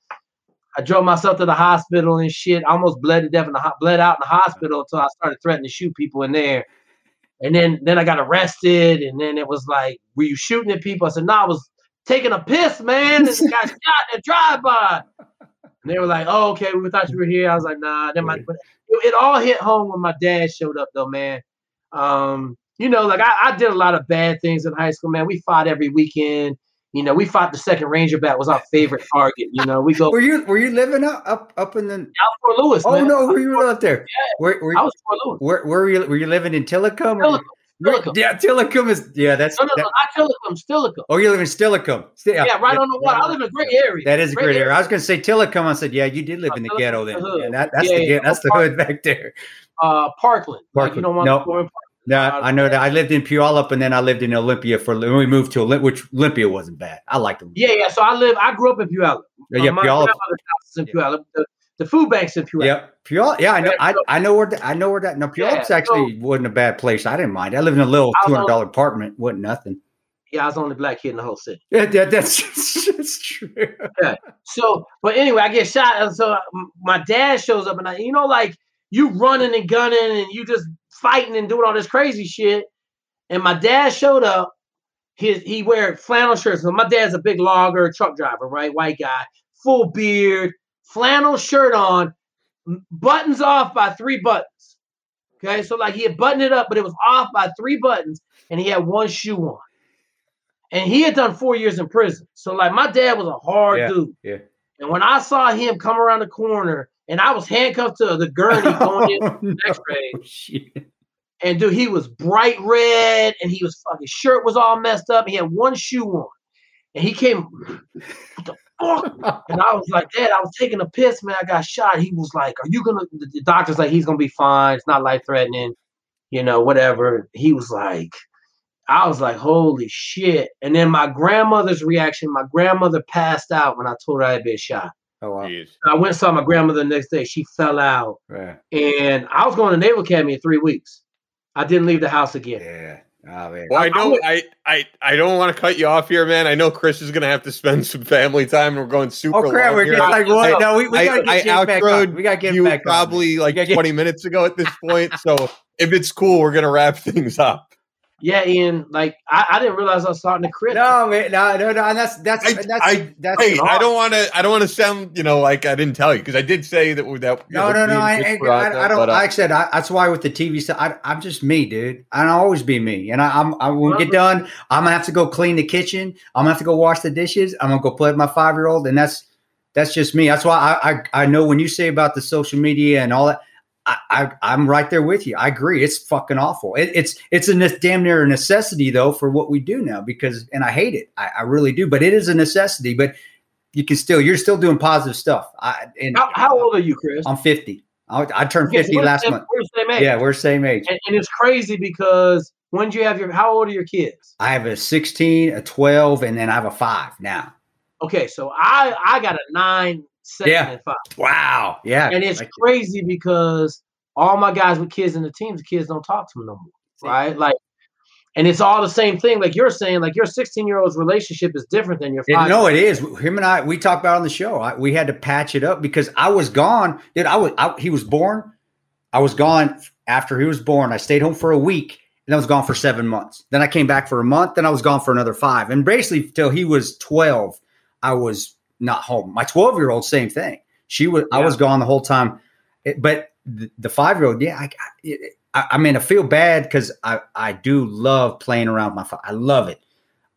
Speaker 4: I drove myself to the hospital and shit. I almost bled to death in the ho- bled out in the hospital until I started threatening to shoot people in there. And then then I got arrested, and then it was like, "Were you shooting at people?" I said, "No, I was taking a piss, man, and got [laughs] shot in a drive-by." And they were like, "Oh, okay, we thought you were here." I was like, "Nah." Then my, but it, all hit home when my dad showed up, though, man. Um, you know, like I, I did a lot of bad things in high school, man. We fought every weekend. You know, we fought the second Ranger bat was our favorite [laughs] target. You know, we go
Speaker 2: Were you were you living up up up in the?
Speaker 4: out Fort Lewis.
Speaker 2: Oh
Speaker 4: man.
Speaker 2: no, were you up there? Where where,
Speaker 4: I was Fort Lewis.
Speaker 2: where, where were you? Were you living in Tillicum?
Speaker 4: Tillicum,
Speaker 2: Yeah, Tillicum is. Yeah, that's.
Speaker 4: No, no,
Speaker 2: that-
Speaker 4: no, not Tillicum, Steilacoom.
Speaker 2: oh, you live in Steilacoom. Sti-
Speaker 4: Yeah, right on the water. I live in a great area.
Speaker 2: That is a
Speaker 4: Great
Speaker 2: great area. I was going to say Tillicum. I said, yeah, you did live
Speaker 4: No,
Speaker 2: in the ghetto then.
Speaker 4: hood.
Speaker 2: Yeah, that, that's
Speaker 4: Yeah,
Speaker 2: the
Speaker 4: yeah.
Speaker 2: that's the hood back there.
Speaker 4: Uh, Parkland. Like, you
Speaker 2: Parkland.
Speaker 4: don't
Speaker 2: No.
Speaker 4: to go in
Speaker 2: No, I know that. I lived in Puyallup and then I lived in Olympia for when we moved to Olympia, which Olympia wasn't bad. I liked them.
Speaker 4: Yeah, yeah. So I live. I grew up in Puyallup.
Speaker 2: yeah,
Speaker 4: my
Speaker 2: Puyallup.
Speaker 4: grandmother's house is in Puyallup. The, the food bank's in Puyallup.
Speaker 2: Yeah, Puyallup. Yeah, I know. I, I know where. The, I know where that. No, Puyallup's
Speaker 4: Yeah,
Speaker 2: actually wasn't a bad place. I didn't mind. I lived in a little two hundred dollar apartment. wasn't nothing.
Speaker 4: Yeah, I was the only black kid in the whole city.
Speaker 2: Yeah, that, that's [laughs] that's true.
Speaker 4: So, but anyway, I get shot, and so um, my dad shows up, and I, you know, like you running and gunning, and you just fighting and doing all this crazy shit. And my dad showed up. His he wear flannel shirts. So my dad's a big logger, truck driver, right? White guy, full beard, flannel shirt on, buttons off by three buttons. Okay, so like he had buttoned it up, but it was off by three buttons, and he had one shoe on. And he had done four years in prison. So like my dad was a hard
Speaker 2: Yeah,
Speaker 4: dude.
Speaker 2: yeah.
Speaker 4: And when I saw him come around the corner, and I was handcuffed to the gurney [laughs] going in
Speaker 2: Oh, no,
Speaker 4: X-ray.
Speaker 2: Oh, shit.
Speaker 4: and dude, he was bright red, and he was fucking shirt was all messed up. He had one shoe on, and he came. [sniffs] What the fuck? And I was like, Dad, I was taking a piss, man. I got shot. He was like, Are you gonna? The the doctor's like, He's gonna be fine. It's not life threatening, you know, whatever. He was like, I was like, holy shit. And then my grandmother's reaction, my grandmother passed out when I told her I had been shot.
Speaker 2: Oh wow.
Speaker 4: I went and saw my grandmother the next day. She fell out.
Speaker 2: Yeah.
Speaker 4: And I was going to Naval Academy in three weeks. I didn't leave the house again.
Speaker 2: Yeah. Oh man.
Speaker 1: Well, I
Speaker 4: I- I
Speaker 1: know I, I I don't want to cut you off here, man. I know Kris is gonna have to spend some family time. We're going oh, super
Speaker 2: Oh crap!
Speaker 1: long
Speaker 2: We're
Speaker 1: here.
Speaker 2: getting like what? No, we, we
Speaker 1: I,
Speaker 2: gotta
Speaker 1: I
Speaker 2: get Jake back on. We gotta get
Speaker 1: you
Speaker 2: back on.
Speaker 1: probably like
Speaker 2: get-
Speaker 1: 20 minutes ago at this point. So if it's cool, we're gonna wrap [laughs] things up.
Speaker 4: Yeah, Ian. Like I, I didn't realize I was starting to crit.
Speaker 2: No, man, no, no, no. And that's that's
Speaker 1: I-
Speaker 2: that's
Speaker 1: I-
Speaker 2: that's
Speaker 1: Hey, I don't want to. I don't want to sound, you know, like I didn't tell you because I did say that. That you
Speaker 2: No,
Speaker 1: know,
Speaker 2: no, no. I,
Speaker 1: and
Speaker 2: I,
Speaker 1: Kris
Speaker 2: I,
Speaker 1: there,
Speaker 2: I don't.
Speaker 1: but, uh,
Speaker 2: like I said, I, that's why with the TV stuff, I, I'm just me, dude. And I'll always be me. And I, I'm, I when we get done, I'm gonna have to go clean the kitchen. I'm gonna have to go wash the dishes. I'm gonna go play with my five year old, and that's that's just me. That's why I, I, I know when you say about the social media and all that. I, I, I'm right there with you. I agree. It's fucking awful. It, it's it's a ne- damn near a necessity though for what we do now because and I hate it. I, I really do. But it is a necessity. But you can still you're still doing positive stuff. I and
Speaker 4: How, how old are you, Kris?
Speaker 2: I'm 50. I, I turned 50
Speaker 4: we're
Speaker 2: last
Speaker 4: same-
Speaker 2: month.
Speaker 4: We're same age.
Speaker 2: Yeah, we're same age.
Speaker 4: And, and it's crazy because when do you have your? How old are your kids?
Speaker 2: I have a 16, a 12, and then I have a five now.
Speaker 4: Okay, so I I got a nine, seven,
Speaker 2: Yeah.
Speaker 4: and five,
Speaker 2: Wow. Yeah.
Speaker 4: and it's
Speaker 2: Like-
Speaker 4: crazy because all my guys with kids in the teams, the kids don't talk to them no more, right? Like, and it's all the same thing. Like you're saying, like your 16 year old's relationship is different than your
Speaker 2: It-
Speaker 4: five.
Speaker 2: no, it is. Him and I, we talked about it on the show. I, we had to patch it up because I was gone. Dude, I was. I, he was born. I was gone after he was born. I stayed home for a week, and I was gone for seven months. Then I came back for a month. Then I was gone for another five, and basically till he was twelve, I was not home. My twelve year old, same thing. She was. I was gone the whole time. It- but the, the five year old, yeah, I, I, I mean, I feel bad because I, I do love playing around with my. I love it.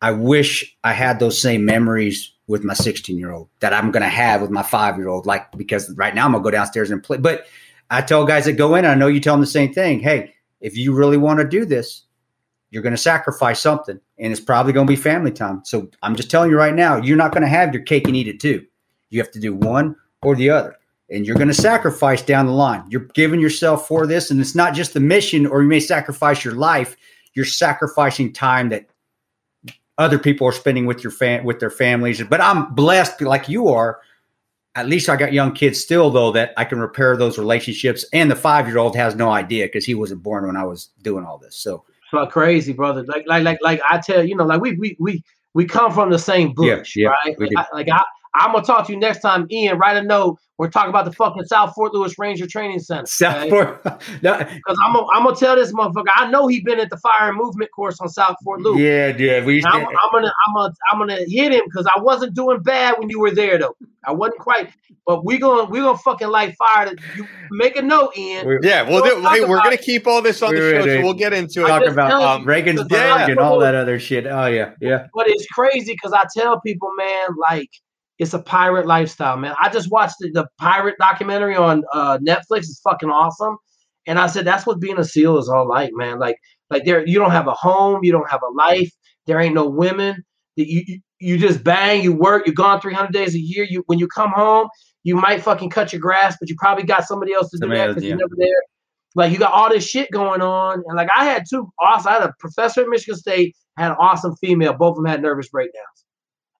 Speaker 2: I wish I had those same memories with my 16 year old that I'm going to have with my five year old. Like, because right now I'm going to go downstairs and play. But I tell guys that go in, I know you tell them the same thing. Hey, if you really want to do this, you're going to sacrifice something and it's probably going to be family time. So I'm just telling you right now, you're not going to have your cake and eat it too. You have to do one or the other. And you're going to sacrifice down the line. You're giving yourself for this. And it's not just the mission, or you may sacrifice your life. You're sacrificing time that other people are spending with your fam- with their families. But I'm blessed, like you are. At least I got young kids still, though, that I can repair those relationships. And the five year old has no idea because he wasn't born when I was doing all this. So
Speaker 4: Like crazy, brother. Like like like like I tell you, you know, like we we we we come from the same bush,
Speaker 2: yeah,
Speaker 4: right? Like. I, like I I'm gonna talk to you next time, Ian. Write a note. We're talking about the fucking South Fort Lewis Ranger Training Center. [laughs]
Speaker 2: South Fort, [laughs] no,
Speaker 4: Because I'm gonna I'm gonna tell this motherfucker. I know he been at the fire and movement course on South Fort Lewis.
Speaker 2: yeah, dude, we used
Speaker 4: I'm,
Speaker 2: to,
Speaker 4: I'm gonna I'm gonna I'm gonna hit him because I wasn't doing bad when you were there though. I wasn't quite, but we gonna we gonna fucking light fire. To, you make a note, Ian.
Speaker 2: we're
Speaker 1: yeah, well,
Speaker 4: We'll
Speaker 1: th-
Speaker 4: talk
Speaker 1: hey, we're gonna
Speaker 4: it.
Speaker 1: keep all this on the
Speaker 2: We're
Speaker 1: show, so we'll get into it.
Speaker 2: talking
Speaker 4: just
Speaker 2: about um, Reagan's
Speaker 4: because
Speaker 1: I'm
Speaker 2: and all that other shit. Oh yeah, yeah.
Speaker 4: But it's crazy because I tell people, man, like it's a pirate lifestyle, man. I just watched the, the pirate documentary on uh, Netflix. It's fucking awesome. And I said that's what being a SEAL is all like, man. Like, like there, you don't have a home, you don't have a life. There ain't no women. That you, you just bang, you work. You're gone 300 days a year. You when you come home, you might fucking cut your grass, but you probably got somebody else to do that because
Speaker 2: yeah.
Speaker 4: you're never there. Like you got all this shit going on, and like I had two awesome. I had a professor at Michigan State, had an awesome female. Both of them had nervous breakdowns.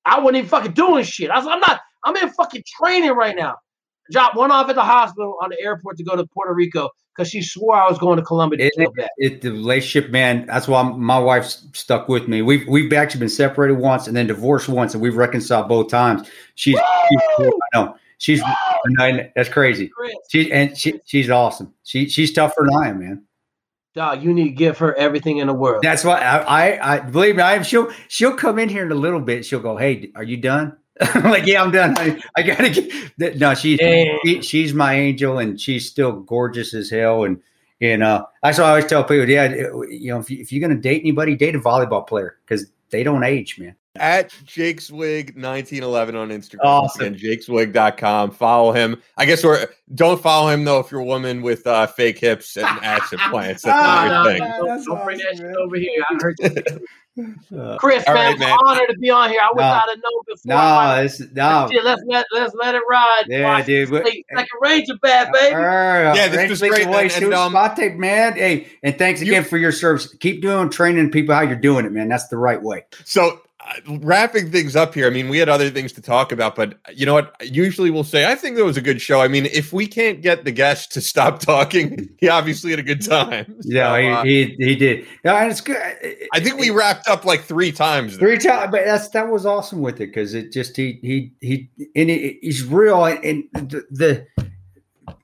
Speaker 4: I wasn't even fucking doing shit. I was, I'm not. I'm in fucking training right now. Dropped one off at the hospital on the airport to go to Puerto Rico because she swore I was going to Colombia to
Speaker 2: It, it, the relationship, man. That's why my wife's stuck with me. We've we've actually been separated once and then divorced once, and we've reconciled both times. She's, she's! I know she's I- that's crazy. She and she she's awesome. She she's tougher than I am, man.
Speaker 4: Dog, you need to give her everything in the world.
Speaker 2: That's why I, I I believe me. I am. She'll she'll come in here in a little bit. She'll go, "Hey, are you done?" [laughs] I'm like, "Yeah, I'm done." I, I gotta get. No, she's she, she's my angel, and she's still gorgeous as hell. And and uh, that's why I always tell people, yeah, you know, if, you, if you're gonna date anybody, date a volleyball player because they don't age, man.
Speaker 1: At Jake Zweig 1911 on Instagram.
Speaker 2: Awesome.
Speaker 1: And jakezweig.com. Follow him. I guess we're don't follow him though if you're a woman with uh, fake hips and [laughs] ass implants. That's
Speaker 2: Ah,
Speaker 1: not
Speaker 4: no,
Speaker 1: your thing.
Speaker 4: don't, don't bring that shit over here. I heard you. [laughs]
Speaker 2: Uh,
Speaker 4: Kris,
Speaker 1: All
Speaker 4: man,
Speaker 1: right,
Speaker 4: it's
Speaker 1: man.
Speaker 4: an honor to be on here. I wish
Speaker 2: No.
Speaker 4: I'd have known before.
Speaker 2: no,
Speaker 4: I
Speaker 2: it's, no.
Speaker 4: Shit, let's let let's let it ride.
Speaker 2: Yeah,
Speaker 4: Watch
Speaker 2: dude, but-
Speaker 4: Hey, Second Ranger, bad baby.
Speaker 2: Yeah,
Speaker 1: this was great, man, and, um,
Speaker 2: man. Hey, and thanks
Speaker 1: you-
Speaker 2: again for your service. Keep doing training people how you're doing it, man. That's the right way.
Speaker 1: So uh, wrapping things up here, I mean, we had other things to talk about, but you know what? Usually we'll say, I think that was a good show. I mean, if we can't get the guest to stop [laughs] talking, he obviously had a good time. [laughs]
Speaker 2: Yeah,
Speaker 1: So, uh,
Speaker 2: he, he he did. Yeah, and it's good.
Speaker 1: I think we wrapped up like three times.
Speaker 2: three times, but that's that was awesome with it because it just he he he and he, he's real and, and the, the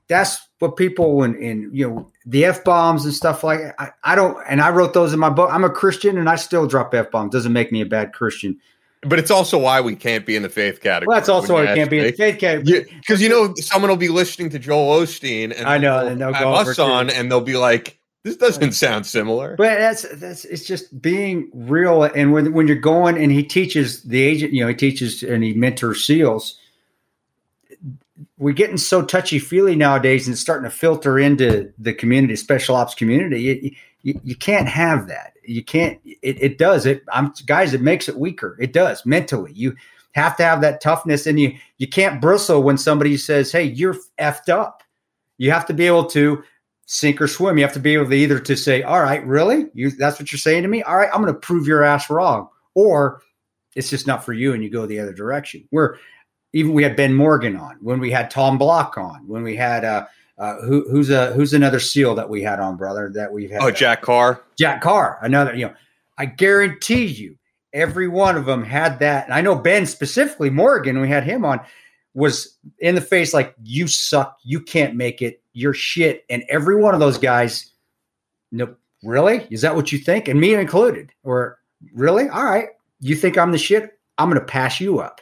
Speaker 2: that's what people and and you know the f bombs and stuff like I, I don't and I wrote those in my book. I'm a Christian and I still drop f bombs. Doesn't make me a bad Christian.
Speaker 1: But it's also why we can't be in the faith category.
Speaker 2: Well, that's also why
Speaker 1: you
Speaker 2: can't be in
Speaker 1: the
Speaker 2: faith category.
Speaker 1: because you know someone will be listening to Joel Osteen and
Speaker 2: I know, and they'll
Speaker 1: have us on and they'll be like, "This doesn't sound similar."
Speaker 2: But that's that's it's just being real. And when when you're going and he teaches the agent, you know, he teaches and he mentors SEALs. We're getting so touchy feely nowadays, and it's starting to filter into the community, special ops community. You, you, you can't have that. You can't. It, it does. It. I'm guys. It makes it weaker. It does mentally. You have to have that toughness, and you you can't bristle when somebody says, "Hey, you're effed up." You have to be able to sink or swim. You have to be able to either to say, "All right, really? You that's what you're saying to me? All right, I'm going to prove your ass wrong," or it's just not for you, and you go the other direction. Where even we had Ben Morgan on, when we had Tom Block on, when we had uh, uh who, who's a who's another SEAL that we had on, brother, that we've had.
Speaker 1: oh, Jack Carr.
Speaker 2: Jack Carr, another, you know, I guarantee you, every one of them had that. And I know Ben specifically, Morgan, we had him on, was in the face like, you suck, you can't make it, you're shit. And every one of those guys, no, really? Is that what you think? And me included. Or really? All right. You think I'm the shit? I'm going to pass you up.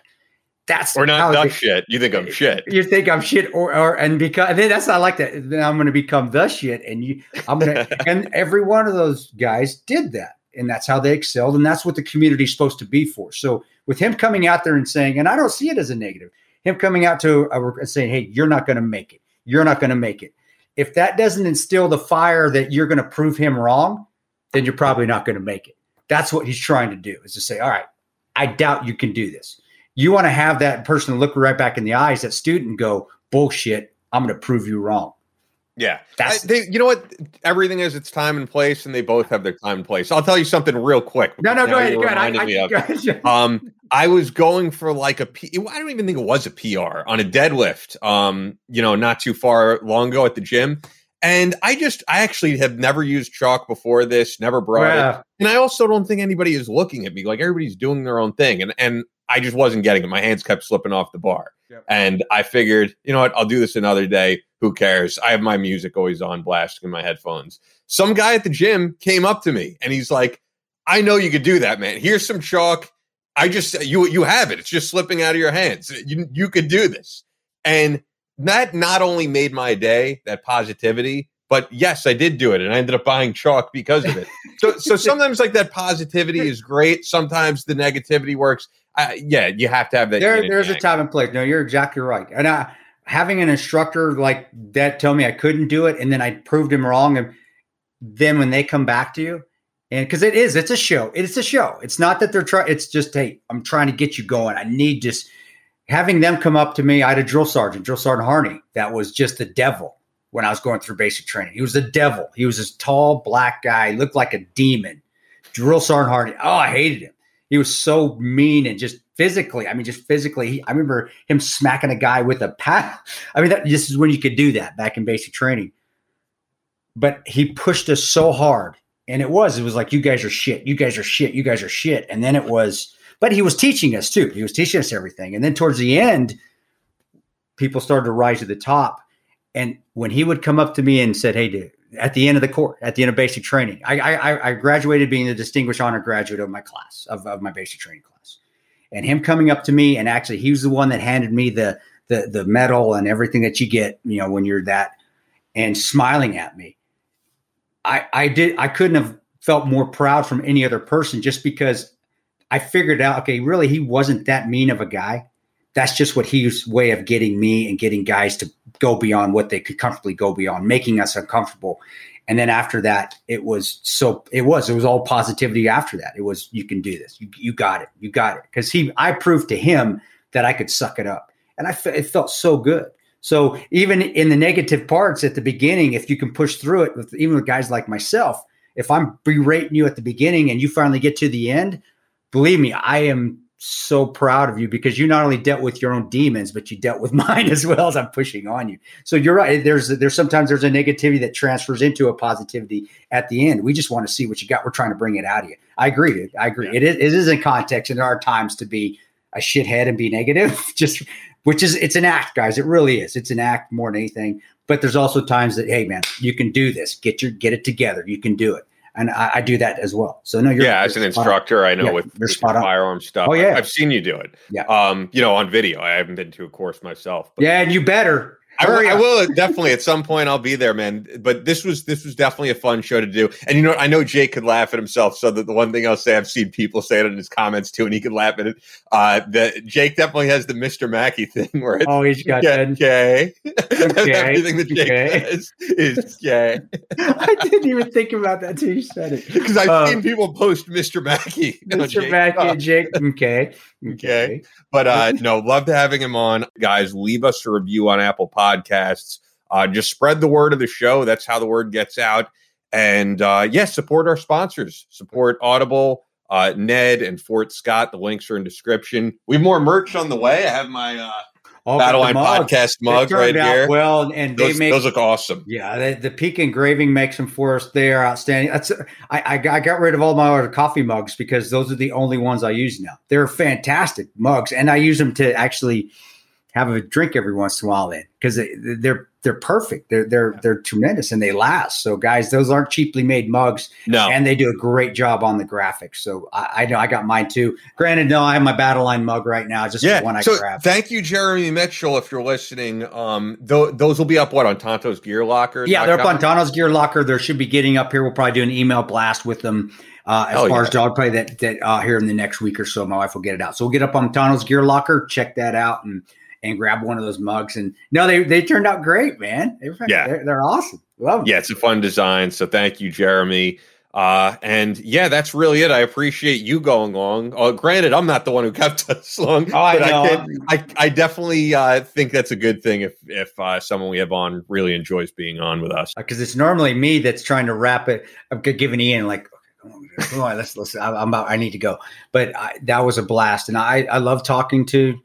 Speaker 2: That's
Speaker 1: Or not duck
Speaker 2: they-
Speaker 1: shit. You think I'm shit.
Speaker 2: you think I'm shit, or or and because then that's not like that. Then I'm going to become the shit, and you, I'm going [laughs] to, and every one of those guys did that, and that's how they excelled, and that's what the community's supposed to be for. So with him coming out there and saying, and I don't see it as a negative, him coming out to a, and saying, "Hey, you're not going to make it. You're not going to make it." If that doesn't instill the fire that you're going to prove him wrong, then you're probably not going to make it. That's what he's trying to do is to say, "All right, I doubt you can do this." You want to have that person look right back in the eyes, that student, and go, bullshit, I'm going to prove you wrong.
Speaker 1: Yeah,
Speaker 2: That's-
Speaker 1: I- they, you know what? Everything is its time and place, and they both have their time and place. I'll tell you something real quick.
Speaker 2: No, no, go ahead. Go ahead. I, I, go ahead. [laughs]
Speaker 1: um i was going for like a p i don't even think it was a pr on a deadlift um you know not too far long ago at the gym and i just i actually have never used chalk before this never brought it and i also don't think anybody is looking at me like everybody's doing their own thing and and i just wasn't getting it my hands kept slipping off the bar
Speaker 2: Yep.
Speaker 1: and i figured you know what i'll do this another day who cares i have my music always on blasting in my headphones some guy at the gym came up to me and he's like i know you could do that man here's some chalk I just you you have it. It's just slipping out of your hands. You you could do this. And that not only made my day, that positivity, but yes, I did do it and I ended up buying chalk because of it. So so [laughs] sometimes like that positivity is great, sometimes the negativity works. Uh, yeah, you have to have that.
Speaker 2: There, there's a time and place. No, you're exactly right. And I, having an instructor like that tell me I couldn't do it, and then I proved him wrong, and then when they come back to you, and because it is, it's a show. It's a show. It's not that they're trying. It's just, hey, I'm trying to get you going. I need just having them come up to me. I had a drill sergeant, drill sergeant Harney, that was just the devil when I was going through basic training. He was the devil. He was this tall black guy, looked like a demon. Drill sergeant Harney. Oh, I hated him. He was so mean and just physically. I mean, just physically. He, I remember him smacking a guy with a pat. [laughs] I mean, that, this is when you could do that back in basic training. But he pushed us so hard, and it was. It was like you guys are shit. You guys are shit. You guys are shit. And then it was. But he was teaching us too. He was teaching us everything. And then towards the end, people started to rise to the top. And when he would come up to me and said, "Hey, dude," at the end of the course, at the end of basic training, I, I, I graduated being the distinguished honor graduate of my class of, of my basic training class, and him coming up to me and actually he was the one that handed me the the the medal and everything that you get, you know, when you're that, and smiling at me. I I did I couldn't have felt more proud from any other person just because I figured out, okay, really, he wasn't that mean of a guy. That's just what his way of getting me and getting guys to go beyond what they could comfortably go beyond, making us uncomfortable. And then after that, it was so it was it was all positivity. After that, it was you can do this, you, you got it, you got it. Because he, I proved to him that I could suck it up, and I it felt so good. So even in the negative parts at the beginning, if you can push through it with even with guys like myself, if I'm berating you at the beginning and you finally get to the end, believe me, I am so proud of you because you not only dealt with your own demons, but you dealt with [laughs] mine as well as I'm pushing on you. So you're right. There's there's sometimes there's a negativity that transfers into a positivity at the end. We just want to see what you got. We're trying to bring it out of you. I agree. I agree. Yeah. It, is, it is in context, and there are times to be a shithead and be negative. [laughs] just which is it's an act, guys. It really is. It's an act more than anything. But there's also times that hey, man, you can do this. Get your get it together. You can do it and I, I, do that as well. So no, you're
Speaker 1: yeah. As an instructor, I know yeah, with, with firearm stuff.
Speaker 2: Oh yeah,
Speaker 1: I've seen you do it.
Speaker 2: Yeah.
Speaker 1: Um, you know, on video. I haven't been to a course myself.
Speaker 2: But. Yeah, and you better.
Speaker 1: I will, I will definitely at some point I'll be there, man. But this was this was definitely a fun show to do. And you know, I know Jake could laugh at himself. So that the one thing I'll say, I've seen people say it in his comments too, and he could laugh at it. Uh, that Jake definitely has the Mr. Mackey thing where it's
Speaker 2: oh, he's got
Speaker 1: yeah, okay. [laughs] okay. Everything that Jake okay. says is
Speaker 2: okay. [laughs] I didn't even think about that until you said it.
Speaker 1: Because I've um, seen people post Mr. Mackey, [laughs]
Speaker 2: Mr. Mackey, and Jake.
Speaker 1: Okay. Okay. But uh, [laughs] no, love to having him on. Guys, leave us a review on Apple Podcasts. Uh, just spread the word of the show. That's how the word gets out. And uh, yes, support our sponsors. Support Audible, uh, Ned, and Fort Scott. The links are in description. We have more merch on the way. I have my uh, Oh, Battle Line podcast mug right here.
Speaker 2: Well, and
Speaker 1: those,
Speaker 2: they make
Speaker 1: those look awesome.
Speaker 2: Yeah, the, the peak engraving makes them for us. They are outstanding. That's I, I, I got rid of all my other coffee mugs because those are the only ones I use now. They're fantastic mugs, and I use them to actually have a drink every once in a while. Then because they, they're they're perfect. They're they're they're tremendous and they last. So guys, those aren't cheaply made mugs.
Speaker 1: No,
Speaker 2: and they do a great job on the graphics. So I, I know I got mine too. Granted, no, I have my battle line mug right now. Just yeah. the one I so grabbed.
Speaker 1: Thank you, Jeremy Mitchell, if you're listening. Um, th- those will be up what on Tanto's Gear Locker.
Speaker 2: Yeah, they're up on Tanto's Gear Locker. There should be getting up here. We'll probably do an email blast with them. Uh, as oh, far yeah. as dog play that that uh, here in the next week or so, my wife will get it out. So we'll get up on Tanto's Gear Locker, check that out, and and grab one of those mugs. And no, they they turned out great, man. They
Speaker 1: yeah,
Speaker 2: they're, they're awesome. Love them.
Speaker 1: Yeah, it's a fun design. So thank you, Jeremy. Uh, and yeah, that's really it. I appreciate you going long. Uh, granted, I'm not the one who kept [laughs] us long.
Speaker 2: Oh, I know.
Speaker 1: I, I, I, definitely uh, think that's a good thing if if uh, someone we have on really enjoys being on with us.
Speaker 2: Because it's normally me that's trying to wrap it. I'm giving Ian like, come on, come on let's listen. I'm about. I need to go. But I, that was a blast, and I I love talking to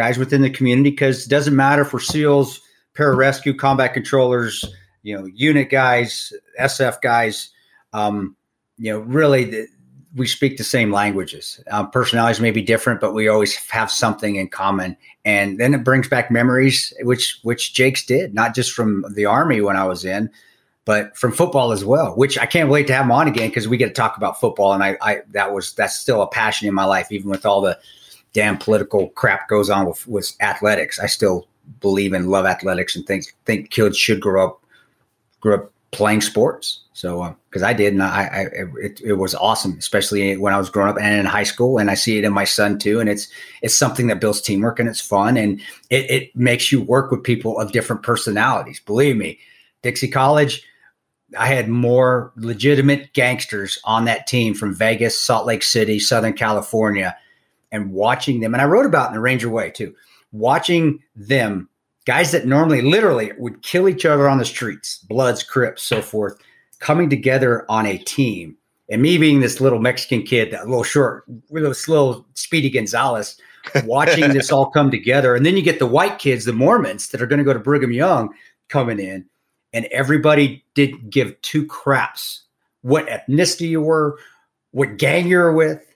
Speaker 2: guys within the community because it doesn't matter for SEALs, pararescue, combat controllers, you know, unit guys, SF guys. Um, you know, really, the, we speak the same languages. Um, personalities may be different, but we always have something in common. And then it brings back memories, which which Jake's did, not just from the army when I was in, but from football as well. Which I can't wait to have him on again because we get to talk about football, and I, I that was that's still a passion in my life, even with all the damn political crap goes on with, with athletics. I still believe and love athletics and think think kids should grow up grow up playing sports. So because uh, I did, and I, I it, it, was awesome, especially when I was growing up and in high school, and I see it in my son too. And it's it's something that builds teamwork and it's fun and it, it makes you work with people of different personalities. Believe me, Dixie College. I had more legitimate gangsters on that team from Vegas, Salt Lake City, Southern California and watching them, and I wrote about in the Ranger Way too, watching them, guys that normally literally would kill each other on the streets, Bloods, Crips, so forth, coming together on a team. And me being this little Mexican kid, that little short, this little Speedy Gonzalez, watching [laughs] this all come together. And then you get the white kids, the Mormons that are going to go to Brigham Young coming in, and everybody didn't give two craps what ethnicity you were, what gang you were with,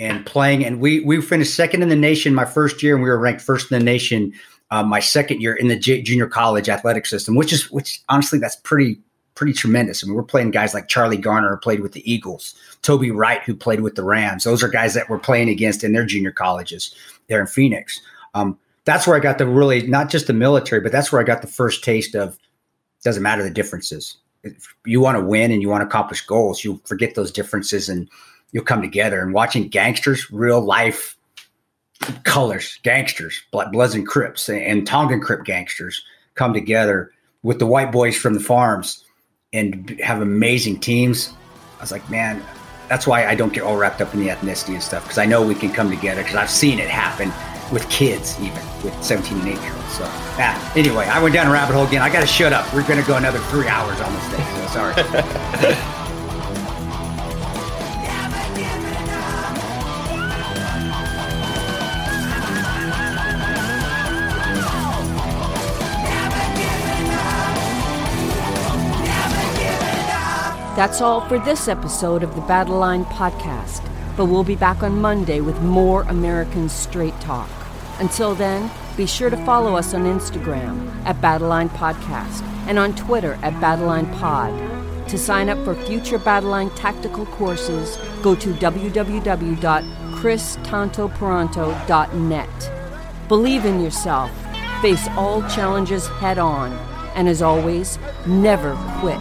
Speaker 2: and playing. And we we finished second in the nation my first year, and we were ranked first in the nation uh, my second year in the J- junior college athletic system, which is which honestly that's pretty pretty tremendous. I mean, we're playing guys like Charlie Garner, who played with the Eagles, Toby Wright, who played with the Rams. Those are guys that we're playing against in their junior colleges there in Phoenix. Um, that's where I got the really not just the military, but that's where I got the first taste of doesn't matter the differences. If you want to win and you want to accomplish goals, you forget those differences and you'll come together and watching gangsters, real life colors, gangsters, Bloods and Crips and Tongan Crip gangsters come together with the white boys from the farms and have amazing teams. I was like, man, that's why I don't get all wrapped up in the ethnicity and stuff because I know we can come together because I've seen it happen with kids, even with 17 and 8 year olds. So, ah, anyway, I went down a rabbit hole again. I got to shut up. We're going to go another three hours on this thing. So sorry. [laughs]
Speaker 3: That's all for this episode of the Battle Line Podcast, but we'll be back on Monday with more American Straight Talk. Until then, be sure to follow us on Instagram at Battleline Podcast and on Twitter at Battleline Pod. To sign up for future Battleline tactical courses, go to www.kristantoparonto.net. Believe in yourself, face all challenges head on, and as always, never quit.